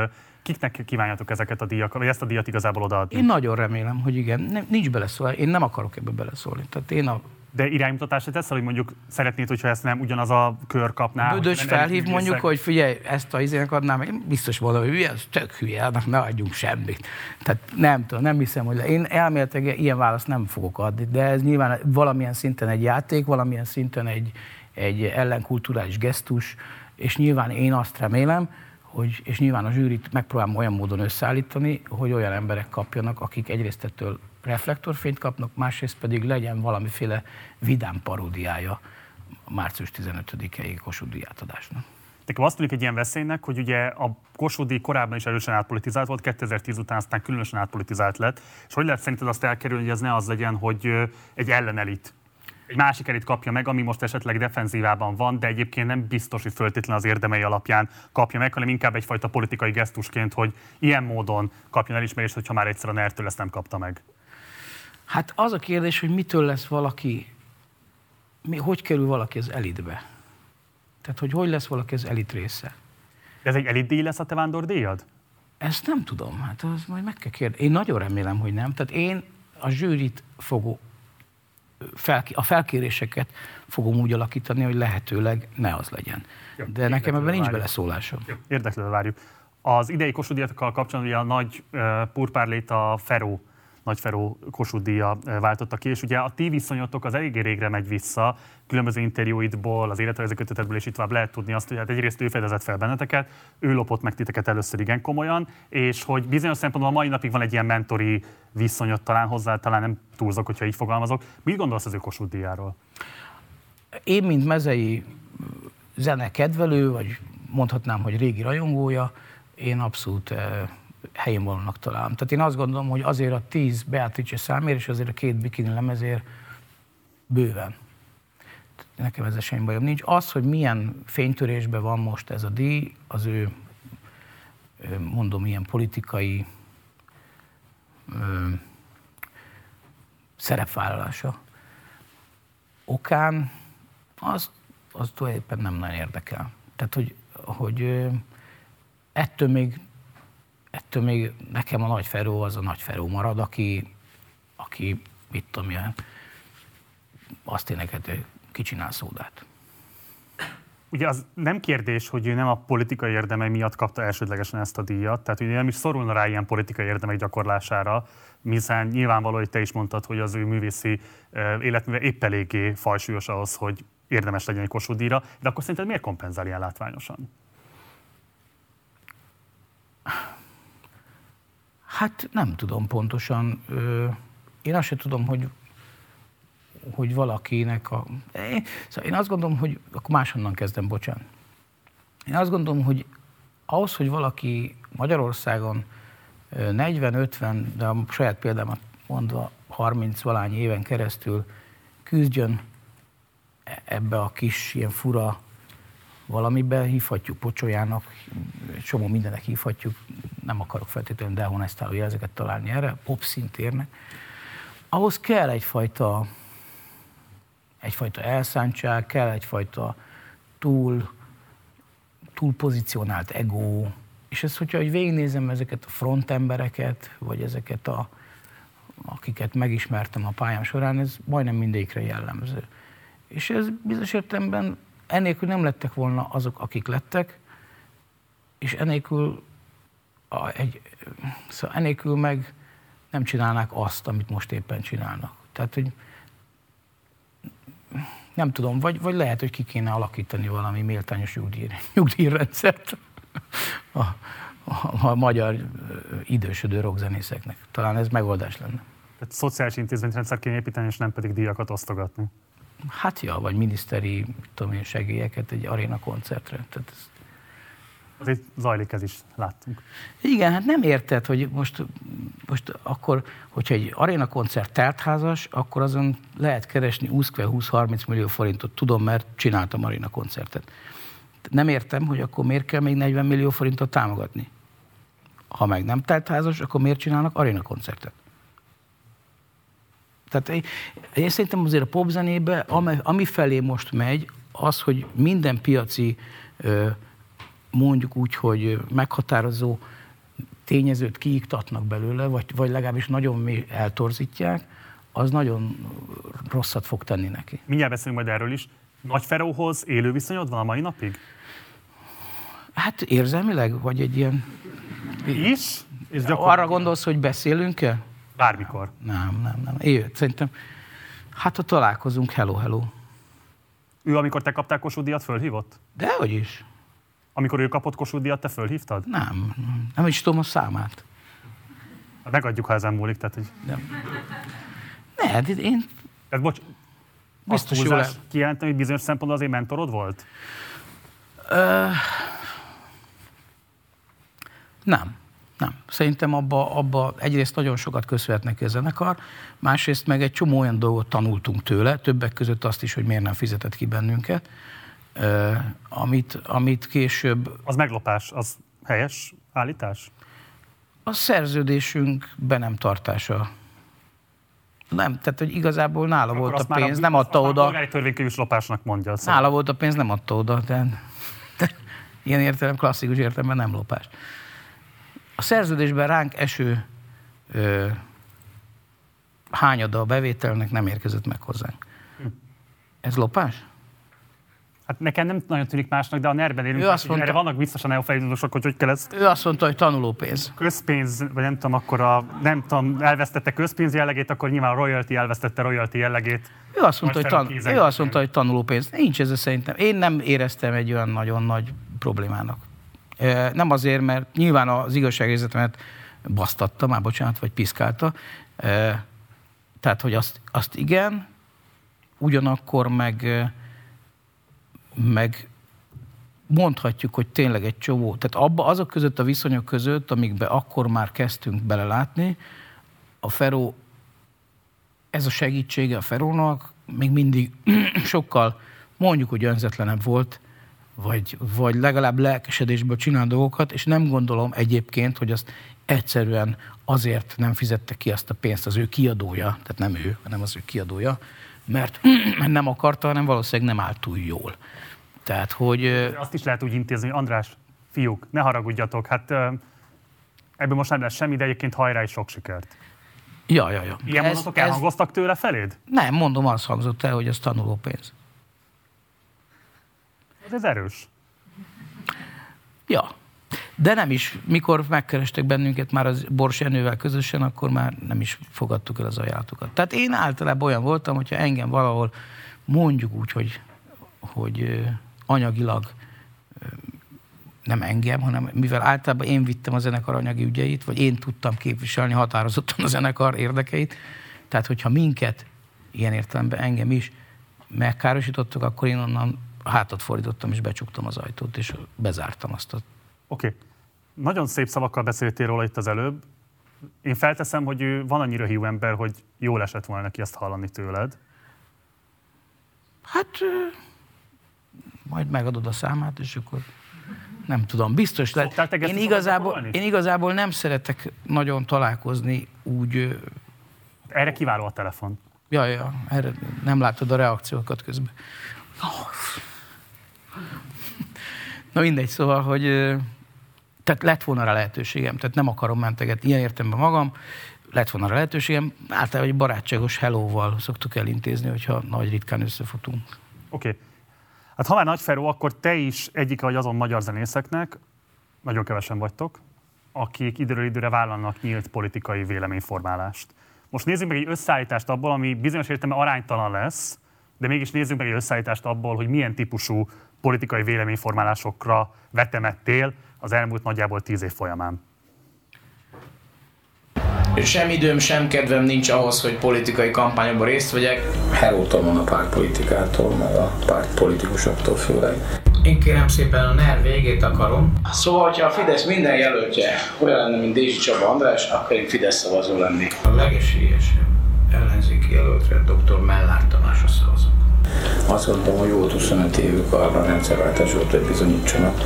kiknek kívánjátok ezeket a díjakat, vagy ezt a díjat igazából odaadni? Én nagyon remélem, hogy igen. Nem, nincs beleszólni. Én nem akarok ebbe beleszólni. Tehát én a de iránymutatásra tesz, hogy mondjuk szeretnéd, hogyha ezt nem ugyanaz a kör kapná? Bödös felhív mondjuk, hogy figyelj, ezt a izének adnám, én biztos mondom, hogy hülye, ez tök hülye, annak ne adjunk semmit. Tehát nem tudom, nem hiszem, hogy le. én elméletileg ilyen választ nem fogok adni, de ez nyilván valamilyen szinten egy játék, valamilyen szinten egy, egy ellenkulturális gesztus, és nyilván én azt remélem, hogy, és nyilván a zsűrit megpróbálom olyan módon összeállítani, hogy olyan emberek kapjanak, akik egyrészt ettől reflektorfényt kapnak, másrészt pedig legyen valamiféle vidám paródiája március 15-i Kossuth díj átadásnak. Nekem azt tűnik egy ilyen veszélynek, hogy ugye a Kossuth korábban is erősen átpolitizált volt, 2010 után aztán különösen átpolitizált lett. És hogy lehet szerinted azt elkerülni, hogy ez ne az legyen, hogy egy ellenelit egy másik elit kapja meg, ami most esetleg defenzívában van, de egyébként nem biztos, hogy föltétlen az érdemei alapján kapja meg, hanem inkább egyfajta politikai gesztusként, hogy ilyen módon kapjon elismerést, hogyha már egyszer a ner ezt nem kapta meg. Hát az a kérdés, hogy mitől lesz valaki, mi, hogy kerül valaki az elitbe? Tehát, hogy hogy lesz valaki az elit része? De ez egy elitdíj lesz a te vándordíjad? Ezt nem tudom, hát az majd meg kell kérdezni. Én nagyon remélem, hogy nem. Tehát én a zsűrit fogok, a felkéréseket fogom úgy alakítani, hogy lehetőleg ne az legyen. Jó, De nekem ebben nincs beleszólásom. Érdeklődve várjuk. Az idei kossudiakkal kapcsolatban a nagy uh, purpárlét a Feró Nagyferó Kossuth díja váltotta ki, és ugye a ti viszonyotok az eléggé régre megy vissza, különböző interjúidból, az életrajzi kötetetből és itt tovább lehet tudni azt, hogy hát egyrészt ő fedezett fel benneteket, ő lopott meg titeket először igen komolyan, és hogy bizonyos szempontból a mai napig van egy ilyen mentori viszonyot talán hozzá, talán nem túlzok, hogyha így fogalmazok. Mit gondolsz az ő Kossuth díjáról? Én, mint mezei zene kedvelő, vagy mondhatnám, hogy régi rajongója, én abszolút helyén valónak találom. Tehát én azt gondolom, hogy azért a tíz Beatrice számért, és azért a két bikini lemezért bőven. Nekem ez semmi bajom nincs. Az, hogy milyen fénytörésben van most ez a díj, az ő, mondom, ilyen politikai ö, szerepvállalása okán, az, az tulajdonképpen nem nagyon érdekel. Tehát, hogy, hogy ettől még ettől még nekem a Nagy Feró az a Nagy Feró marad, aki, aki mit tudom én, azt énekelhető, kicsinál szódát. Ugye az nem kérdés, hogy ő nem a politikai érdemei miatt kapta elsődlegesen ezt a díjat, tehát ugye nem is szorulna rá ilyen politikai érdemek gyakorlására, hiszen nyilvánvaló, hogy te is mondtad, hogy az ő művészi életműve épp eléggé fajsúlyos ahhoz, hogy érdemes legyen egy Kossuth díjra, de akkor szerinted miért kompenzál látványosan? Hát nem tudom pontosan. Én azt sem tudom, hogy, hogy valakinek a... Szóval én azt gondolom, hogy akkor máshonnan kezdem, bocsán. Én azt gondolom, hogy ahhoz, hogy valaki Magyarországon 40-50, de a saját példámat mondva 30 valány éven keresztül küzdjön e-, ebbe a kis ilyen fura valamibe, hívhatjuk pocsolyának, csomó mindenek hívhatjuk, nem akarok feltétlenül dehonestáló jelzeket találni erre, pop szintérnek. Ahhoz kell egyfajta, egyfajta elszántság, kell egyfajta túl, túl pozícionált ego, és ez, hogyha hogy végignézem ezeket a frontembereket, vagy ezeket a, akiket megismertem a pályám során, ez majdnem mindegyikre jellemző. És ez bizonyos értelemben Ennélkül nem lettek volna azok, akik lettek, és ennélkül, a, egy, szóval ennélkül meg nem csinálnák azt, amit most éppen csinálnak. Tehát, hogy nem tudom, vagy, vagy lehet, hogy ki kéne alakítani valami méltányos nyugdíj, nyugdíjrendszert a, a, a magyar idősödő rockzenészeknek. Talán ez megoldás lenne. Tehát szociális intézményrendszer kéne építeni, és nem pedig díjakat osztogatni. Hát ja, vagy miniszteri tudom én, segélyeket egy aréna koncertre. Tehát ez... Azért zajlik ez is, láttunk. Igen, hát nem érted, hogy most, most akkor, hogyha egy aréna koncert teltházas, akkor azon lehet keresni 20-30 millió forintot. Tudom, mert csináltam aréna koncertet. Nem értem, hogy akkor miért kell még 40 millió forintot támogatni. Ha meg nem teltházas, akkor miért csinálnak aréna koncertet? Tehát én, én szerintem azért a popzenébe, ami felé most megy, az, hogy minden piaci mondjuk úgy, hogy meghatározó tényezőt kiiktatnak belőle, vagy, vagy legalábbis nagyon eltorzítják, az nagyon rosszat fog tenni neki. Mindjárt beszélünk majd erről is. Nagy Feróhoz élő viszonyod van a mai napig? Hát érzelmileg, vagy egy ilyen... Is? És Arra gondolsz, hogy beszélünk-e? Bármikor. Nem, nem, nem. Én szerintem, hát ha találkozunk, hello, hello. Ő, amikor te kaptál Kossuth díjat, fölhívott? Dehogy is. Amikor ő kapott Kossuth díjat, te fölhívtad? Nem, nem is tudom a számát. Hát megadjuk, ha ezen múlik, tehát hogy... Nem. Ne, hát én... Tehát bocs, Biztos jó Kijelentem, hogy bizonyos szempontból azért mentorod volt? Ö... Nem. Nem. Szerintem abba, abba egyrészt nagyon sokat köszönhet neki a zenekar, másrészt meg egy csomó olyan dolgot tanultunk tőle, többek között azt is, hogy miért nem fizetett ki bennünket, amit, amit később... Az meglopás, az helyes állítás? A szerződésünk be nem tartása. Nem, tehát hogy igazából nála Akkor volt a pénz, a, nem adta oda. A törvénykönyvűs lopásnak mondja. Szóval. Nála volt a pénz, nem adta oda. Tehát, de ilyen értelem, klasszikus értelemben nem lopás. A szerződésben ránk eső ö, hányada a bevételnek nem érkezett meg hozzánk. Hm. Ez lopás? Hát nekem nem nagyon tűnik másnak, de a nerben élünk, ő azt mondta, erre vannak biztosan neofejlődősök, hogy hogy kell ezt... Ő azt mondta, hogy tanulópénz. Közpénz, vagy nem tudom, akkor a, nem tudom, elvesztette közpénz jellegét, akkor nyilván a royalty elvesztette royalty jellegét. Ő azt mondta, hogy, tan- ő azt mondta, hogy tanulópénz. Nincs ez szerintem. Én nem éreztem egy olyan nagyon nagy problémának. Nem azért, mert nyilván az igazságérzetemet basztatta, már bocsánat, vagy piszkálta. Tehát, hogy azt, azt igen, ugyanakkor meg meg mondhatjuk, hogy tényleg egy csomó, tehát abba, azok között a viszonyok között, amikbe akkor már kezdtünk belelátni, a Feró, ez a segítsége a Ferónak még mindig sokkal, mondjuk, hogy önzetlenebb volt, vagy, vagy legalább lelkesedésből csinál dolgokat, és nem gondolom egyébként, hogy azt egyszerűen azért nem fizette ki azt a pénzt az ő kiadója, tehát nem ő, hanem az ő kiadója, mert, nem akarta, hanem valószínűleg nem állt túl jól. Tehát, hogy... Azt is lehet úgy intézni, hogy András, fiúk, ne haragudjatok, hát ebből most nem lesz semmi, de egyébként hajrá is sok sikert. Ja, ja, ja. Ilyen ez, mondatok elhangoztak tőle feléd? Nem, mondom, az hangzott el, hogy ez tanuló pénz. Ez, ez erős. Ja. De nem is, mikor megkerestek bennünket már az Bors Jenővel közösen, akkor már nem is fogadtuk el az ajánlatokat. Tehát én általában olyan voltam, hogyha engem valahol mondjuk úgy, hogy, hogy anyagilag nem engem, hanem mivel általában én vittem a zenekar anyagi ügyeit, vagy én tudtam képviselni határozottan a zenekar érdekeit, tehát hogyha minket, ilyen értelemben engem is megkárosítottak, akkor én onnan hátat fordítottam, és becsuktam az ajtót, és bezártam azt a... Oké. Okay. Nagyon szép szavakkal beszéltél róla itt az előbb. Én felteszem, hogy ő van annyira hiú ember, hogy jól esett volna neki ezt hallani tőled. Hát majd megadod a számát, és akkor nem tudom, biztos lehet. Én igazából, én igazából nem szeretek nagyon találkozni úgy... Erre kiváló a telefon. Ja, ja, erre nem látod a reakciókat közben. Na mindegy, szóval, hogy tehát lett volna rá lehetőségem, tehát nem akarom menteget ilyen értemben magam, lett volna rá lehetőségem, általában egy barátságos hello-val szoktuk elintézni, hogyha nagy ritkán összefutunk. Oké. Okay. Hát ha már Nagy Feró, akkor te is egyik vagy azon magyar zenészeknek, nagyon kevesen vagytok, akik időről időre vállalnak nyílt politikai véleményformálást. Most nézzük meg egy összeállítást abból, ami bizonyos értelemben aránytalan lesz, de mégis nézzük meg egy összeállítást abból, hogy milyen típusú politikai véleményformálásokra vetemettél az elmúlt nagyjából tíz év folyamán sem időm, sem kedvem nincs ahhoz, hogy politikai kampányokban részt vegyek. Heróton van a pártpolitikától, meg a pártpolitikusoktól főleg. Én kérem szépen a NER végét akarom. Szóval, hogyha a Fidesz minden jelöltje olyan lenne, mint Dézsi Csaba András, akkor én Fidesz szavazó lennék. A legesélyesebb ellenzéki jelöltre dr. Mellár Tamásra szavazok. Azt gondolom, hogy volt 25 évük arra a rendszerváltás volt, hogy bizonyítsanak.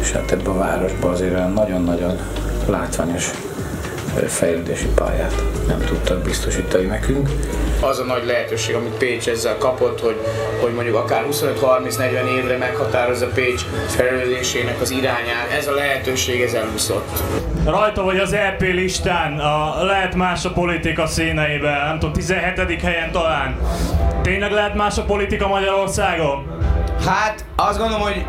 És hát ebben a városban azért nagyon-nagyon látványos fejlődési pályát nem tudtak biztosítani nekünk. Az a nagy lehetőség, amit Pécs ezzel kapott, hogy, hogy mondjuk akár 25-30-40 évre meghatározza Pécs fejlődésének az irányát, ez a lehetőség ez elúszott. Rajta vagy az EP listán, a, lehet más a politika színeiben, nem tudom, 17. helyen talán. Tényleg lehet más a politika Magyarországon? Hát azt gondolom, hogy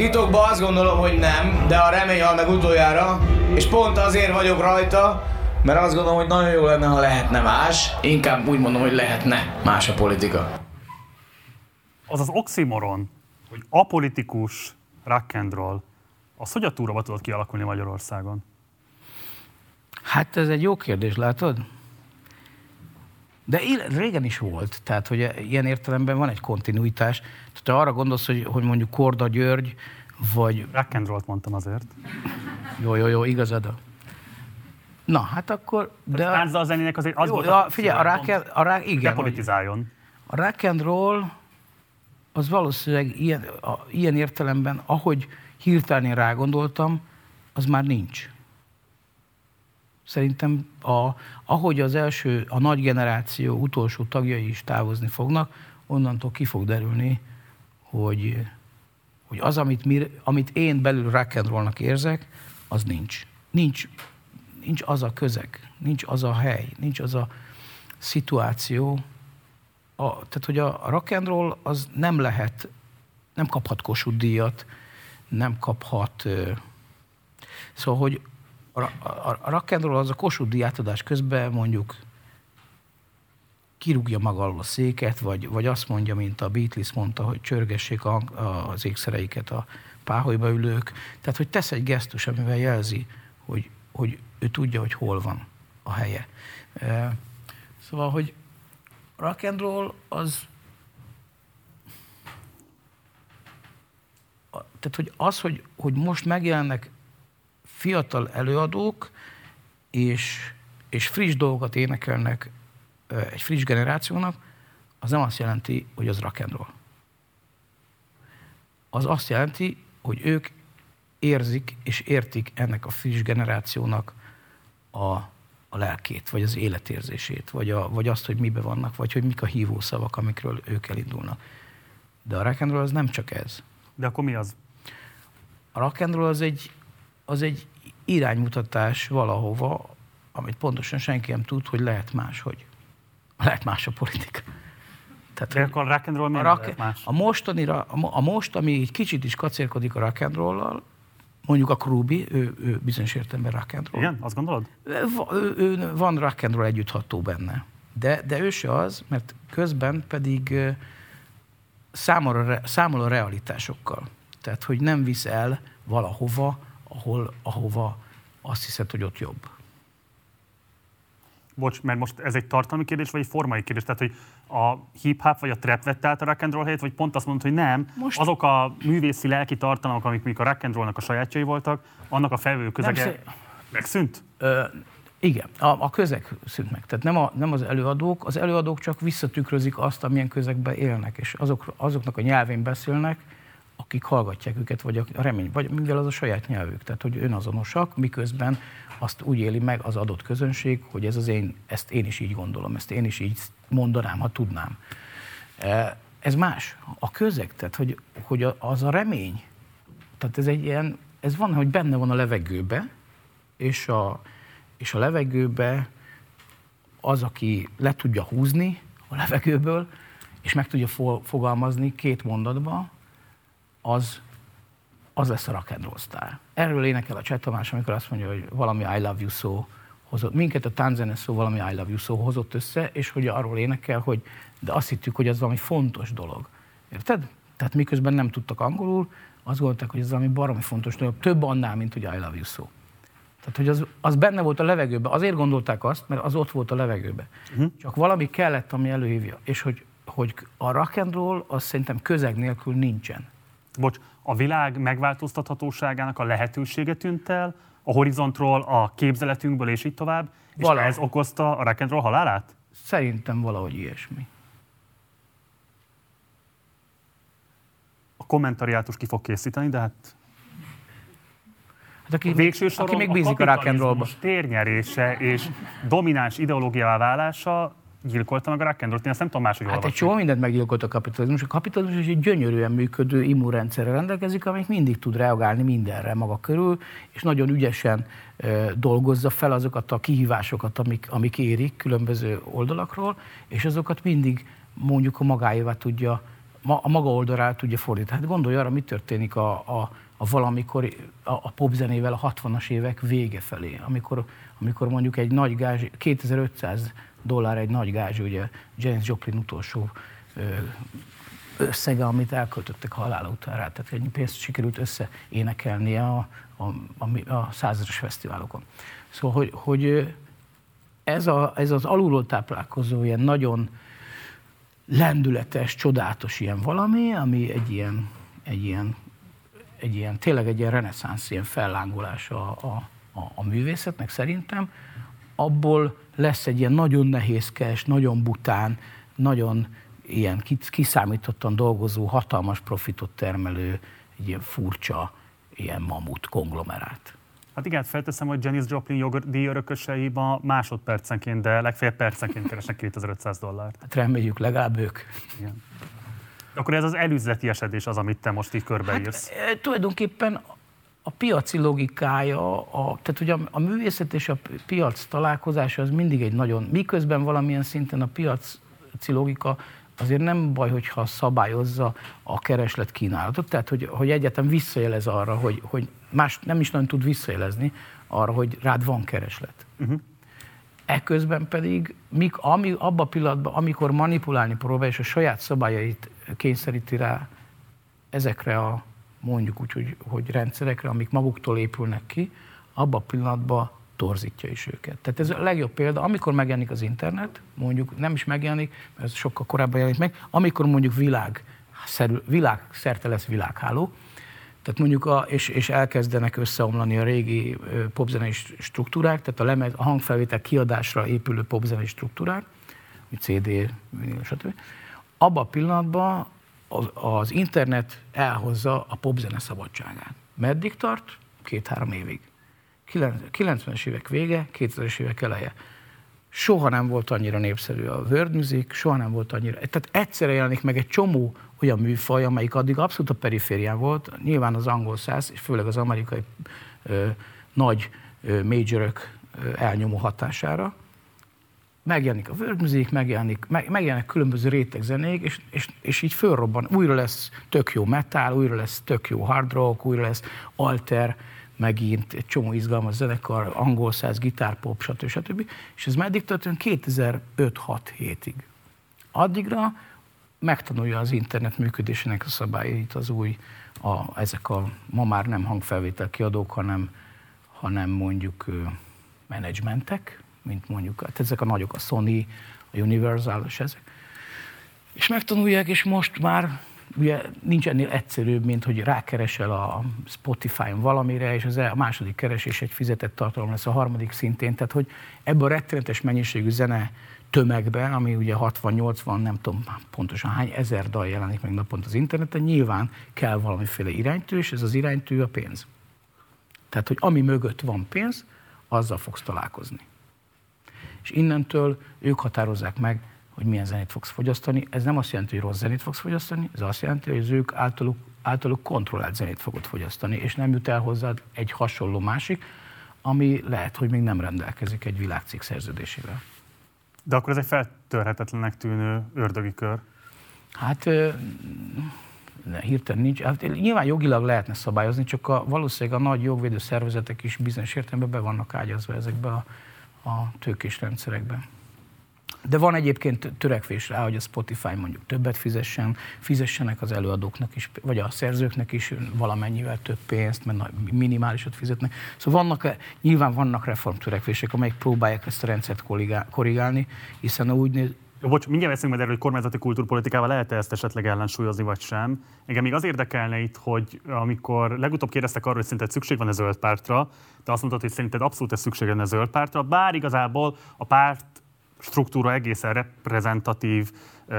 titokban azt gondolom, hogy nem, de a remény hal meg utoljára, és pont azért vagyok rajta, mert azt gondolom, hogy nagyon jó lenne, ha lehetne más. Inkább úgy mondom, hogy lehetne más a politika. Az az oximoron, hogy apolitikus rock and roll, az hogy a túróba tudott kialakulni Magyarországon? Hát ez egy jó kérdés, látod? De régen is volt, tehát hogy ilyen értelemben van egy kontinuitás. Tehát te arra gondolsz, hogy, hogy mondjuk Korda György, vagy... Rock and roll mondtam azért. Jó, jó, jó, igazad. Na, hát akkor... De a a zenének azért az jó, volt a, figyelj, a, rock, a rock, igen. politizáljon. A rock and roll az valószínűleg ilyen, a, ilyen értelemben, ahogy hirtelen én rágondoltam, az már nincs. Szerintem a, ahogy az első, a nagy generáció utolsó tagjai is távozni fognak, onnantól ki fog derülni, hogy, hogy az, amit, mi, amit én belül rock érzek, az nincs. Nincs, nincs az a közeg, nincs az a hely, nincs az a szituáció. A, tehát, hogy a rock and roll az nem lehet, nem kaphat Kossuth díjat, nem kaphat... Szóval, hogy a, a, a rock and roll az a Kossuth díj átadás közben mondjuk kirúgja maga alól a széket, vagy, vagy azt mondja, mint a Beatles mondta, hogy csörgessék a, a, az ékszereiket a páholyba ülők. Tehát, hogy tesz egy gesztus, amivel jelzi, hogy, hogy ő tudja, hogy hol van a helye. Szóval, hogy rock and roll az tehát, hogy az, hogy, hogy most megjelennek fiatal előadók, és, és friss dolgokat énekelnek egy friss generációnak, az nem azt jelenti, hogy az rock and roll. Az azt jelenti, hogy ők érzik és értik ennek a friss generációnak a, a lelkét, vagy az életérzését, vagy, a, vagy azt, hogy mibe vannak, vagy hogy mik a hívószavak, amikről ők elindulnak. De a rock and roll az nem csak ez. De akkor mi az? A rock and roll az egy, az egy iránymutatás valahova, amit pontosan senki nem tud, hogy lehet máshogy. Lehet más a politika. Tehát, De akkor a rock and roll a, rock, más? A, mostani, a, a most, ami egy kicsit is kacérkodik a rock and roll mondjuk a Krubi, ő, ő bizonyos értelemben rock and roll. Igen, azt gondolod? Ő, ő, ő, van rock and roll együttható benne. De, de ő se az, mert közben pedig számol a, számol a realitásokkal. Tehát, hogy nem visz el valahova, ahol, ahova azt hiszed, hogy ott jobb. Bocs, mert most ez egy tartalmi kérdés, vagy egy formai kérdés? Tehát, hogy a hip-hop vagy a trap vette át a rock and roll helyét, vagy pont azt mondod, hogy nem, most... azok a művészi lelki tartalmak, amik még a rock and rollnak a sajátjai voltak, annak a felvő közege szé... megszűnt? Ö, igen, a, a közeg szűnt meg. Tehát nem, a, nem az előadók, az előadók csak visszatükrözik azt, amilyen közegben élnek, és azok, azoknak a nyelvén beszélnek, akik hallgatják őket, vagy a remény, vagy mivel az a saját nyelvük, tehát hogy önazonosak, miközben azt úgy éli meg az adott közönség, hogy ez az én, ezt én is így gondolom, ezt én is így mondanám, ha tudnám. E, ez más. A közeg, tehát hogy, hogy az a remény, tehát ez egy ilyen, ez van, hogy benne van a levegőbe, és a, és a levegőbe az, aki le tudja húzni a levegőből, és meg tudja fogalmazni két mondatba, az, az lesz a rock and roll sztár. Erről énekel a Cseh Tamás, amikor azt mondja, hogy valami I love you szó hozott, minket a tánzene szó valami I love you szó hozott össze, és hogy arról énekel, hogy de azt hittük, hogy ez valami fontos dolog. Érted? Tehát miközben nem tudtak angolul, azt gondolták, hogy ez valami baromi fontos dolog, több annál, mint hogy I love you szó. Tehát, hogy az, az benne volt a levegőben. Azért gondolták azt, mert az ott volt a levegőben. Uh-huh. Csak valami kellett, ami előhívja. És hogy, hogy a rock and roll, az szerintem közeg nélkül nincsen. Bocs, a világ megváltoztathatóságának a lehetősége tűnt el, a horizontról, a képzeletünkből, és így tovább, és valahogy. ez okozta a rock and roll halálát? Szerintem valahogy ilyesmi. A kommentariátus ki fog készíteni, de hát Hát aki, végső soron aki még bízik a, a rock and rollba. térnyerése és domináns ideológiává válása gyilkolta meg a and Én ezt nem tudom máshogy Hát egy csomó mindent meggyilkolt a kapitalizmus. A kapitalizmus egy gyönyörűen működő immunrendszerre rendelkezik, amelyik mindig tud reagálni mindenre maga körül, és nagyon ügyesen dolgozza fel azokat a kihívásokat, amik, amik érik különböző oldalakról, és azokat mindig mondjuk a magáévá tudja, a maga oldalára tudja fordítani. Hát gondolj arra, mi történik a, a, a valamikor a, a popzenével a 60-as évek vége felé, amikor, amikor mondjuk egy nagy gázs, 2500 dollár egy nagy gázs, ugye James Joplin utolsó összege, amit elköltöttek halála után rá. Tehát egy pénzt sikerült összeénekelnie a, a, a, a százados fesztiválokon. Szóval, hogy, hogy ez, a, ez az alulról táplálkozó ilyen nagyon lendületes, csodálatos ilyen valami, ami egy ilyen, egy ilyen, egy ilyen tényleg egy ilyen reneszánsz, ilyen fellángolás a, a, a, a művészetnek szerintem, abból lesz egy ilyen nagyon nehézkes, nagyon bután, nagyon ilyen kiszámítottan dolgozó, hatalmas profitot termelő, egy ilyen furcsa, ilyen mamut konglomerát. Hát igen, felteszem, hogy Janis Joplin jogdíj örökösei ma másodpercenként, de legfeljebb percenként keresnek 2500 dollárt. Hát reméljük, legalább ők. Igen. Akkor ez az előzleti esedés az, amit te most így körbeírsz. Hát, e, tulajdonképpen a piaci logikája, a, tehát ugye a, a művészet és a piac találkozása az mindig egy nagyon, miközben valamilyen szinten a piaci logika azért nem baj, hogyha szabályozza a kereslet kínálatot, tehát hogy, hogy egyetem visszajelez arra, hogy, hogy más nem is nagyon tud visszajelezni arra, hogy rád van kereslet. Uh-huh. Ekközben pedig, mik, ami, abban a pillanatban, amikor manipulálni próbál, és a saját szabályait kényszeríti rá ezekre a mondjuk úgy, hogy, hogy rendszerekre, amik maguktól épülnek ki, abban a pillanatban torzítja is őket. Tehát ez a legjobb példa, amikor megjelenik az internet, mondjuk nem is megjelenik, mert ez sokkal korábban jelenik meg, amikor mondjuk világ, világ szerte lesz világháló, tehát mondjuk a, és, és elkezdenek összeomlani a régi popzenei struktúrák, tehát a, lemez, a hangfelvétel kiadásra épülő popzenei struktúrák, CD, stb. Abban a pillanatban az, internet elhozza a popzene szabadságát. Meddig tart? Két-három évig. 90-es évek vége, 2000-es évek eleje. Soha nem volt annyira népszerű a world music, soha nem volt annyira. Tehát egyszerre jelenik meg egy csomó olyan műfaj, amelyik addig abszolút a periférián volt, nyilván az angol száz, és főleg az amerikai ö, nagy ö, majorök elnyomó hatására. Megjelenik a music, megjelenik, meg, megjelennek különböző rétegzenék, és, és, és így fölrobban. Újra lesz tök jó metal, újra lesz tök jó hard rock, újra lesz alter, megint egy csomó izgalmas zenekar, angol száz, gitárpop, stb. stb. És ez meddig történt? 2005-6-7-ig. Addigra megtanulja az internet működésének a szabályait az új, a, ezek a ma már nem hangfelvétel kiadók, hanem, hanem mondjuk menedzsmentek, mint mondjuk, hát ezek a nagyok, a Sony, a Universal, és ezek. És megtanulják, és most már ugye nincs ennél egyszerűbb, mint hogy rákeresel a Spotify-on valamire, és az a második keresés egy fizetett tartalom lesz a harmadik szintén. Tehát, hogy ebben a rettenetes mennyiségű zene tömegben, ami ugye 60-80, nem tudom pontosan hány ezer dal jelenik meg naponta az interneten, nyilván kell valamiféle iránytű, és ez az iránytű a pénz. Tehát, hogy ami mögött van pénz, azzal fogsz találkozni. És innentől ők határozzák meg, hogy milyen zenét fogsz fogyasztani. Ez nem azt jelenti, hogy rossz zenét fogsz fogyasztani, ez azt jelenti, hogy az ők általuk, általuk kontrollált zenét fogod fogyasztani, és nem jut el hozzád egy hasonló másik, ami lehet, hogy még nem rendelkezik egy világcég szerződésével. De akkor ez egy feltörhetetlenek tűnő ördögi kör. Hát ne, hirtelen nincs. Hát, nyilván jogilag lehetne szabályozni, csak a, valószínűleg a nagy jogvédő szervezetek is bizonyos értelemben be vannak ágyazva ezekbe a, a tőkés rendszerekbe. De van egyébként törekvés rá, hogy a Spotify mondjuk többet fizessen, fizessenek az előadóknak is, vagy a szerzőknek is valamennyivel több pénzt, mert minimálisat fizetnek. Szóval vannak, nyilván vannak reformtörekvések, amelyek próbálják ezt a rendszert korrigálni, hiszen úgy Bocs, mindjárt veszünk majd erről, hogy kormányzati kultúrpolitikával lehet-e ezt esetleg ellensúlyozni, vagy sem. Engem még az érdekelne itt, hogy amikor legutóbb kérdeztek arról, hogy szerinted szükség van a zöld pártra, te azt mondtad, hogy szerinted abszolút ez szükség lenne a zöld pártra, bár igazából a párt struktúra egészen reprezentatív,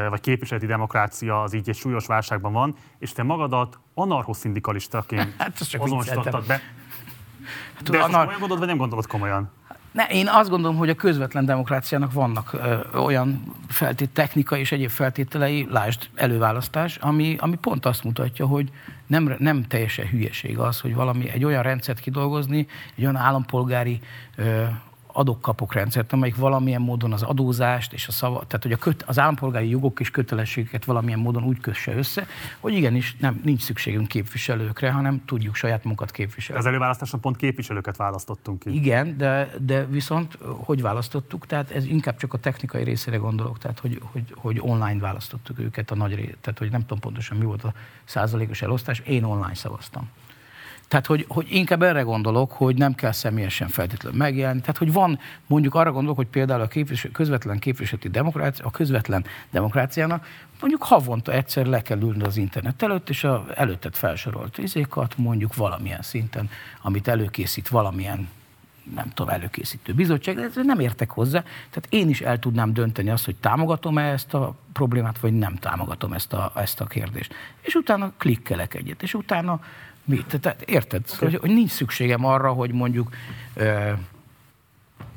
vagy képviseleti demokrácia az így egy súlyos válságban van, és te magadat anarchoszindikalistaként hát, azonosítottad be. Hát, De anar... komolyan gondolod, vagy nem gondolod komolyan? Ne, én azt gondolom, hogy a közvetlen demokráciának vannak ö, olyan feltét, technika és egyéb feltételei, lásd előválasztás, ami, ami pont azt mutatja, hogy nem, nem teljesen hülyeség az, hogy valami egy olyan rendszert kidolgozni, egy olyan állampolgári ö, adok-kapok rendszert, amelyik valamilyen módon az adózást és a szava, tehát hogy a köt, az állampolgári jogok és kötelességeket valamilyen módon úgy kösse össze, hogy igenis nem, nincs szükségünk képviselőkre, hanem tudjuk saját munkat képviselni. Az előválasztáson pont képviselőket választottunk ki. Igen, de, de viszont hogy választottuk? Tehát ez inkább csak a technikai részére gondolok, tehát hogy, hogy, hogy online választottuk őket a nagy rész, tehát hogy nem tudom pontosan mi volt a százalékos elosztás, én online szavaztam. Tehát, hogy, hogy inkább erre gondolok, hogy nem kell személyesen feltétlenül megjelenni. Tehát, hogy van, mondjuk arra gondolok, hogy például a képvisel, közvetlen képviseleti demokrácia, a közvetlen demokráciának mondjuk havonta egyszer le kell ülni az internet előtt, és a előttet felsorolt izékat mondjuk valamilyen szinten, amit előkészít valamilyen nem tudom, előkészítő bizottság, de nem értek hozzá. Tehát én is el tudnám dönteni azt, hogy támogatom-e ezt a problémát, vagy nem támogatom ezt a, ezt a kérdést. És utána klikkelek egyet, és utána mit? Tehát érted? Okay. Hogy, hogy nincs szükségem arra, hogy mondjuk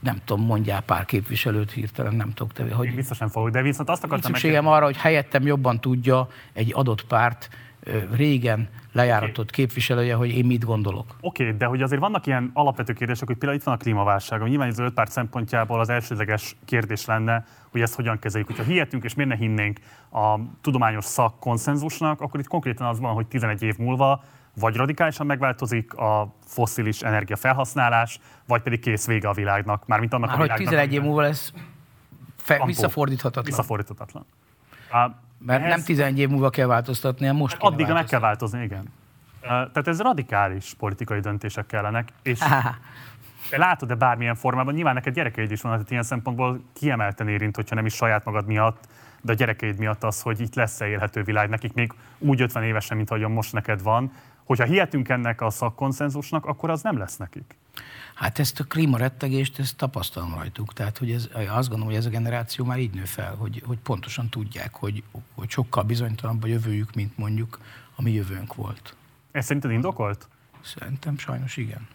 nem tudom, mondjál pár képviselőt hirtelen, nem tudok te. Hogy Én biztos nem fogok, de viszont azt akartam szükségem arra, hogy helyettem jobban tudja egy adott párt régen lejáratott okay. képviselője, hogy én mit gondolok. Oké, okay, de hogy azért vannak ilyen alapvető kérdések, hogy például itt van a klímaválság, ami nyilván az öt párt szempontjából az elsődleges kérdés lenne, hogy ezt hogyan kezeljük. Hogyha hihetünk és miért ne hinnénk a tudományos szak konszenzusnak, akkor itt konkrétan az van, hogy 11 év múlva vagy radikálisan megváltozik a foszilis energia felhasználás, vagy pedig kész vége a világnak, mármint annak Már a világnak. hogy 11 év múlva lesz fe, visszafordíthatatlan. Visszafordíthatatlan. A, Mert ehhez... nem 11 év múlva kell változtatni, most Addig meg kell változni, igen. Tehát ez radikális politikai döntések kellenek, és látod-e bármilyen formában, nyilván neked gyerekeid is van, tehát ilyen szempontból kiemelten érint, hogyha nem is saját magad miatt, de a gyerekeid miatt az, hogy itt lesz-e élhető világ, nekik még úgy 50 évesen, mint ahogyan most neked van, hogyha hihetünk ennek a szakkonszenzusnak, akkor az nem lesz nekik. Hát ezt a klímarettegést, ezt tapasztalom rajtuk. Tehát, hogy ez, azt gondolom, hogy ez a generáció már így nő fel, hogy, hogy pontosan tudják, hogy, hogy sokkal bizonytalanabb a jövőjük, mint mondjuk a mi jövőnk volt. Ez szerinted indokolt? Szerintem sajnos igen.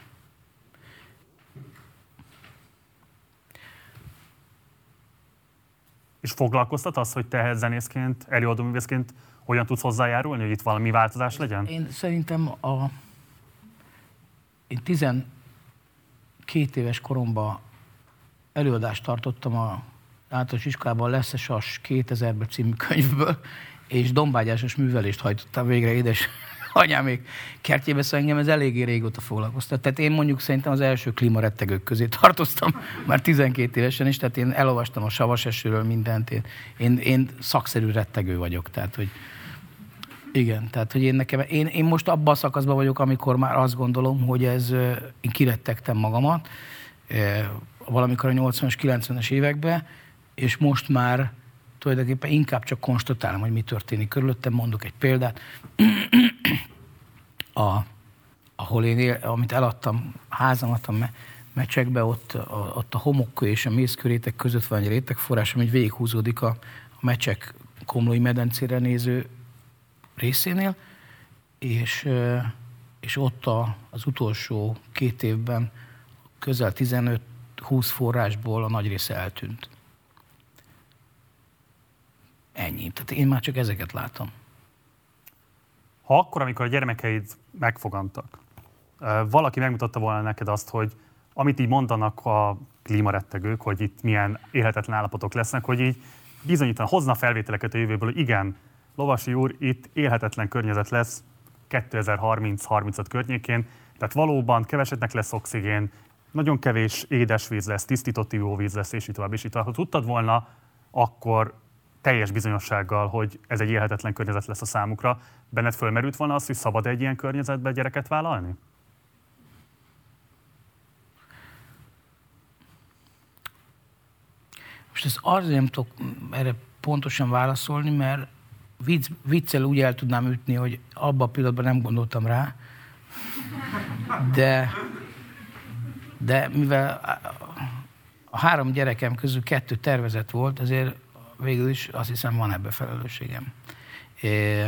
És foglalkoztat az, hogy te zenészként, előadóművészként hogyan tudsz hozzájárulni, hogy itt valami változás legyen? Én szerintem a... Én 12 éves koromban előadást tartottam a általános iskolában Lesz Sas 2000-ben című könyvből, és dombágyásos művelést hajtottam végre édes anyámék kertjébe, szóval engem ez eléggé régóta foglalkoztat. Tehát én mondjuk szerintem az első klímarettegők közé tartoztam már 12 évesen is, tehát én elolvastam a savas esőről mindent, én, én, én szakszerű rettegő vagyok, tehát hogy igen, tehát hogy én nekem, én, én most abban a szakaszban vagyok, amikor már azt gondolom, hogy ez, én kirettegtem magamat, valamikor a 80-as, 90-es években, és most már tulajdonképpen inkább csak konstatálom, hogy mi történik körülöttem. Mondok egy példát. A, ahol én, él, amit eladtam, házamat a mecsekbe, ott, a, ott a homokkő és a mészkörétek között van egy rétegforrás, ami végighúzódik a, a mecsek komlói medencére néző részénél, és, és ott a, az utolsó két évben közel 15-20 forrásból a nagy része eltűnt. Ennyi. Tehát én már csak ezeket látom. Ha akkor, amikor a gyermekeid megfogantak, valaki megmutatta volna neked azt, hogy amit így mondanak a klímarettegők, hogy itt milyen élhetetlen állapotok lesznek, hogy így bizonyítan hozna felvételeket a jövőből, hogy igen, Lovasi úr, itt élhetetlen környezet lesz 2030-35 környékén, tehát valóban kevesetnek lesz oxigén, nagyon kevés édesvíz lesz, tisztított ivóvíz lesz, és így tovább, és így tovább. Ha tudtad volna, akkor teljes bizonyossággal, hogy ez egy élhetetlen környezet lesz a számukra. Benned fölmerült volna az, hogy szabad egy ilyen környezetbe gyereket vállalni? Most ez azért nem tudok erre pontosan válaszolni, mert vicc, viccel úgy el tudnám ütni, hogy abban a pillanatban nem gondoltam rá, de, de mivel a három gyerekem közül kettő tervezett volt, ezért végül is azt hiszem van ebbe felelősségem. É,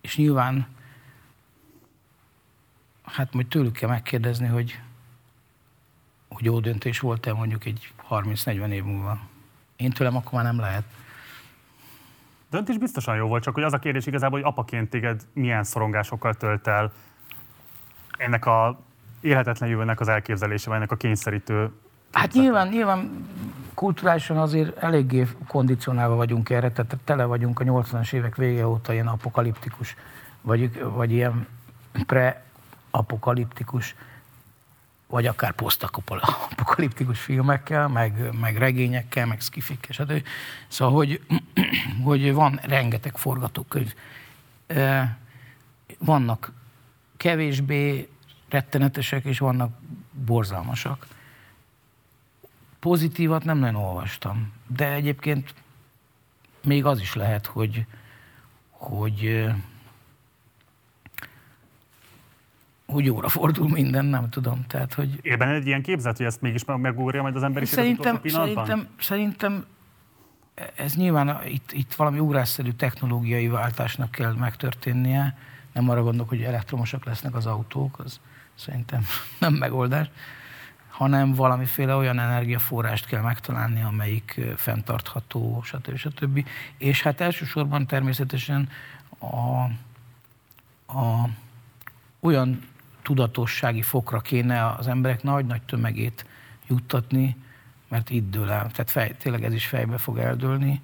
és nyilván, hát majd tőlük kell megkérdezni, hogy, hogy jó döntés volt-e mondjuk egy 30-40 év múlva. Én tőlem akkor már nem lehet. Döntés biztosan jó volt, csak hogy az a kérdés igazából, hogy apaként téged milyen szorongásokkal tölt el? Ennek a élhetetlen jövőnek az elképzelése, vagy ennek a kényszerítő Hát nyilván, nyilván kulturálisan azért eléggé kondicionálva vagyunk erre, tehát tele vagyunk a 80-as évek vége óta ilyen apokaliptikus, vagy, vagy ilyen pre-apokaliptikus, vagy akár posztapokaliptikus filmekkel, meg, meg regényekkel, meg skifikkel, stb. Szóval, hogy, hogy van rengeteg forgatókönyv. Vannak kevésbé rettenetesek, és vannak borzalmasak Pozitívat nem nagyon olvastam, de egyébként még az is lehet, hogy, hogy hogy jóra fordul minden, nem tudom. Tehát, hogy Él egy ilyen képzet, hogy ezt mégis megugorja majd az emberiség szerintem, szerintem, szerintem ez nyilván itt, itt valami ugrásszerű technológiai váltásnak kell megtörténnie. Nem arra gondolok, hogy elektromosak lesznek az autók, az szerintem nem megoldás, hanem valamiféle olyan energiaforrást kell megtalálni, amelyik fenntartható, stb. stb. És hát elsősorban természetesen a, a, olyan tudatossági fokra kéne az emberek nagy-nagy tömegét juttatni, mert itt dől el. Tehát fej, tényleg ez is fejbe fog eldőlni,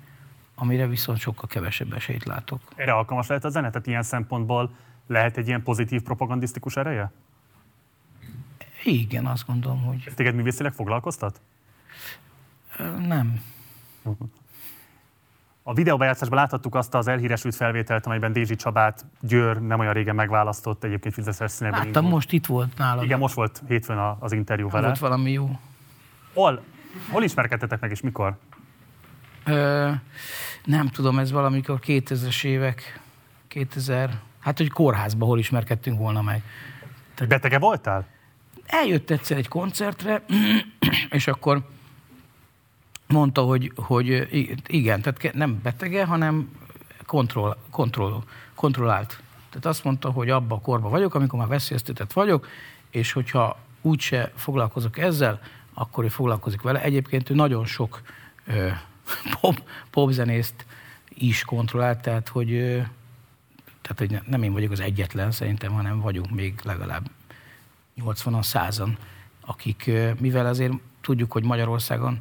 amire viszont sokkal kevesebb esélyt látok. Erre alkalmas lehet a zene? Tehát ilyen szempontból lehet egy ilyen pozitív propagandisztikus ereje? Igen, azt gondolom, hogy... Ez téged művészileg foglalkoztat? Nem. A videóbejátszásban láthattuk azt az elhíresült felvételt, amelyben Dézsi Csabát Győr nem olyan régen megválasztott, egyébként Fideszes színeben. Láttam, indult. most itt volt nálam. Igen, most volt hétfőn az interjú vele. Volt valami jó. Hol, hol ismerkedtetek meg, és mikor? Ö, nem tudom, ez valamikor 2000-es évek, 2000, hát hogy kórházban hol ismerkedtünk volna meg. Tehát, Betege voltál? Eljött egyszer egy koncertre, és akkor mondta, hogy, hogy igen, tehát nem betege, hanem kontroll, kontroll, kontrollált. Tehát azt mondta, hogy abba a korba vagyok, amikor már veszélyeztetett vagyok, és hogyha úgyse foglalkozok ezzel, akkor ő foglalkozik vele. Egyébként ő nagyon sok ö, pop, popzenészt is kontrollált, tehát hogy, ö, tehát hogy nem én vagyok az egyetlen szerintem, hanem vagyunk még legalább 80-an, 100 akik, ö, mivel azért tudjuk, hogy Magyarországon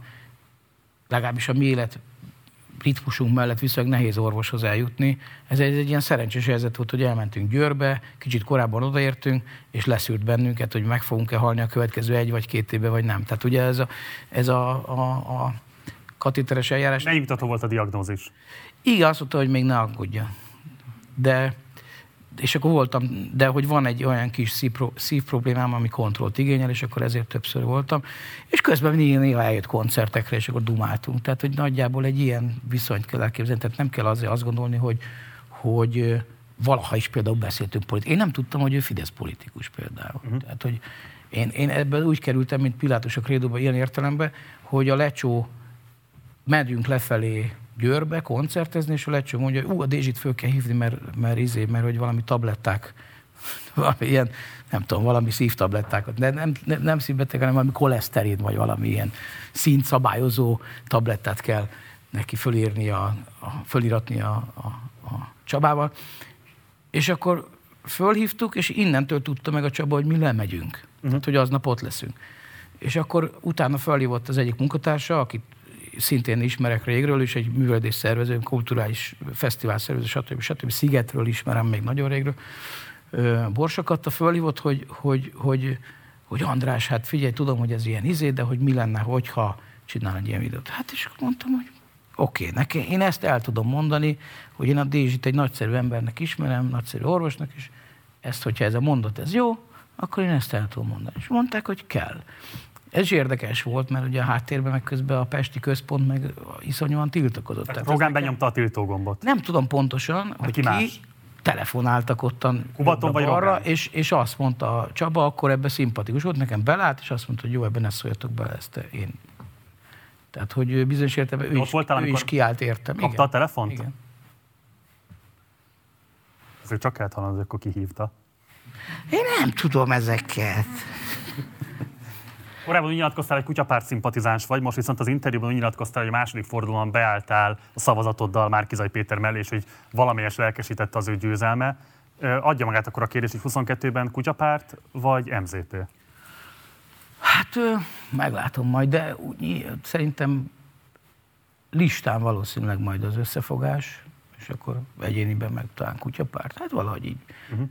legalábbis a mi élet ritmusunk mellett viszonylag nehéz orvoshoz eljutni. Ez egy, egy ilyen szerencsés helyzet volt, hogy elmentünk Győrbe, kicsit korábban odaértünk, és leszűrt bennünket, hogy meg fogunk-e halni a következő egy vagy két évben, vagy nem. Tehát ugye ez a, ez a, a, a katéteres eljárás... Megnyugtató volt a diagnózis. Igen, azt mondta, hogy még ne aggódja. De és akkor voltam, de hogy van egy olyan kis szívpró, szívproblémám, ami kontrollt igényel, és akkor ezért többször voltam. És közben néha eljött koncertekre, és akkor dumáltunk. Tehát, hogy nagyjából egy ilyen viszonyt kell elképzelni. Tehát nem kell azért azt gondolni, hogy, hogy valaha is például beszéltünk politikai. Én nem tudtam, hogy ő Fidesz politikus például. Uh-huh. Tehát, hogy én, én ebben úgy kerültem, mint Pilátus a krédóban ilyen értelemben, hogy a lecsó megyünk lefelé Győrbe koncertezni, és a lecső mondja, hogy ú, a Dézsit föl kell hívni, mert, mert, izé, mert hogy valami tabletták, valami ilyen, nem tudom, valami szívtablettákat, de nem, nem, nem szívbeteg, hanem valami koleszterin, vagy valami ilyen szintszabályozó tablettát kell neki fölírni a, a, föliratni a, a, a Csabával. És akkor fölhívtuk, és innentől tudta meg a Csaba, hogy mi lemegyünk. Uh-huh. Tehát, hogy aznap ott leszünk. És akkor utána felhívott az egyik munkatársa, akit szintén ismerek régről, és egy művelődés szervező, kulturális fesztivál szervező, stb. stb. Szigetről ismerem még nagyon régről. Borsakatta fölhívott, hogy, hogy, hogy, hogy András, hát figyelj, tudom, hogy ez ilyen izé, de hogy mi lenne, hogyha csinál egy ilyen videót. Hát és mondtam, hogy oké, okay, neki, én ezt el tudom mondani, hogy én a Dézsit egy nagyszerű embernek ismerem, nagyszerű orvosnak, és ezt, hogyha ez a mondat, ez jó, akkor én ezt el tudom mondani. És mondták, hogy kell. Ez is érdekes volt, mert ugye a háttérben meg közben a Pesti központ meg iszonyúan tiltakozott. Tehát Rogán benyomta a tiltógombot. Nem tudom pontosan, De hogy ki, ki telefonáltak ottan Kubaton vagy arra, és, és azt mondta a Csaba, akkor ebbe szimpatikus volt, nekem belát, és azt mondta, hogy jó, ebben ne szóljatok bele, ezt én. Tehát, hogy bizonyos értelemben ő, is, voltál, ő is kiállt értem. Kapta Igen. a telefont? Igen. Azért csak kellett hallani, akkor kihívta. Én nem tudom ezeket. Korábban úgy nyilatkoztál, hogy kutyapárt szimpatizáns vagy, most viszont az interjúban úgy nyilatkoztál, hogy a második fordulóban beálltál a szavazatoddal Márkizai Péter mellé, és hogy valamelyes lelkesítette az ő győzelme. Adja magát akkor a kérdés, hogy 22-ben kutyapárt vagy MZP? Hát meglátom majd, de úgy, szerintem listán valószínűleg majd az összefogás, és akkor egyéniben meg talán kutyapárt. Hát valahogy így. Uh-huh.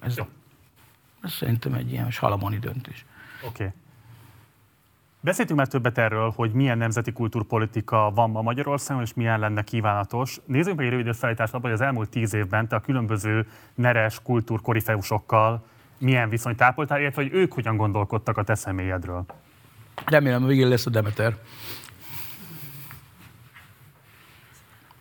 Ez, ez szerintem egy ilyen salamoni döntés. Oké. Okay. Beszéltünk már többet erről, hogy milyen nemzeti kultúrpolitika van ma Magyarországon, és milyen lenne kívánatos. Nézzük meg egy rövid összeállítást hogy az elmúlt tíz évben te a különböző neres kultúrkorifeusokkal milyen viszonyt ápoltál, illetve hogy ők hogyan gondolkodtak a te személyedről. Remélem, végén lesz a Demeter.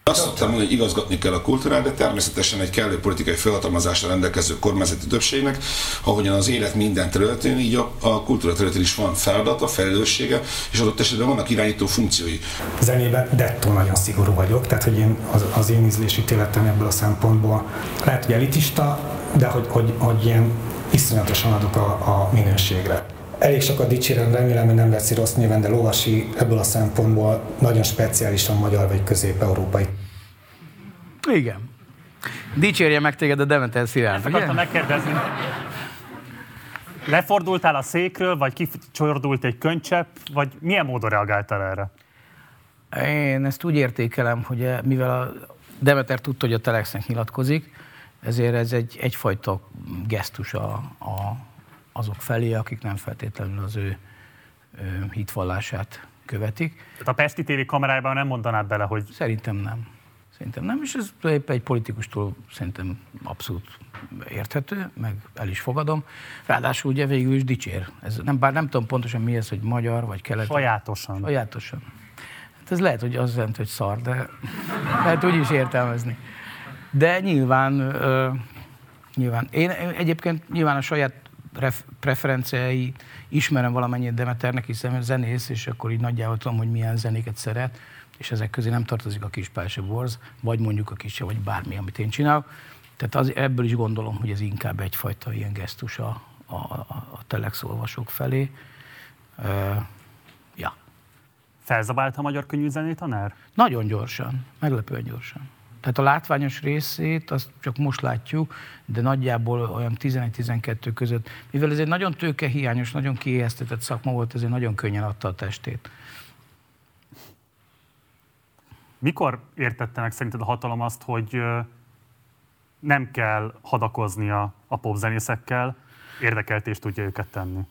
Azt szoktam hogy igazgatni kell a kultúrát, de természetesen egy kellő politikai felhatalmazásra rendelkező kormányzati többségnek, ahogyan az élet minden területén, így a, a kultúra területén is van feladata, felelőssége, és adott esetben vannak irányító funkciói. Zenében dettó nagyon szigorú vagyok, tehát hogy én, az, az én ízlési téletem ebből a szempontból lehet, hogy elitista, de hogy, hogy, hogy ilyen iszonyatosan adok a, a minőségre. Elég sokat dicsérem, remélem, hogy nem veszi rossz néven, de Lovasi ebből a szempontból nagyon speciálisan magyar vagy közép-európai. Igen. Dicsérje meg téged a Demeter Szilárd. Ezt akartam megkérdezni. Lefordultál a székről, vagy kicsordult egy könycsepp, vagy milyen módon reagáltál erre? Én ezt úgy értékelem, hogy eh, mivel a Demeter tudta, hogy a Telexnek nyilatkozik, ezért ez egy, egyfajta gesztus a, a, azok felé, akik nem feltétlenül az ő, hitvallását követik. Tehát a Pesti TV kamerájában nem mondanád bele, hogy... Szerintem nem. Szerintem nem, és ez épp egy politikustól szerintem abszolút érthető, meg el is fogadom. Ráadásul ugye végül is dicsér. Ez nem, bár nem tudom pontosan mi ez, hogy magyar vagy kelet. Sajátosan. Sajátosan. Hát ez lehet, hogy az jelent, hogy szar, de lehet úgy is értelmezni. De nyilván, uh, nyilván. Én egyébként nyilván a saját ref, preferenciái ismerem valamennyit Demeternek, hiszen zenész, és akkor így nagyjából tudom, hogy milyen zenéket szeret, és ezek közé nem tartozik a kis Pálse Borz, vagy mondjuk a kis, vagy bármi, amit én csinálok. Tehát az, ebből is gondolom, hogy ez inkább egyfajta ilyen gesztus a, a, a telex olvasók felé. Uh, ja. Felzabált a magyar könnyű tanár? Nagyon gyorsan, meglepően gyorsan. Tehát a látványos részét azt csak most látjuk, de nagyjából olyan 11-12 között, mivel ez egy nagyon tőkehiányos, nagyon kiéheztetett szakma volt, ezért nagyon könnyen adta a testét. Mikor értette meg szerinted a hatalom azt, hogy nem kell hadakoznia a popzenészekkel, érdekelt és tudja őket tenni?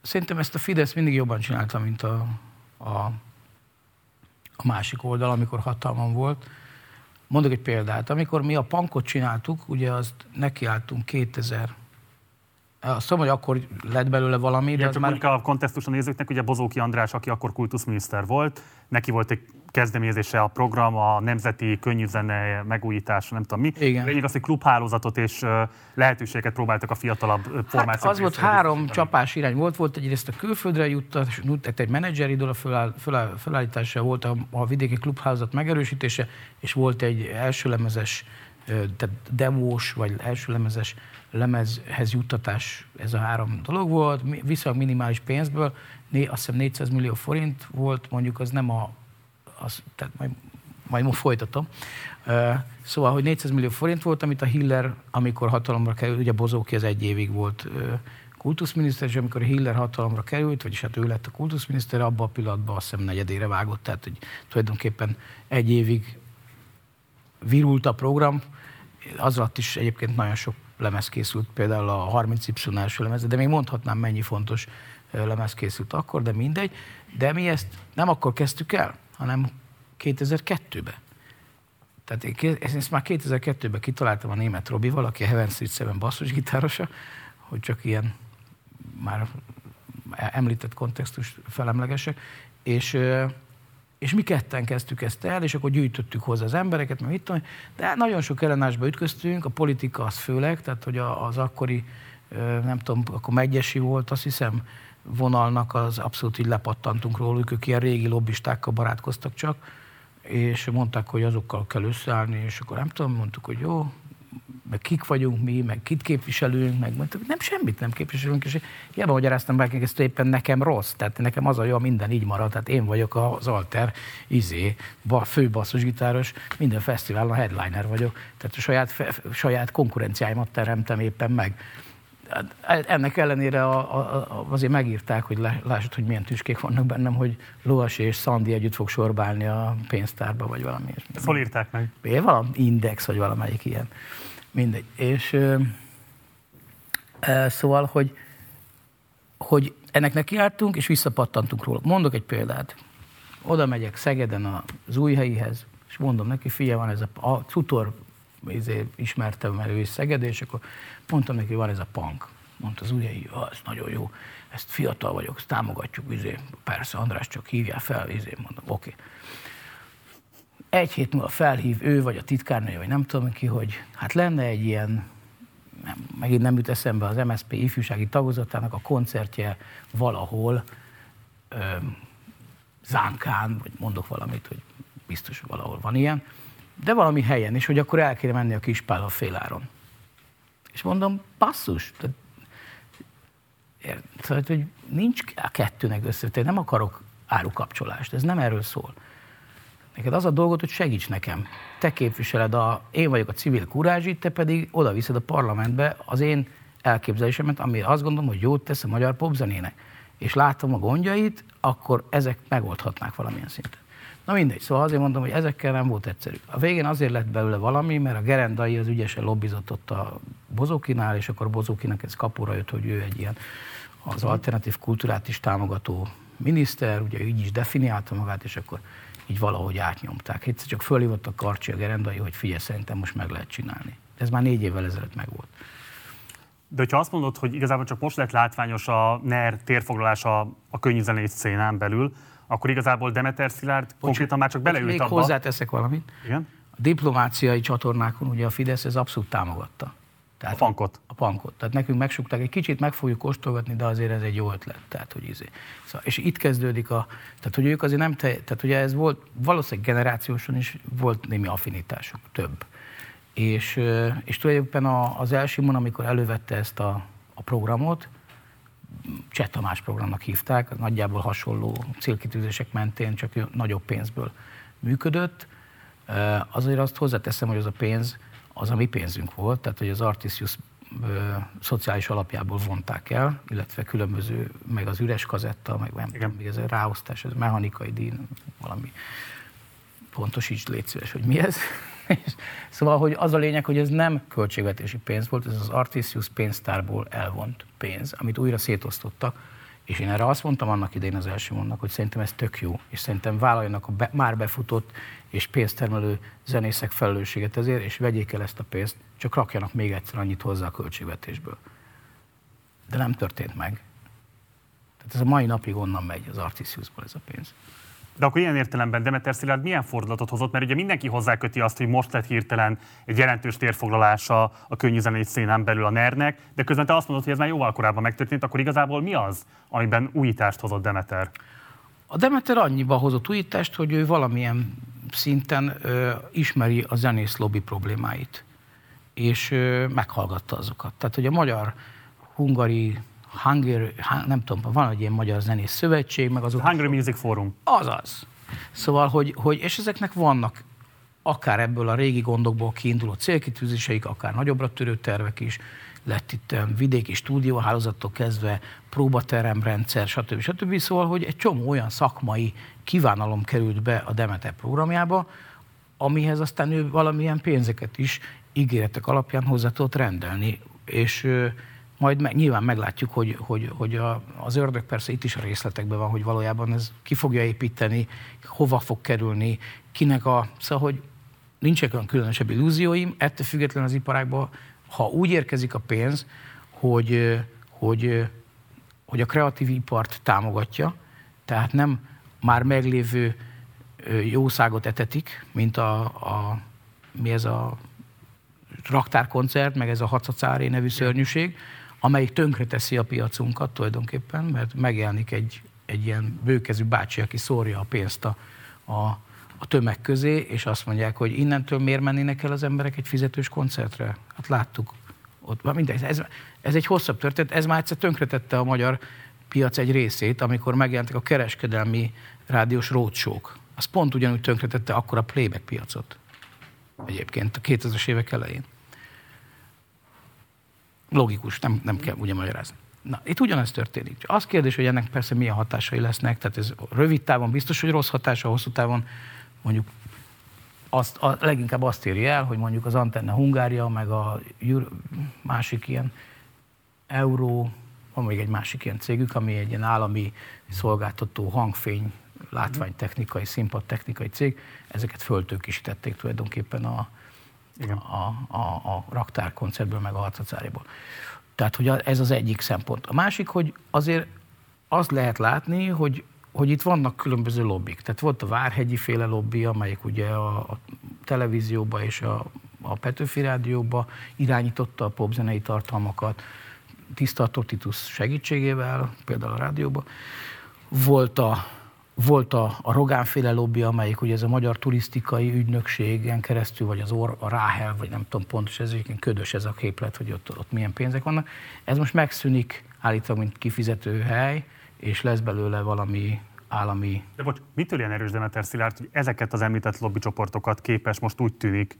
Szerintem ezt a Fidesz mindig jobban csinálta, mint a, a, a másik oldal, amikor hatalmam volt. Mondok egy példát. Amikor mi a pankot csináltuk, ugye azt nekiálltunk 2000 azt tudom, hogy akkor lett belőle valami, de Igen, csak már... a kontextus a nézőknek, ugye Bozóki András, aki akkor kultuszminiszter volt, neki volt egy kezdeményezése a program, a nemzeti könnyűzene megújítása, nem tudom mi. Igen. Lényeg az, hogy klubhálózatot és lehetőséget próbáltak a fiatalabb formációk. Hát az volt három csapás irány volt, volt egyrészt a külföldre juttatás, egy menedzser a föláll, föláll, felállítása, volt a, a vidéki klubhálózat megerősítése, és volt egy első lemezes, tehát demós, vagy első lemezes lemezhez juttatás, ez a három dolog volt, viszonylag minimális pénzből, né, azt hiszem 400 millió forint volt, mondjuk az nem a, az, tehát majd, majd most folytatom. Szóval, hogy 400 millió forint volt, amit a Hiller, amikor hatalomra került, ugye Bozóki az egy évig volt kultuszminiszter, és amikor Hiller hatalomra került, vagyis hát ő lett a kultuszminiszter, abban a pillanatban azt hiszem negyedére vágott, tehát hogy tulajdonképpen egy évig virult a program, az alatt is egyébként nagyon sok lemez készült, például a 30 Y lemez, de még mondhatnám, mennyi fontos lemez készült akkor, de mindegy. De mi ezt nem akkor kezdtük el, hanem 2002-ben. Tehát én ezt már 2002-ben kitaláltam a német Robival, aki a Heaven Street Seven basszusgitárosa, hogy csak ilyen már említett kontextus felemlegesek, és és mi ketten kezdtük ezt el, és akkor gyűjtöttük hozzá az embereket, mert mit tudom, de nagyon sok ellenállásba ütköztünk, a politika az főleg, tehát hogy az akkori, nem tudom, akkor Megyesi volt, azt hiszem, vonalnak az abszolút így lepattantunk róluk, ők ilyen régi lobbistákkal barátkoztak csak, és mondták, hogy azokkal kell összeállni, és akkor nem tudom, mondtuk, hogy jó, meg kik vagyunk mi, meg kit képviselünk, meg mondtuk, nem semmit nem képviselünk, és hiába magyaráztam be, ez éppen nekem rossz, tehát nekem az a jó, minden így marad, tehát én vagyok az alter, izé, fő basszusgitáros, minden fesztiválon a headliner vagyok, tehát a saját, saját konkurenciáimat teremtem éppen meg. Ennek ellenére a, a, azért megírták, hogy lássad, hogy milyen tüskék vannak bennem, hogy Loas és Szandi együtt fog sorbálni a pénztárba, vagy valami. Hol írták meg? É, valami index, vagy valamelyik ilyen. Mindegy. És ö, ö, szóval, hogy, hogy ennek nekiálltunk, és visszapattantunk róla. Mondok egy példát. Oda megyek Szegeden az új helyihez, és mondom neki, figyelj, van ez a, a Cutor izé, ismertem, mert ő is Szeged, és akkor mondtam neki, van ez a punk. Mondta az ujjai, ez nagyon jó, ezt fiatal vagyok, ezt támogatjuk, izé. persze András csak hívja fel, izé. mondom, oké. Okay egy hét múlva felhív ő, vagy a titkárnője, vagy nem tudom ki, hogy hát lenne egy ilyen, nem, megint nem jut eszembe az MSZP ifjúsági tagozatának a koncertje valahol, ö, Zánkán, vagy mondok valamit, hogy biztos valahol van ilyen, de valami helyen, és hogy akkor el kéne menni a kispál a féláron. És mondom, passzus, tehát, szóval, hogy nincs a kettőnek össze, nem akarok árukapcsolást, ez nem erről szól. Neked az a dolgot, hogy segíts nekem. Te képviseled a, én vagyok a civil kurázsit, te pedig oda viszed a parlamentbe az én elképzelésemet, ami azt gondolom, hogy jót tesz a magyar popzenének. És látom a gondjait, akkor ezek megoldhatnák valamilyen szinten. Na mindegy, szóval azért mondom, hogy ezekkel nem volt egyszerű. A végén azért lett belőle valami, mert a gerendai az ügyesen lobbizott ott a Bozókinál, és akkor Bozókinak ez kapura jött, hogy ő egy ilyen az alternatív kultúrát is támogató miniszter, ugye így is definiálta magát, és akkor így valahogy átnyomták. Egyszer csak fölhívott a Karcsi a gerendai, hogy figyelj, szerintem most meg lehet csinálni. Ez már négy évvel ezelőtt megvolt. De hogyha azt mondod, hogy igazából csak most lett látványos a NER térfoglalása a könnyű zenét szénán belül, akkor igazából Demeter Szilárd Bocs, konkrétan már csak beleült még abba. hozzáteszek valamit. Igen? A diplomáciai csatornákon ugye a Fidesz ez abszolút támogatta. Tehát a pankot. A pankot. Tehát nekünk megsukták, egy kicsit meg fogjuk kóstolgatni, de azért ez egy jó ötlet. Tehát, hogy izé. szóval, és itt kezdődik a, tehát hogy ők azért nem, te, tehát ugye ez volt, valószínűleg generációsan is volt némi affinitásuk, több. És, és tulajdonképpen az első mon, amikor elővette ezt a, a programot, Cseh Tamás programnak hívták, nagyjából hasonló célkitűzések mentén, csak nagyobb pénzből működött. Azért azt hozzáteszem, hogy az a pénz, az a mi pénzünk volt, tehát hogy az Artisius szociális alapjából vonták el, illetve különböző, meg az üres kazetta, meg nem tudom, ez a ráosztás, ez mechanikai díj, valami pontosíts, légy szíves, hogy mi ez. Szóval, hogy az a lényeg, hogy ez nem költségvetési pénz volt, ez az Artisius pénztárból elvont pénz, amit újra szétosztottak, és én erre azt mondtam annak idején az első mondnak, hogy szerintem ez tök jó, és szerintem vállaljanak a be, már befutott és pénztermelő zenészek felelősséget ezért, és vegyék el ezt a pénzt, csak rakjanak még egyszer annyit hozzá a költségvetésből. De nem történt meg. Tehát ez a mai napig onnan megy az Artisiusból ez a pénz. De akkor ilyen értelemben Demeter Szilárd milyen fordulatot hozott? Mert ugye mindenki hozzáköti azt, hogy most lett hirtelen egy jelentős térfoglalása a könnyű zenei szénán belül a NER-nek, de közben te azt mondod, hogy ez már jóval korábban megtörtént, akkor igazából mi az, amiben újítást hozott Demeter? A Demeter annyiba hozott újítást, hogy ő valamilyen szinten ö, ismeri a zenész lobby problémáit, és ö, meghallgatta azokat. Tehát, hogy a magyar, hungari, Hungary, nem tudom, van egy ilyen magyar zenész szövetség, meg azok... Hungary Music Forum. Azaz. Szóval, hogy, hogy, és ezeknek vannak akár ebből a régi gondokból kiinduló célkitűzéseik, akár nagyobbra törő tervek is, lett itt vidéki stúdióhálózattól kezdve próbateremrendszer, stb. stb. Szóval, hogy egy csomó olyan szakmai kívánalom került be a Demeter programjába, amihez aztán ő valamilyen pénzeket is ígéretek alapján hozzá tudott rendelni. És majd meg, nyilván meglátjuk, hogy, hogy, hogy a, az ördög persze itt is a részletekben van, hogy valójában ez ki fogja építeni, hova fog kerülni, kinek a... Szóval, hogy nincsenek olyan különösebb illúzióim, ettől függetlenül az iparágban, ha úgy érkezik a pénz, hogy, hogy, hogy a kreatív ipart támogatja, tehát nem már meglévő jószágot etetik, mint a, a mi ez a raktárkoncert, meg ez a Hacacáré nevű szörnyűség, amelyik tönkreteszi a piacunkat tulajdonképpen, mert megjelenik egy, egy ilyen bőkezű bácsi, aki szórja a pénzt a, a, a tömeg közé, és azt mondják, hogy innentől miért mennének el az emberek egy fizetős koncertre? Hát láttuk. Ott, mindegy, ez, ez egy hosszabb történet, ez már egyszer tönkretette a magyar piac egy részét, amikor megjelentek a kereskedelmi rádiós rócsók. Az pont ugyanúgy tönkretette akkor a playback piacot. Egyébként a 2000-es évek elején. Logikus, nem, nem kell ugye magyarázni. Na, itt ugyanez történik. Az kérdés, hogy ennek persze milyen hatásai lesznek, tehát ez rövid távon biztos, hogy rossz hatása, hosszú távon mondjuk azt, a, leginkább azt éri el, hogy mondjuk az Antenna Hungária, meg a másik ilyen Euró, van még egy másik ilyen cégük, ami egy ilyen állami szolgáltató hangfény, látványtechnikai, színpadtechnikai cég, ezeket föltőkisítették tulajdonképpen a, igen. A, a, a raktárkoncertből, meg a harcacáriból. Tehát, hogy ez az egyik szempont. A másik, hogy azért azt lehet látni, hogy hogy itt vannak különböző lobbik. Tehát volt a Várhegyi féle lobby, amelyik ugye a, a televízióba és a, a Petőfi rádióba irányította a popzenei tartalmakat, Tiszta Totitus segítségével, például a rádióba. Volt a, volt a, a Rogánféle lobby, amelyik ugye ez a Magyar Turisztikai Ügynökségen keresztül, vagy az Or, a Ráhel, vagy nem tudom pontos, ez egyébként ködös ez a képlet, hogy ott, ott milyen pénzek vannak. Ez most megszűnik állítólag, mint kifizető hely, és lesz belőle valami állami... De bocs, mitől ilyen erős Demeter Szilárd, hogy ezeket az említett lobbycsoportokat képes most úgy tűnik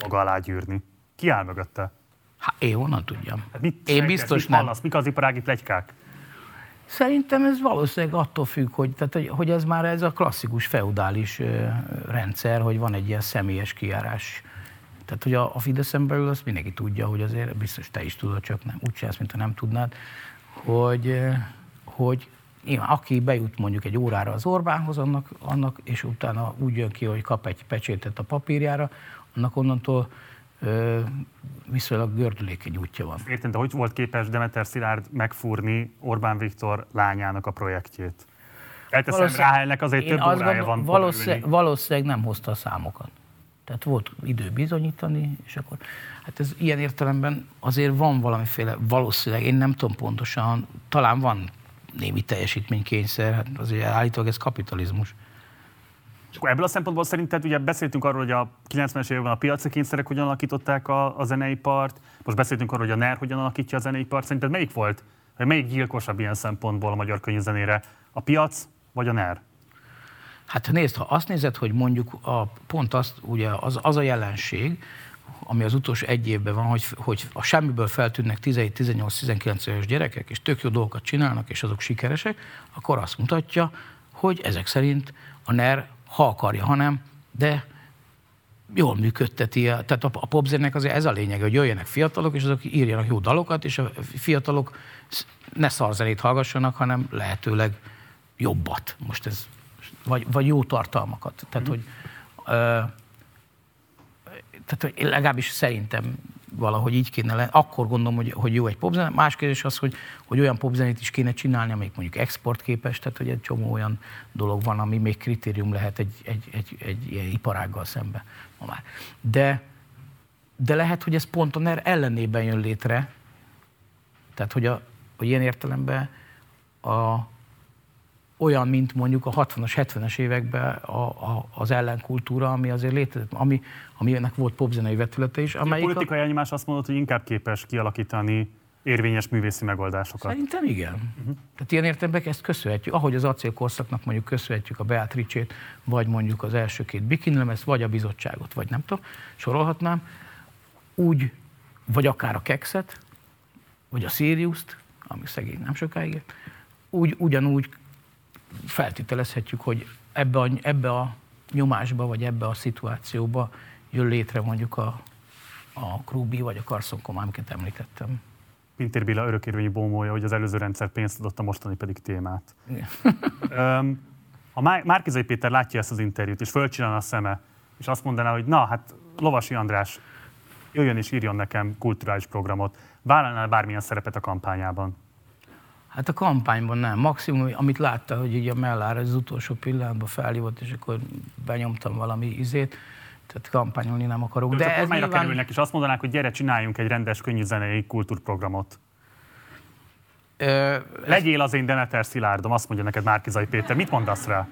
maga alá gyűrni? Ki áll mögötte? Hát én honnan tudjam. Hát mit én biztos nem. Hallasz? Mik az iparági plegykák? Szerintem ez valószínűleg attól függ, hogy, tehát, hogy, hogy ez már ez a klasszikus feudális rendszer, hogy van egy ilyen személyes kijárás. Tehát, hogy a, a Fideszen belül azt mindenki tudja, hogy azért biztos te is tudod, csak nem, úgy csinálsz, mintha nem tudnád, hogy, hogy nyilván, aki bejut mondjuk egy órára az Orbánhoz, annak, annak, és utána úgy jön ki, hogy kap egy pecsétet a papírjára, annak onnantól viszonylag gördülékeny útja van. Értem, de hogy volt képes Demeter Szilárd megfúrni Orbán Viktor lányának a projektjét? Elteszem, Ráhelnek azért több órája van. Valószínűleg, valószínűleg nem hozta a számokat. Tehát volt idő bizonyítani, és akkor hát ez ilyen értelemben azért van valamiféle, valószínűleg, én nem tudom pontosan, talán van némi teljesítménykényszer, hát azért állítólag ez kapitalizmus. És akkor ebből a szempontból szerinted ugye beszéltünk arról, hogy a 90-es években a piaci kényszerek hogyan alakították a, a zeneipart, most beszéltünk arról, hogy a NER hogyan alakítja a zeneipart. Szerinted melyik volt, vagy melyik gyilkosabb ilyen szempontból a magyar könyvzenére? A piac vagy a NER? Hát nézd, ha azt nézed, hogy mondjuk a, pont azt, ugye az, az a jelenség, ami az utolsó egy évben van, hogy, hogy a semmiből feltűnnek 17-18-19 éves gyerekek, és tök jó dolgokat csinálnak, és azok sikeresek, akkor azt mutatja, hogy ezek szerint a NER, ha akarja, hanem, de jól működteti. Tehát a, a popzenek azért ez a lényeg, hogy jöjjenek fiatalok, és azok írjanak jó dalokat, és a fiatalok ne szarzenét hallgassanak, hanem lehetőleg jobbat. Most ez, vagy, vagy jó tartalmakat. Tehát, mm. hogy ö, tehát hogy legalábbis szerintem valahogy így kéne lenni. Akkor gondolom, hogy, hogy jó egy popzene. Más kérdés az, hogy, hogy olyan popzenét is kéne csinálni, amelyik mondjuk exportképes, tehát hogy egy csomó olyan dolog van, ami még kritérium lehet egy, egy, egy, egy ilyen iparággal szembe ma már. De, de lehet, hogy ez pont a NER ellenében jön létre, tehát hogy, a, hogy ilyen értelemben a, olyan, mint mondjuk a 60-as, 70-es években a, a, az ellenkultúra, ami azért létezett, ami, aminek volt popzenei vetülete is. A politikai a... elnyomás azt mondott, hogy inkább képes kialakítani érvényes művészi megoldásokat. Szerintem igen. Uh-huh. Tehát ilyen értelemben ezt köszönhetjük, ahogy az acélkorszaknak mondjuk köszönhetjük a Beatrice-t, vagy mondjuk az első két bikinilemezt, vagy a bizottságot, vagy nem tudom, sorolhatnám, úgy, vagy akár a Kexet, vagy a Sirius-t, ami szegény nem sokáig, úgy, ugyanúgy feltételezhetjük, hogy ebbe a, ebbe a nyomásba, vagy ebbe a szituációba jön létre mondjuk a, a Krubi vagy a Carson Koma, amiket említettem. Pintér Béla örökérvényi bómolja, hogy az előző rendszer pénzt adott, a mostani pedig témát. Igen. ha Márkizai Péter látja ezt az interjút, és fölcsinálna a szeme, és azt mondaná, hogy na, hát Lovasi András, jöjjön és írjon nekem kulturális programot, vállalnál bármilyen szerepet a kampányában? Hát a kampányban nem. Maximum, amit látta, hogy így a Mellár az utolsó pillanatban felhívott, és akkor benyomtam valami izét, tehát kampányolni nem akarok. De, de ez nyilván... kerülnek, és azt mondanák, hogy gyere, csináljunk egy rendes zenei kultúrprogramot. Ö, Legyél az én Demeter Szilárdom, azt mondja neked Márkizai Péter. Mit mondasz rá?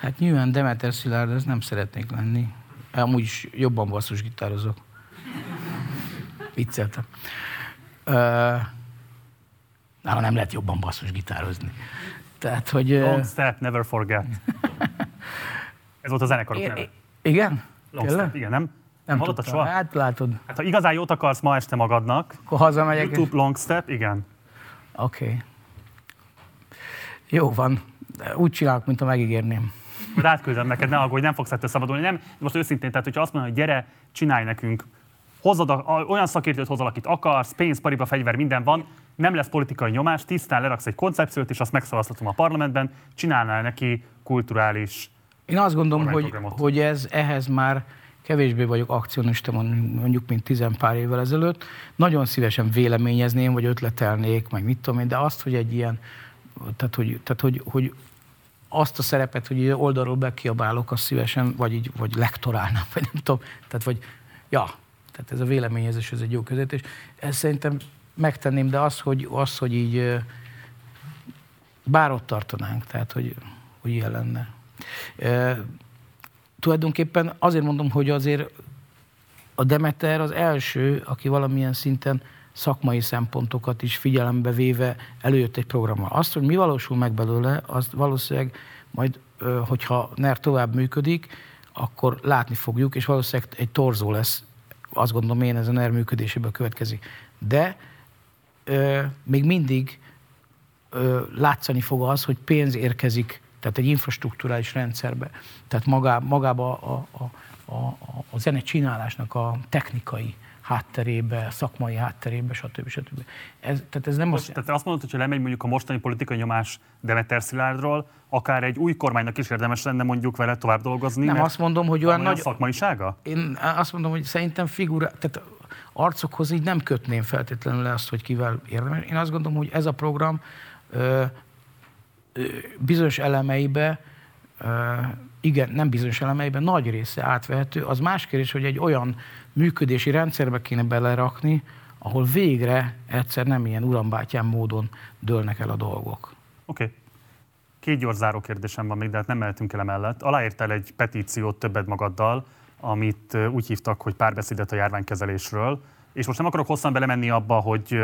Hát nyilván Demeter Szilárd, ez nem szeretnék lenni. Amúgy is jobban basszusgitározok. Vicceltem. Ö, nála nem lehet jobban basszus gitározni. Tehát, hogy... Don't step, never forget. Ez volt a zenekarok neve. Igen? Long step, igen, nem? Nem tudtam. Soha? Hát látod. Hát ha igazán jót akarsz ma este magadnak, akkor hazamegyek. YouTube és... Long Step, igen. Oké. Okay. Jó van. Úgy csinálok, mint a megígérném. Rád küldöm neked, ne aggódj, nem fogsz ettől szabadulni. Nem, most őszintén, tehát hogyha azt mondod, hogy gyere, csinálj nekünk, hozod a, a, olyan szakértőt hozol, akit akarsz, pénz, pariba, fegyver, minden van, nem lesz politikai nyomás, tisztán leraksz egy koncepciót, és azt megszavazhatom a parlamentben, csinálnál neki kulturális Én azt gondolom, hogy, hogy ez ehhez már kevésbé vagyok akcionista, mondjuk, mint tizen pár évvel ezelőtt. Nagyon szívesen véleményezném, vagy ötletelnék, meg mit tudom én, de azt, hogy egy ilyen tehát, hogy, tehát hogy, hogy azt a szerepet, hogy oldalról bekiabálok, azt szívesen, vagy így, vagy lektorálnám, vagy nem tudom. Tehát, vagy, ja, tehát ez a véleményezés, ez egy jó közvetés. Ezt szerintem megtenném, de az, hogy, az, hogy így bár ott tartanánk, tehát, hogy, hogy ilyen lenne. E, tulajdonképpen azért mondom, hogy azért a Demeter az első, aki valamilyen szinten szakmai szempontokat is figyelembe véve előjött egy programmal. Azt, hogy mi valósul meg belőle, az valószínűleg majd, hogyha NER tovább működik, akkor látni fogjuk, és valószínűleg egy torzó lesz, azt gondolom én, ez a NER működéséből következik. De ö, még mindig ö, látszani fog az, hogy pénz érkezik, tehát egy infrastruktúrális rendszerbe, tehát magá, magába a, a, a, a zene csinálásnak a technikai hátterébe, szakmai hátterébe, stb. stb. Ez, tehát ez nem Most, az... Tehát azt mondod, hogy lemegy mondjuk a mostani politikai nyomás Demeter Szilárdról, akár egy új kormánynak is érdemes lenne mondjuk vele tovább dolgozni? Nem, azt mondom, hogy olyan nagy... szakmaisága? Én azt mondom, hogy szerintem figura, tehát arcokhoz így nem kötném feltétlenül le azt, hogy kivel érdemes. Én azt gondolom, hogy ez a program ö, ö, bizonyos elemeibe ö, igen, nem bizonyos elemeiben nagy része átvehető. Az más kérdés, hogy egy olyan működési rendszerbe kéne belerakni, ahol végre egyszer nem ilyen urambátyám módon dőlnek el a dolgok. Oké. Okay. Két gyors záró kérdésem van még, de hát nem mehetünk el emellett. Aláírtál egy petíciót többed magaddal, amit úgy hívtak, hogy párbeszédet a járványkezelésről, és most nem akarok hosszan belemenni abba, hogy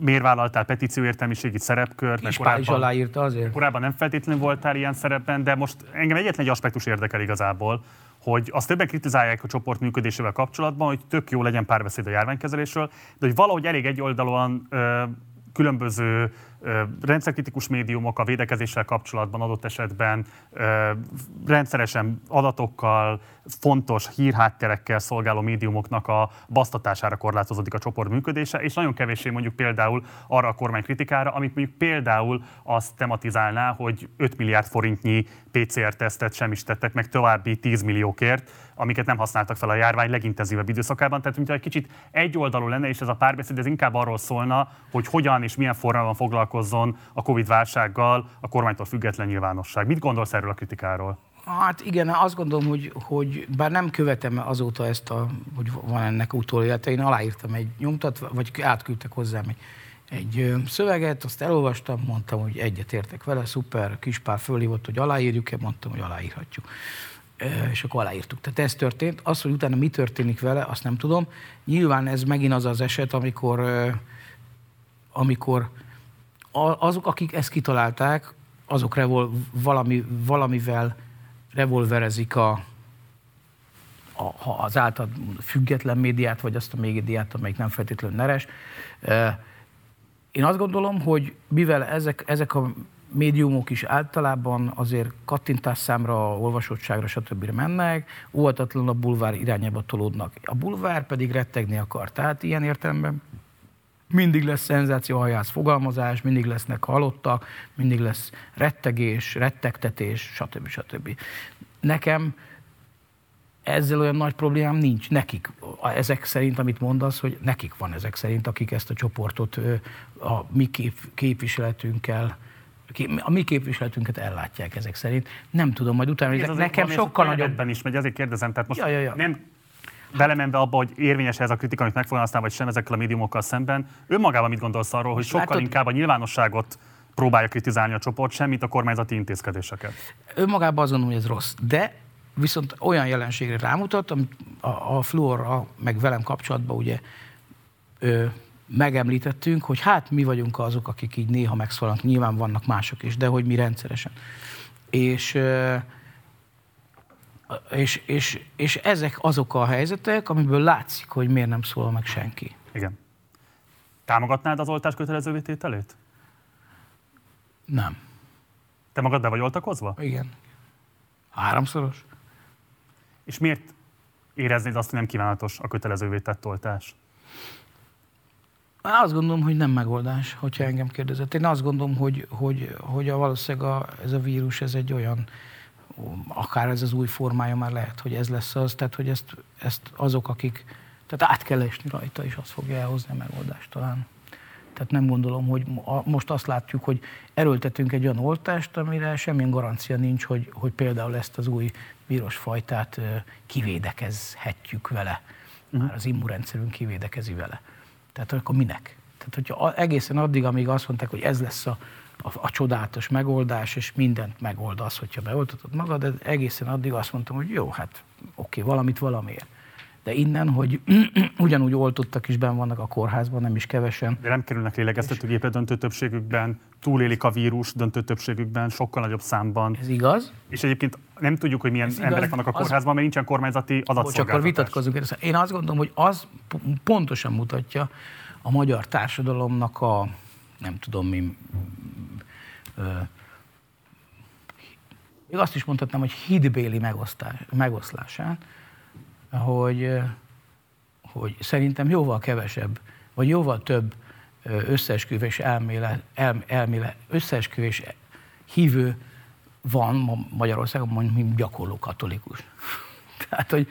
miért vállaltál petíció értelmiségi szerepkört? Kis korábban, is aláírta azért. Korábban nem feltétlenül voltál ilyen szerepben, de most engem egyetlen egy aspektus érdekel igazából, hogy azt többen kritizálják a csoport működésével kapcsolatban, hogy tök jó legyen párbeszéd a járványkezelésről, de hogy valahogy elég egyoldalúan különböző rendszerkritikus médiumok a védekezéssel kapcsolatban adott esetben rendszeresen adatokkal, fontos hírhátterekkel szolgáló médiumoknak a basztatására korlátozódik a csoport működése, és nagyon kevéssé mondjuk például arra a kormány kritikára, amit mondjuk például azt tematizálná, hogy 5 milliárd forintnyi PCR-tesztet sem is tettek meg további 10 milliókért, amiket nem használtak fel a járvány legintenzívebb időszakában. Tehát, mintha egy kicsit egy oldalú lenne, és ez a párbeszéd, ez inkább arról szólna, hogy hogyan és milyen formában foglalkozzon a Covid-válsággal a kormánytól független nyilvánosság. Mit gondolsz erről a kritikáról? Hát igen, azt gondolom, hogy, hogy bár nem követem azóta ezt, a, hogy van ennek utólélete, én aláírtam egy nyomtat, vagy átküldtek hozzám egy, egy szöveget, azt elolvastam, mondtam, hogy egyet értek vele, szuper, Kispár fölhívott, hogy aláírjuk-e, mondtam, hogy aláírhatjuk. És akkor aláírtuk. Tehát ez történt. Az, hogy utána mi történik vele, azt nem tudom. Nyilván ez megint az az eset, amikor, amikor azok, akik ezt kitalálták, azok revol, valami, valamivel revolverezik a, a, az által független médiát, vagy azt a médiát, amelyik nem feltétlenül neres. Én azt gondolom, hogy mivel ezek, ezek a médiumok is általában azért kattintásszámra, olvasottságra, stb. mennek, óvatatlanul a bulvár irányába tolódnak. A bulvár pedig rettegni akar. Tehát ilyen értelemben mindig lesz szenzációhajász fogalmazás, mindig lesznek halottak, mindig lesz rettegés, rettegtetés, stb. stb. Nekem ezzel olyan nagy problémám nincs. Nekik, ezek szerint, amit mondasz, hogy nekik van ezek szerint, akik ezt a csoportot a mi kép, képviseletünkkel a mi képviseletünket ellátják ezek szerint. Nem tudom, majd utána, hogy nekem sokkal nagyobb... is megy, azért kérdezem, tehát most ja, ja, ja. nem belemenve abba, hogy érvényes ez a kritika, amit megfogalmaztál, vagy sem ezekkel a médiumokkal szemben. Önmagában mit gondolsz arról, hogy sokkal látod, inkább a nyilvánosságot próbálja kritizálni a csoport, semmit a kormányzati intézkedéseket? Önmagában azon, hogy ez rossz. De viszont olyan jelenségre rámutat, amit a, a fluorra, meg velem kapcsolatban ugye ö, megemlítettünk, hogy hát mi vagyunk azok, akik így néha megszólalnak, nyilván vannak mások is, de hogy mi rendszeresen. És és, és, és ezek azok a helyzetek, amiből látszik, hogy miért nem szól meg senki. Igen. Támogatnád az oltás kötelezővé tételét? Nem. Te magad be vagy oltakozva? Igen. Háromszoros. És miért éreznéd azt, hogy nem kívánatos a kötelezővé tett oltás? Azt gondolom, hogy nem megoldás, hogyha engem kérdezett. Én azt gondolom, hogy, hogy, hogy a valószínűleg a, ez a vírus, ez egy olyan akár ez az új formája már lehet, hogy ez lesz az, tehát hogy ezt, ezt azok, akik, tehát át kell esni rajta, és azt fogja elhozni a megoldást talán. Tehát nem gondolom, hogy most azt látjuk, hogy erőltetünk egy olyan oltást, amire semmilyen garancia nincs, hogy, hogy például ezt az új vírusfajtát kivédekezhetjük vele. Mhm. Már az immunrendszerünk kivédekezi vele. Tehát akkor minek? Tehát, hogyha egészen addig, amíg azt mondták, hogy ez lesz a, a, a csodálatos megoldás, és mindent megoldasz, hogyha beoltatod magad, de egészen addig azt mondtam, hogy jó, hát oké, valamit valamiért. De innen, hogy ugyanúgy oltottak is ben vannak a kórházban, nem is kevesen. De nem kerülnek lélegeztetőgépre döntő többségükben, túlélik a vírus döntő többségükben, sokkal nagyobb számban. Ez igaz. És egyébként nem tudjuk, hogy milyen Ez emberek igaz, vannak a kórházban, az... mert nincsen kormányzati adatszolgáltatás. Csak akkor vitatkozunk. Én azt gondolom, hogy az pontosan mutatja a magyar társadalomnak a, nem tudom mi, ö, még azt is mondhatnám, hogy hídbéli megosztás, hogy, hogy szerintem jóval kevesebb, vagy jóval több összeesküvés elmélet, el, elmélet, összeesküvés hívő van Magyarországon, mondjuk, gyakorló katolikus. Tehát, hogy,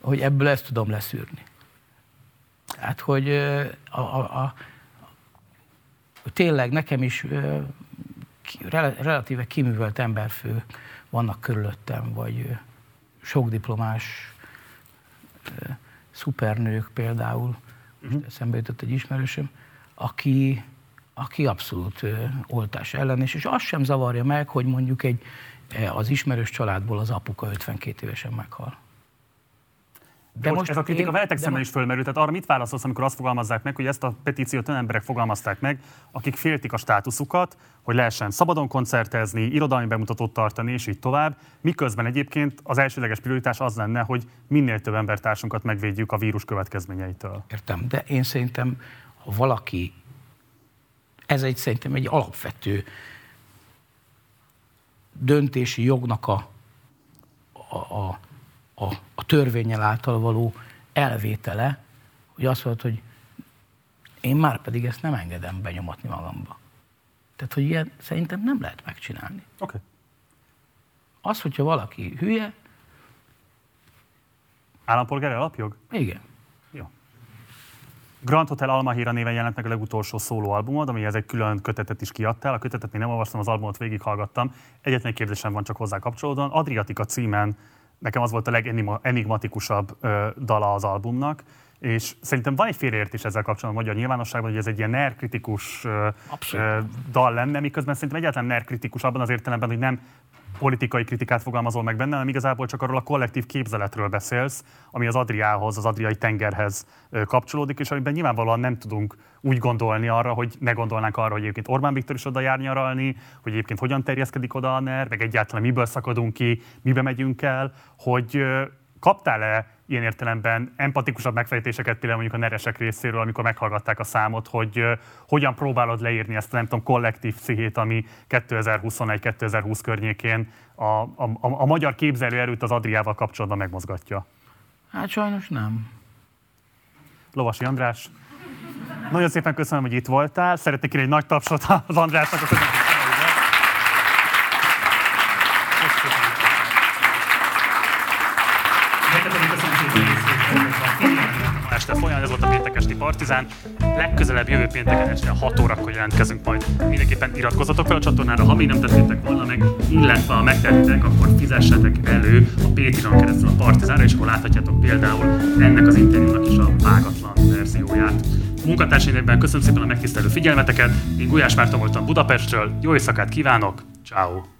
hogy ebből ezt tudom leszűrni. Tehát, hogy a, a, a, tényleg nekem is relatíve kiművelt emberfő vannak körülöttem, vagy sok diplomás szupernők például, uh-huh. eszembe jutott egy ismerősöm, aki, aki abszolút oltás ellenes, és azt sem zavarja meg, hogy mondjuk egy, az ismerős családból az apuka 52 évesen meghal. De most, most ez a kritika veletek szemben is fölmerült, tehát arra mit válaszolsz, amikor azt fogalmazzák meg, hogy ezt a petíciót olyan emberek fogalmazták meg, akik féltik a státuszukat, hogy lehessen szabadon koncertezni, irodalmi bemutatót tartani, és így tovább, miközben egyébként az elsődleges prioritás az lenne, hogy minél több embertársunkat megvédjük a vírus következményeitől. Értem, de én szerintem, ha valaki, ez egy szerintem egy alapvető döntési jognak a, a, a a, a törvényel által való elvétele, hogy azt mondod, hogy én már pedig ezt nem engedem benyomatni magamba. Tehát, hogy ilyen szerintem nem lehet megcsinálni. Oké. Okay. Az, hogyha valaki hülye... Állampolgári alapjog? Igen. Grand Hotel Almahíra néven jelent meg a legutolsó szólóalbumod, ami ez egy külön kötetet is kiadtál. A kötetet még nem olvastam, az albumot végighallgattam. Egyetlen kérdésem van csak hozzá kapcsolódóan. Adriatika címen nekem az volt a legenigmatikusabb dala az albumnak, és szerintem van egy félreértés ezzel kapcsolatban a magyar nyilvánosságban, hogy ez egy ilyen nerkritikus dal lenne, miközben szerintem egyáltalán nerkritikus abban az értelemben, hogy nem politikai kritikát fogalmazol meg benne, hanem igazából csak arról a kollektív képzeletről beszélsz, ami az Adriához, az Adriai tengerhez kapcsolódik, és amiben nyilvánvalóan nem tudunk úgy gondolni arra, hogy ne gondolnánk arra, hogy egyébként Orbán Viktor is oda jár nyaralni, hogy egyébként hogyan terjeszkedik oda a NER, meg egyáltalán miből szakadunk ki, mibe megyünk el, hogy kaptál-e ilyen értelemben empatikusabb megfejtéseket például mondjuk a neresek részéről, amikor meghallgatták a számot, hogy uh, hogyan próbálod leírni ezt a nem tudom, kollektív pszichét, ami 2021-2020 környékén a, a, a, a magyar képzelőerőt az Adriával kapcsolatban megmozgatja? Hát sajnos nem. Lovasi András, nagyon szépen köszönöm, hogy itt voltál. Szeretnék kérni egy nagy tapsot az Andrásnak a partizán. Legközelebb jövő pénteken este 6 órakor jelentkezünk majd. Mindenképpen iratkozzatok fel a csatornára, ha még nem tettétek volna meg, illetve ha megtettétek, akkor fizessetek elő a Patreon keresztül a partizánra, és akkor láthatjátok például ennek az interjúnak is a vágatlan verzióját. Munkatársaimban köszönöm szépen a megtisztelő figyelmeteket. Én Gulyás Márton voltam Budapestről. Jó éjszakát kívánok! Ciao.